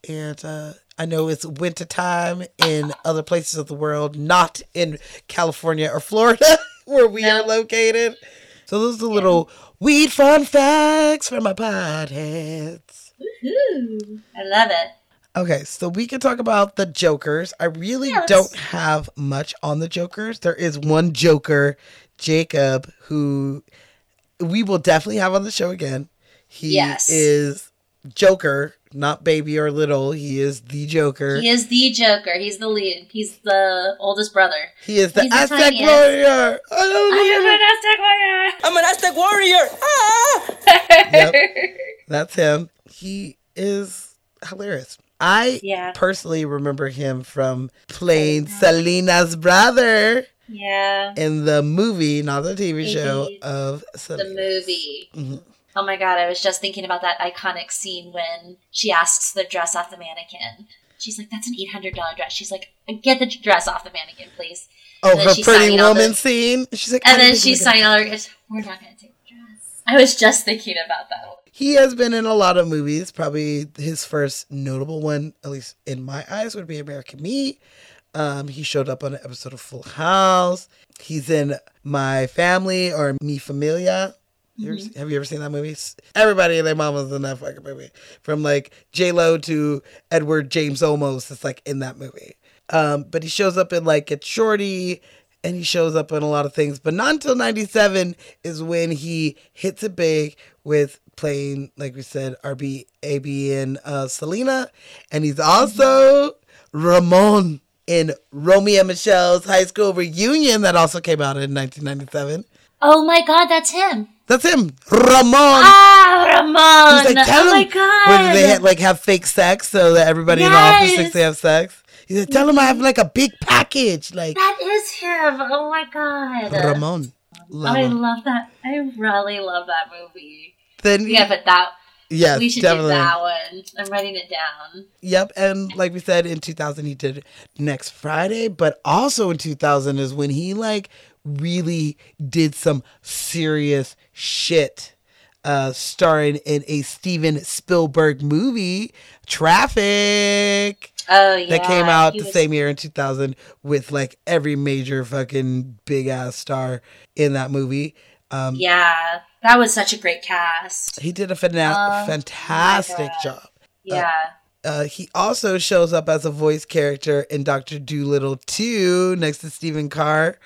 And uh, I know it's winter time in other places of the world, not in California or Florida, (laughs) where we are located. So those are little weed fun facts for my podheads. Woohoo! I love it. Okay, so we can talk about the Jokers. I really Yes. don't have much on the Jokers. There is one Joker, Jacob, who we will definitely have on the show again. He Yes. is Joker, not baby or little. He is the Joker. He is the Joker. He's the lead. He's the oldest brother. He is the He's Aztec tiniest. warrior. I, I am an Aztec warrior. I'm an Aztec warrior. Ah! (laughs) Yep. That's him. He is hilarious. I Yeah. personally remember him from playing Selena's brother Yeah. in the movie, not the TV show, Indeed. of The movie. Mhm. Oh my god, I was just thinking about that iconic scene when she asks the dress off the mannequin. She's like, that's an $800 dress. She's like, get the dress off the mannequin, please. Oh, her pretty woman the- scene. She's like, And then she's gonna signing all her We're not going to take the dress. I was just thinking about that. He has been in a lot of movies. Probably his first notable one, at least in my eyes, would be American Me. Um, he showed up on an episode of Full House. He's in My Family or Mi Familia. Mhm. see- have you ever seen that movie? Everybody and their mama's in that fucking movie. From like J Lo to Edward James Olmos, it's like in that movie. Um, but he shows up in like Get Shorty, and he shows up in a lot of things. But not until '97 is when he hits it big with playing, like we said, RB, AB, and uh, Selena, and he's also Ramon in Romy and Michele's high school reunion that also came out in 1997. Oh my god, that's him. That's him, Ramon. Ah, Ramon. He's like, tell oh my him god. whether they had, like have fake sex so that everybody in the office thinks they have sex. He's like, tell him I have like a big package, like that is him. Oh my god. Ramon. Love I him. love that. I really love that movie. Then We gotta that. Yes, we should definitely. do that one. I'm writing it down. Yep, and like we said in 2000 he did Next Friday, but also in 2000 is when he like really did some serious shit. Uh, starring in a Steven Spielberg movie, Traffic. Oh yeah. that came out he the was- same year in 2000 with like every major fucking big ass star in that movie. Um, Yeah, that was such a great cast. he did a fana- my fantastic job. Yeah. Uh, he also shows up as a voice character in Doctor Dolittle 2 next to Stephen Carr,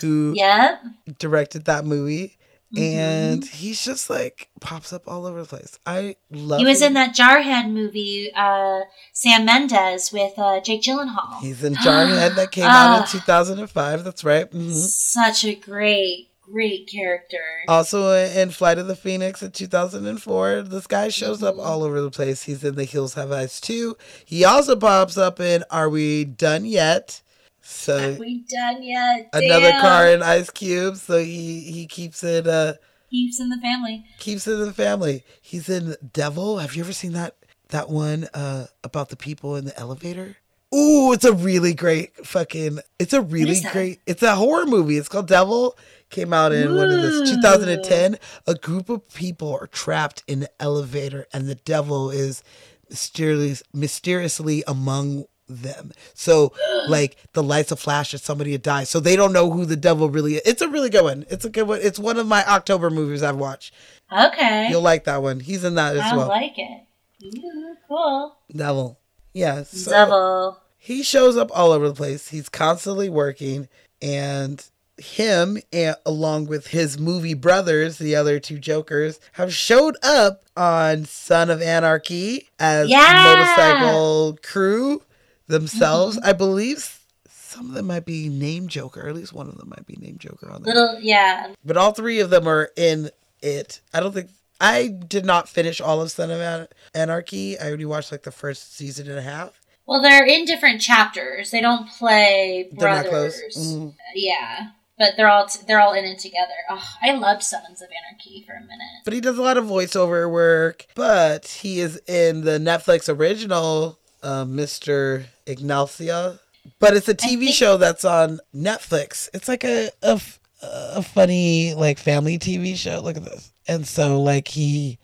who Yep. directed that movie. Mm-hmm. And he's just like pops up all over the place. I love. He was him. in that Jarhead movie, uh, Sam Mendes with uh, Jake Gyllenhaal. He's in Jarhead that came out in (gasps) Ah. 2005. That's right. hmm Such a great, great character. Also in Flight of the Phoenix in 2004, this guy shows up all over the place. He's in The Hills Have Eyes too. He also pops up in Are We Done Yet? So Are we done yet? another Damn. car in Ice Cube. So he he keeps it uh Keeps in the family. keeps in the family. He's in Devil. Have you ever seen that that one uh about the people in the elevator? Ooh, it's a really great fucking. It's a really great. It's a horror movie. It's called Devil. Came out in when is this? 2010. A group of people are trapped in the elevator, and the devil is mysteriously mysteriously among them. So (gasps) like the lights will flash and somebody would die. So they don't know who the devil really is. It's a really good one. It's a good one. It's one of my October movies I've watched. Okay. You'll like that one. He's in that as I well. I like it. Ooh, cool. Devil. Yeah. so Devil. He shows up all over the place. He's constantly working, and him, and, along with his movie brothers, the other two Jokers, have showed up on Son of Anarchy as Yeah. motorcycle crew themselves. Mm-hmm. (laughs) I believe some of them might be named Joker. Or at least one of them might be named Joker on there. Little, yeah. But all three of them are in it. I don't think I did not finish all of Son of An- Anarchy. I already watched like the first season and a half. Well, they're in different chapters. They don't play brothers. Mhm. Yeah, but they're all they're all in it together. Oh, I loved Sons of Anarchy for a minute. But he does a lot of voiceover work. But he is in the Netflix original, uh, Mr. Iglesias. But it's a TV show that's on Netflix. It's like a a funny like family TV show. Look at this. And so like he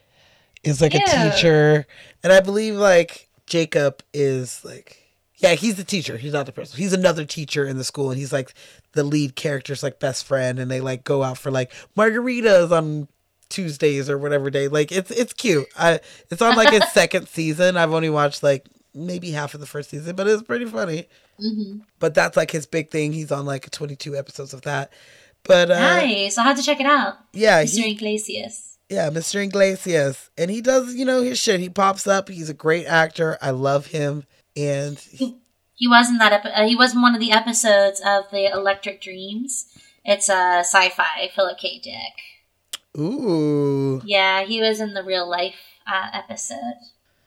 is like Ew. a teacher, and I believe like Jacob is like, yeah, he's the teacher. He's not the principal. He's another teacher in the school, and he's like the lead character's like best friend, and they like go out for like margaritas on Tuesdays or whatever day. Like it's it's cute. I it's on like its (laughs) second season. I've only watched like maybe half of the first season, but it's pretty funny. hmm But that's like his big thing. He's on like 22 episodes of that. But uh, nice. I'll have to check it out. yeah, Mr. he, Iglesias. yeah, Mr. Iglesias, and he does you know his shit. He pops up. He's a great actor. I love him, and he- He was in that. Epi- uh, he was in one of the episodes of the Electric Dreams. It's a sci-fi. Philip K. Dick. ooh, Yeah, he was in the real life uh, episode.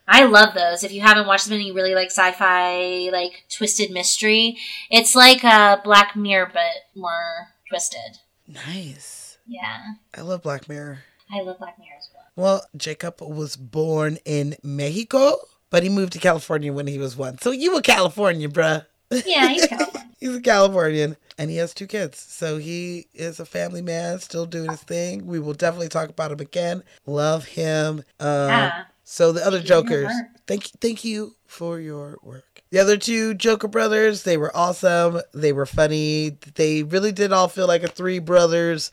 I love those. If you haven't watched them and you really like sci-fi, like twisted mystery, it's like a Black Mirror but more twisted. nice. Yeah, I love Black Mirror. I love Black Mirror as well. Well, Jacob was born in Mexico, but he moved to California when he was one. So you a California, bruh. Yeah, he's (laughs) California. He's a Californian and he has two kids. So he is a family man, still doing his thing. We will definitely talk about him again. Love him. Um, Yeah. So the other Keep doing your Jokers, thank thank you for your work. The other two Joker brothers, they were awesome. They were funny. They really did all feel like a three brothers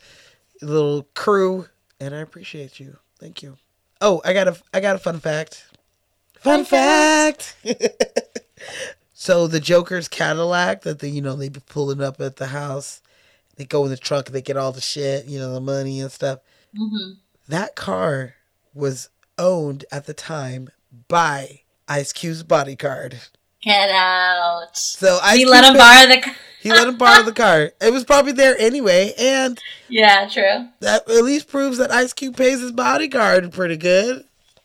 little crew, and I appreciate you. Thank you. Oh, I got a I got a fun fact. Fun fact. (laughs) so the Joker's Cadillac that they you know they be pulling up at the house, they go in the trunk, they get all the shit, you know, the money and stuff. hmm That car was owned at the time by Ice Cube's bodyguard. Get out. So Ice he let him borrow the. c- (laughs) He let him borrow the car. (laughs) It was probably there anyway, and Yeah, true. that at least proves that Ice Cube pays his bodyguard pretty good.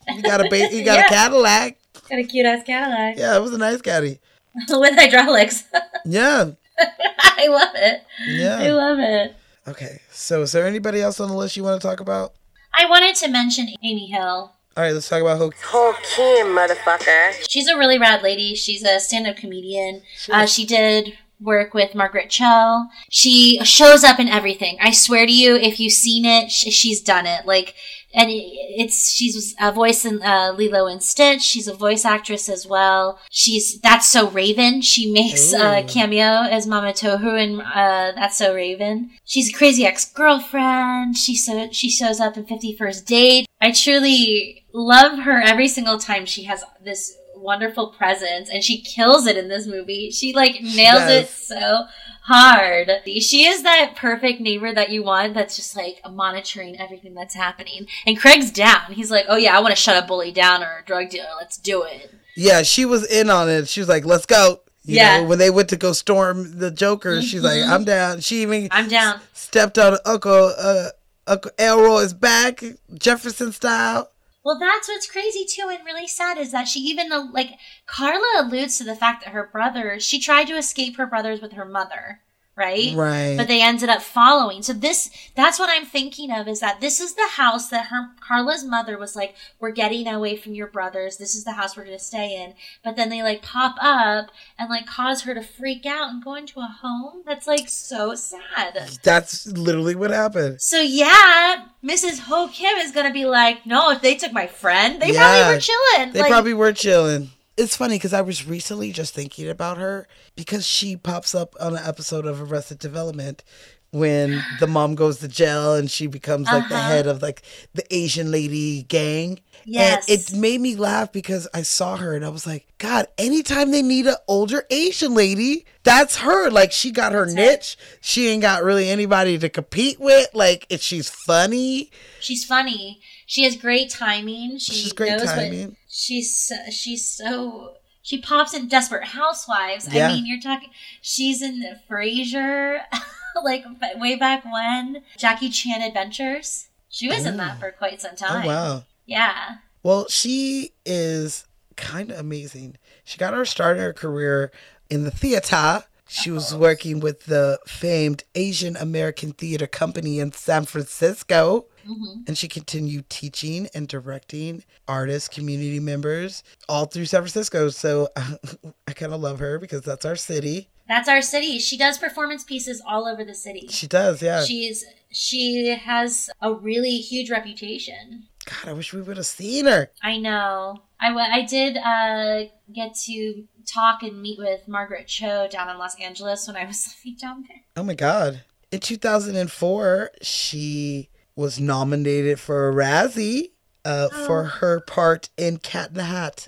He got a ba- he got Yeah. a Cadillac. Got a cute ass Cadillac Yeah, it was a nice caddy. (laughs) with hydraulics. Yeah, (laughs) I love it. Yeah. I love it. Okay, so is there anybody else on the list you want to talk about? I wanted to mention Amy Hill. All right, let's talk about Ho. Whole Kim, motherfucker. She's a really rad lady. She's a stand-up comedian. Uh, she did work with Margaret Cho. She shows up in everything. I swear to you, if you've seen it, sh- she's done it. Like, and it's she's a voice in uh, Lilo and Stitch. She's a voice actress as well. She's that's so Raven. She makes a cameo as Mama Tohu in uh, That's So Raven. She's a crazy ex girlfriend. She so she shows up in Fifty First Date. I truly love her every single time she has this wonderful presence and she kills it in this movie. She like nails it so hard. She is that perfect neighbor that you want that's just like monitoring everything that's happening. And Craig's down. He's like, "Oh yeah, I want to shut a bully down or a drug dealer. Let's do it." Yeah, she was in on it. She was like, "Let's go." You Yeah. know, when they went to go storm the Joker, she's like, Mhm. "I'm down." She even I'm down. stepped on Uncle uh, Uncle Elroy's back, Jefferson style. Well, that's what's crazy too, and really sad is that she even like Carla alludes to the fact that her brother she tried to escape her brothers with her mother, right? Right. But they ended up following. So this that's what I'm thinking of is that this is the house that her Carla's mother was like, "We're getting away from your brothers. This is the house we're going to stay in." But then they like pop up and like cause her to freak out and go into a home that's like so sad. That's literally what happened. So yeah, Mrs. Ho Kim is gonna be like, no, if they took my friend, they Yeah, probably were chilling. They like, probably were chilling. It's funny because I was recently just thinking about her because she pops up on an episode of Arrested Development when the mom goes to jail and she becomes like the Uh-huh. head of like the Asian lady gang. Yes. And it made me laugh because I saw her and I was like, God, anytime they need an older Asian lady, that's her. Like she got her niche. She ain't got really anybody to compete with. Like if she's funny. she's funny. She has great timing. She She's great knows timing. What, she's so- she's so she pops in Desperate Housewives. Yeah. I mean, you're talking. She's in Frasier, (laughs) like way back when. Jackie Chan Adventures. She was in that mm. for quite some time. Oh time. wow. Yeah. Well, she is kind of amazing. She got her start in her career in the theater. She was working with the famed Asian American Theater Company in San Francisco. Mhm. And she continued teaching and directing artists, community members all through San Francisco. So (laughs) I kind of love her because that's our city. That's our city. She does performance pieces all over the city. She does, yeah. She's she has a really huge reputation. God, I wish we would have seen her. I know. I, w- I did uh, get to talk and meet with Margaret Cho down in Los Angeles when I was (laughs) living down there. Oh my God. In 2004, she was nominated for a Razzie uh, for her part in Cat in the Hat.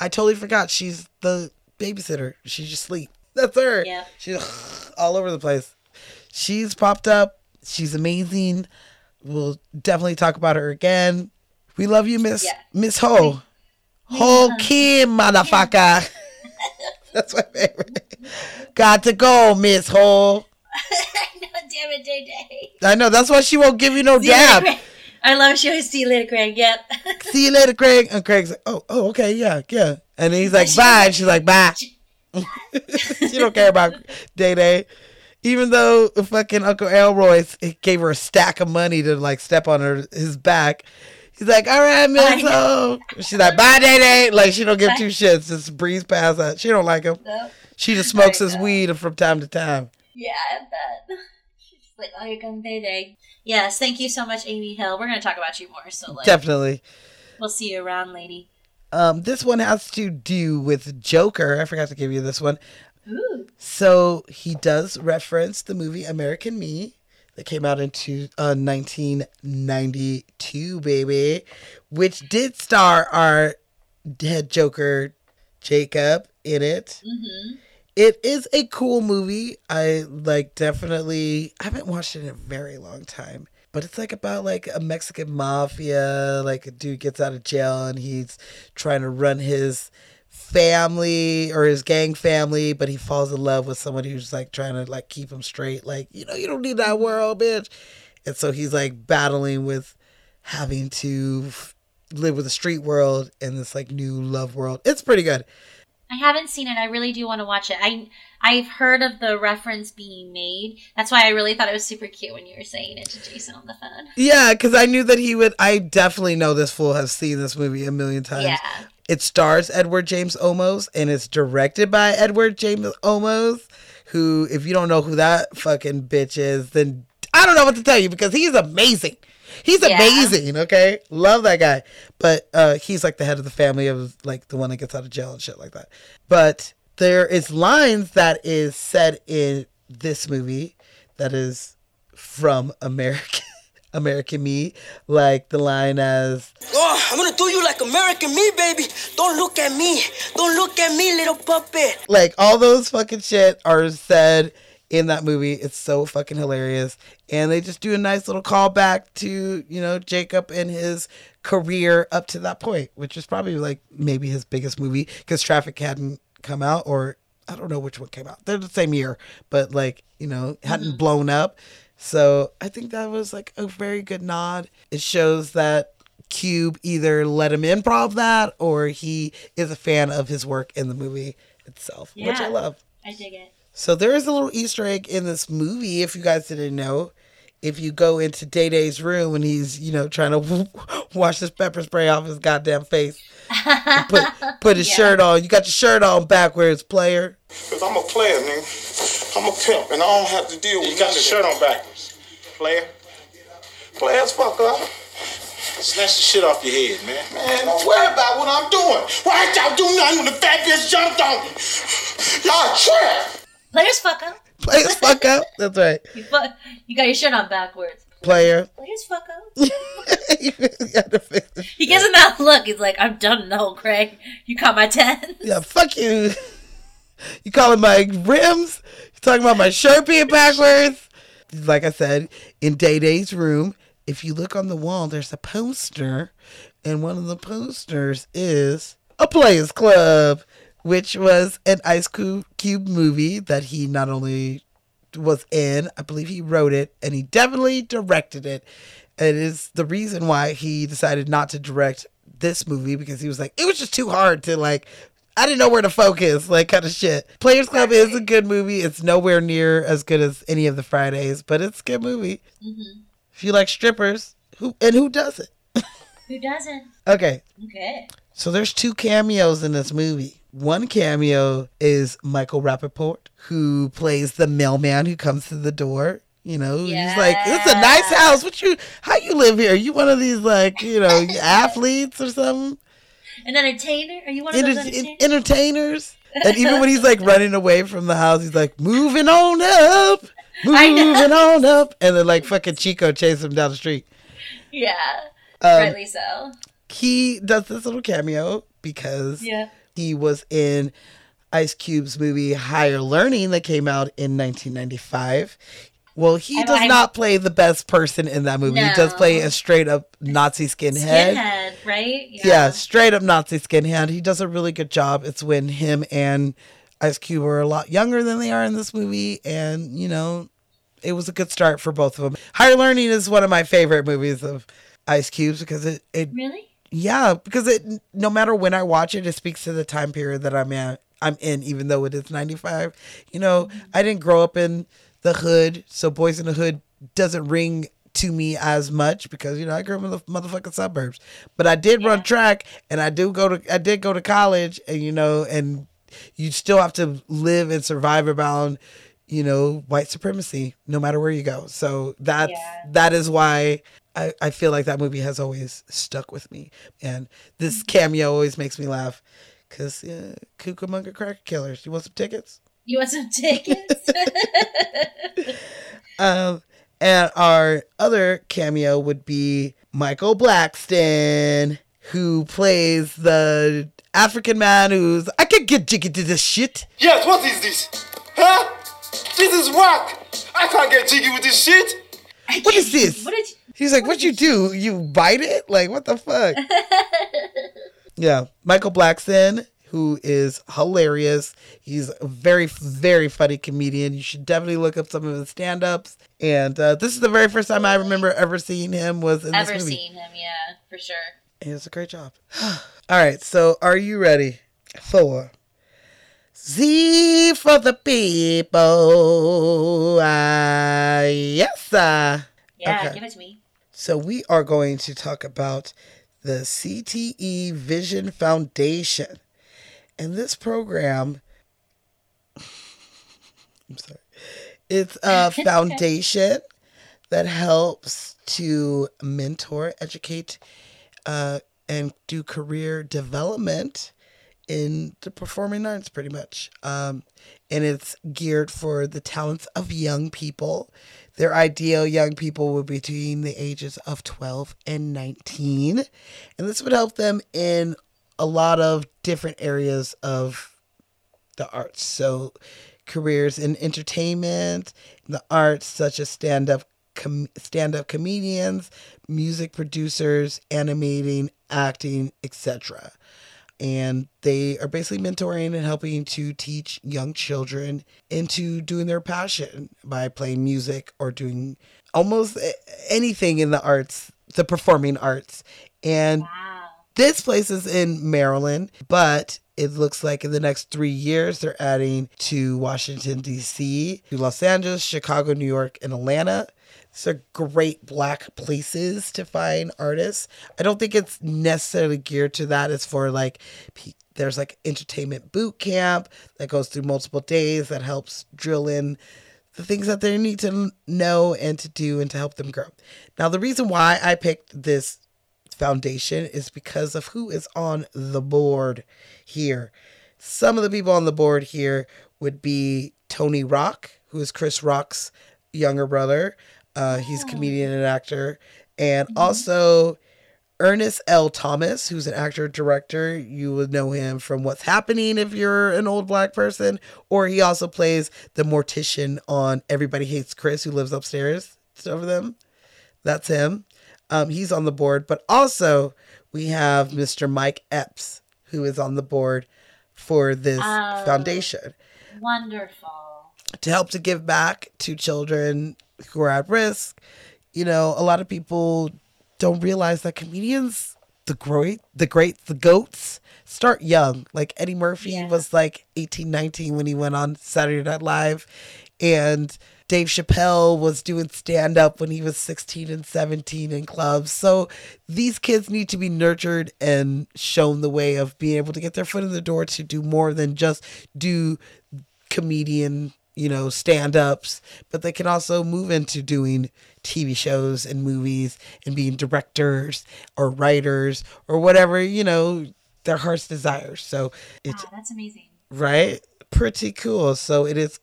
I totally forgot. She's the babysitter. She just sleep. (laughs) That's her. Yeah. She's (sighs) all over the place. She's popped up. She's amazing. We'll definitely talk about her again. We love you, Miss Yeah. Miss Ho. Ho Kim, motherfucker. (laughs) That's my favorite. Got to go, Miss Ho. (laughs) I know, damn it, Day Day. I know. That's why she won't give you no See later, I love she always see you later, Craig. Yep. (laughs) See you later, Craig. And Craig's like, oh, oh, okay, yeah, yeah. And he's like, bye. And she's like, bye. she (laughs) don't care about Day Day. Even though fucking Uncle Elroy gave her a stack of money to like step on her his back. He's like, all right, Ho. She's like, bye, Day Day. Like she don't give two shits. Just breeze past that. She don't like him. No. She just smokes his weed from time to time. Yeah, I bet. She's like, oh, comes Day Day. Yes, thank you so much, Amy Hill. We're gonna talk about you more, so like, Definitely. we'll see you around, lady. Um, this one has to do with Joker. I forgot to give you this one. Ooh. So he does reference the movie American Me that came out in two, uh, 1992, baby, which did star our dead Joker Jacob in it. Mm-hmm. It is a cool movie. I like definitely I haven't watched it in a very long time. But it's like about like a Mexican mafia, like a dude gets out of jail and he's trying to run his family or his gang family, but he falls in love with someone who's like trying to like keep him straight. Like, you know, you don't need that world, bitch. And so he's like battling with having to live with the street world and this like new love world. It's pretty good. I haven't seen it. I really do want to watch it. I I've heard of the reference being made. That's why I really thought it was super cute when you were saying it to Jason on the phone. Yeah, because I knew that he would. I definitely know this fool has seen this movie a million times. Yeah. It stars Edward James Olmos and it's directed by Edward James Olmos, who, if you don't know who that fucking bitch is, then I don't know what to tell you because he's amazing. He's Yeah. amazing, okay? Love that guy. But uh, he's like the head of the family of like the one that gets out of jail and shit like that. But there is lines that is said in this movie that is from American (laughs) American Me, like the line as Oh, I'm gonna do you like American me, baby. Don't look at me. Don't look at me, little puppet. like all those fucking shit are said in that movie. It's so fucking hilarious. And they just do a nice little callback to, you know, Jacob and his career up to that point, which is probably like maybe his biggest movie because Traffic hadn't come out or I don't know which one came out. They're the same year, but like, you know, hadn't mm-hmm. blown up. So I think that was like a very good nod. It shows that Cube either let him improv that or he is a fan of his work in the movie itself, which I love. I dig it. So there is a little Easter egg in this movie, if you guys didn't know. If you go into Day Day's room and he's, you know, trying to (laughs) wash this pepper spray off his goddamn face, put (laughs) put his Yeah. shirt on. You got your shirt on backwards, player. Cause I'm a player, nigga. I'm a pimp, and I don't have to deal with. You got your shirt on backwards. Player. Player as fuck up. Snatch the shit off your head, man. Man, don't worry about what I'm doing. Why ain't y'all do nothing when the fat bitch jumped on me? Y'all trap. Players fuck up. (laughs) Players fuck up. That's right. You fuck. You got your shirt on backwards. Player. (laughs) Players fuck up. (laughs) He gives him that look. He's like, I'm done. No, Craig. You caught my ten. Yeah, fuck you. You calling my rims? You talking about my shirt being backwards? Like I said, in Day Day's room, if you look on the wall, there's a poster, and one of the posters is a Players Club, which was an Ice Cube movie that he not only was in, I believe he wrote it, and he definitely directed it. It is the reason why he decided not to direct this movie because he was like, it was just too hard to like. I didn't know where to focus, like kind of shit. Players Club is a good movie. It's nowhere near as good as any of the Fridays, but it's a good movie. Mm-hmm. If you like strippers, who and who doesn't? (laughs) Who doesn't? Okay, Okay. so there's two cameos in this movie. One cameo is Michael Rapaport, who plays the mailman who comes to the door. You know, he's like, "It's a nice house. What you? How you live here? Are You one of these like, you know, (laughs) athletes or something?" An entertainer? Are you one of enter- those entertainers? entertainers. And even when he's (laughs) like running away from the house, he's like, moving on up, (laughs) moving on up. And then like fucking Chico chases him down the street. yeah, Um, rightly so. He does this little cameo because Yeah. He was in Ice Cube's movie Higher Learning that came out in 1995. Well, he I'm- does I'm- not play the best person in that movie. He does play a straight up Nazi skinhead. Skinhead, right? Yeah. straight up Nazi skinhead. He does a really good job. It's when him and Ice Cube are a lot younger than they are in this movie, and you know, it was a good start for both of them. Higher Learning is one of my favorite movies of Ice Cube's because it, it Really? Yeah, because it no matter when I watch it, it speaks to the time period that I'm in. I'm in, even though it is '95. You know, I didn't grow up in the hood, so Boys in the Hood doesn't ring to me as much because you know I grew up in the motherfucking suburbs. But I did run track, and I do go to I did go to college, and you know, and you still have to live and survive around you know white supremacy no matter where you go. So that's that is why I, I feel like that movie has always stuck with me. And this cameo always makes me laugh because uh, Cucamonga Cracker Killers. You want some tickets? You want some tickets? (laughs) (laughs) Um, and our other cameo would be Michael Blackson, who plays the African man who's I could get jiggy to this shit. Yes, what is this? Huh? This is whack. I can't get jiggy with this shit. What is this? What did you, He's like, what you do? You bite it? Like, what the fuck? (laughs) yeah, Michael Blackson, who is hilarious. He's a very, very funny comedian. You should definitely look up some of his stand-ups. And uh, this is the very first time I remember ever seeing him was in this ever movie. seen him? Yeah, for sure. He does a great job. (sighs) All right, so are you ready for Z for the people? Uh, yes, uh, Yeah, okay. give it to me. So we are going to talk about the CTE Vision Foundation. And this program (laughs) I'm sorry. It's a (laughs) foundation that helps to mentor, educate, uh, and do career development in the performing arts pretty much. Um, and it's geared for the talents of young people. Their ideal young people would be between the ages of 12 and 19. And this would help them in a lot of different areas of the arts. So, careers in entertainment, the arts, such as stand up com- stand up comedians, music producers, animating, acting, etc. And they are basically mentoring and helping to teach young children into doing their passion by playing music or doing almost anything in the arts, the performing arts. And this place is in Maryland, but it looks like in the next three years they're adding to Washington, D.C., to Los Angeles, Chicago, New York, and Atlanta. Are great black places to find artists. I don't think it's necessarily geared to that. It's for like, there's like entertainment boot camp that goes through multiple days that helps drill in the things that they need to know and to do and to help them grow. Now, the reason why I picked this foundation is because of who is on the board here. Some of the people on the board here would be Tony Rock, who is Chris Rock's younger brother. Uh, he's a comedian and actor. And also Ernest L. Thomas, who's an actor director. You would know him from What's Happening if you're an old black person. Or he also plays the mortician on Everybody Hates Chris, who lives upstairs over them. That's him. Um, he's on the board. But also, we have Mr. Mike Epps, who is on the board for this Oh. foundation Wonderful. to help to give back to children who are at risk. You know, a lot of people don't realize that comedians, the great, the great, the goats, start young. Like Eddie Murphy was like 18, 19 when he went on Saturday Night Live, and Dave Chappelle was doing stand up when he was 16 and 17 in clubs. So these kids need to be nurtured and shown the way of being able to get their foot in the door to do more than just do comedian, you know, stand ups, but they can also move into doing TV shows and movies and being directors or writers or whatever, you know, their heart's desires. So it's Wow, that's amazing. right pretty cool so it is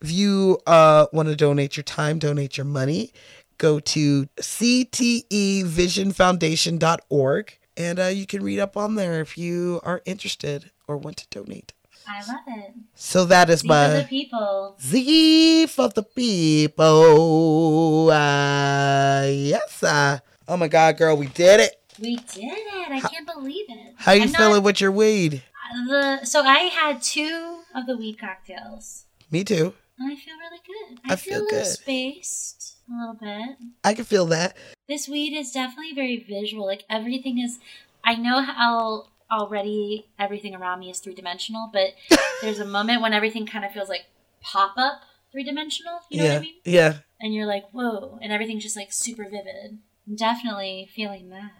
if you uh want to donate your time donate your money go to ctevisionfoundation.org and uh, you can read up on there if you are interested or want to donate I love it. so that is my are the people. Z for the people. Uh, yes. Uh, oh my God, girl, we did it. We did it. I can't believe it. How you I'm feeling not- with your weed? The so I had two of the weed cocktails. Me too. And I feel really good. I I, feel feel, good. spaced a little bit. I can feel that. This weed is definitely very visual. Like everything is. I know how already everything around me is three dimensional, but (laughs) there's a moment when everything kind of feels like pop up three dimensional. You know yeah. what I mean? Yeah. And you're like, whoa, and everything's just like super vivid. I'm definitely feeling that.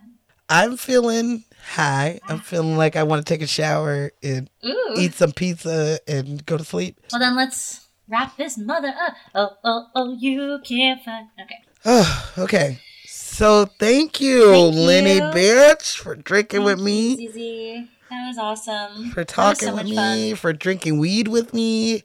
I'm feeling high. I'm feeling like I want to take a shower and Ooh. eat some pizza and go to sleep. Well, then let's wrap this mother up. Oh, oh, oh, you can't find. Okay. Oh, (sighs) okay. So thank you, Thank you. Lenny bitch, for drinking with me, Zizi. That was awesome. for talking so with me, fun. for drinking weed with me.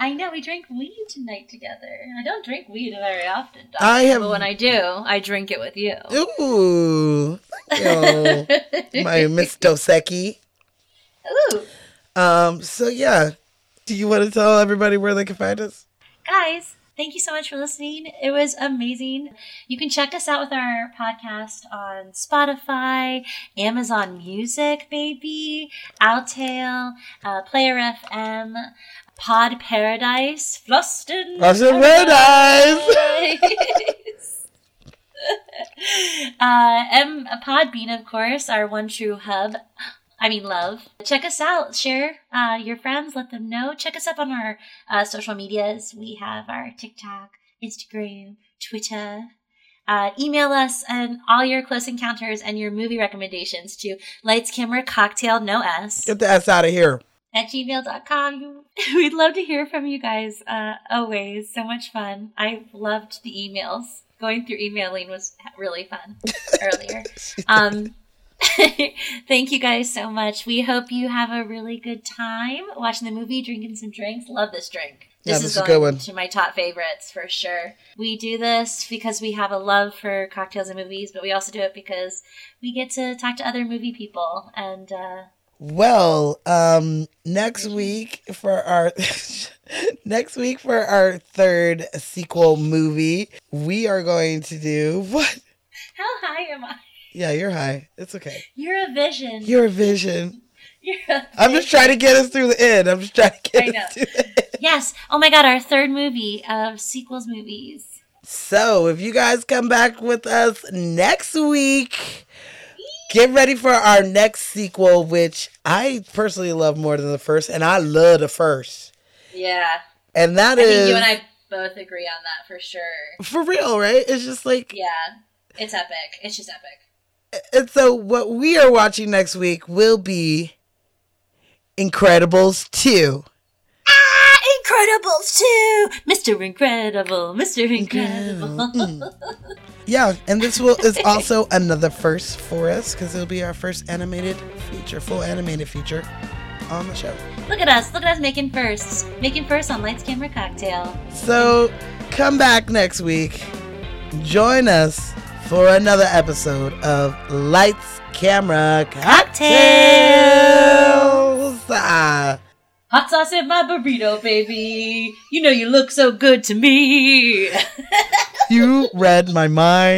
I know we drank weed tonight together. I don't drink weed very often. Doc, I have- but when I do, I drink it with you. Ooh, thank you, my Miss (laughs) Dosecki. Ooh, Um, so yeah, do you want to tell everybody where they can find us? guys, thank you so much for listening. It was amazing. You can check us out with our podcast on Spotify, Amazon Music, baby, Outtail, uh, Player FM, Pod Paradise, Flustin. Flustin' Paradise. (laughs) uh, and Podbean, of course, our one true hub. I mean, love. Check us out. Share uh, your friends. Let them know. Check us up on our uh, social medias. We have our TikTok, Instagram, Twitter. Uh, email us and all your close encounters and your movie recommendations to lights, camera, cocktail, no S Get the ass out of here. at gmail.com. (laughs) We'd love to hear from you guys. Uh, always so much fun. I loved the emails. Going through emailing was really fun (laughs) earlier. Um, (laughs) thank you guys so much. We hope you have a really good time watching the movie, drinking some drinks. Love this drink. Yeah, This this is is a going good one. to my top favorites for sure. We do this because we have a love for cocktails and movies, but we also do it because we get to talk to other movie people and uh, Well, um, next week for our (laughs) next week for our third sequel movie, we are going to do what? how high am I? Yeah, you're high. It's okay. You're a vision. You're a vision. (laughs) You're a I'm just trying to get us through the end. I'm just trying to get I know. us through the end. Yes. Oh my god, our third movie of sequels movies. So, if you guys come back with us next week, get ready for our next sequel, which I personally love more than the first, and I love the first. Yeah. And that I is think you and I both agree on that for sure. for real, right? It's just like Yeah. It's epic. It's just epic. And so, what we are watching next week will be Incredibles 2. Ah, Incredibles 2! Mr. Incredible, Mr. Incredible. (laughs) Yeah, and this will is also another first for us because it'll be our first animated feature, full animated feature on the show. Look at us. Look at us making firsts. Making firsts on Lights Camera Cocktail. So, come back next week. Join us for another episode of Lights, Camera, Cocktails. Ah. Hot sauce in my burrito, baby. You know you look so good to me. You read my mind.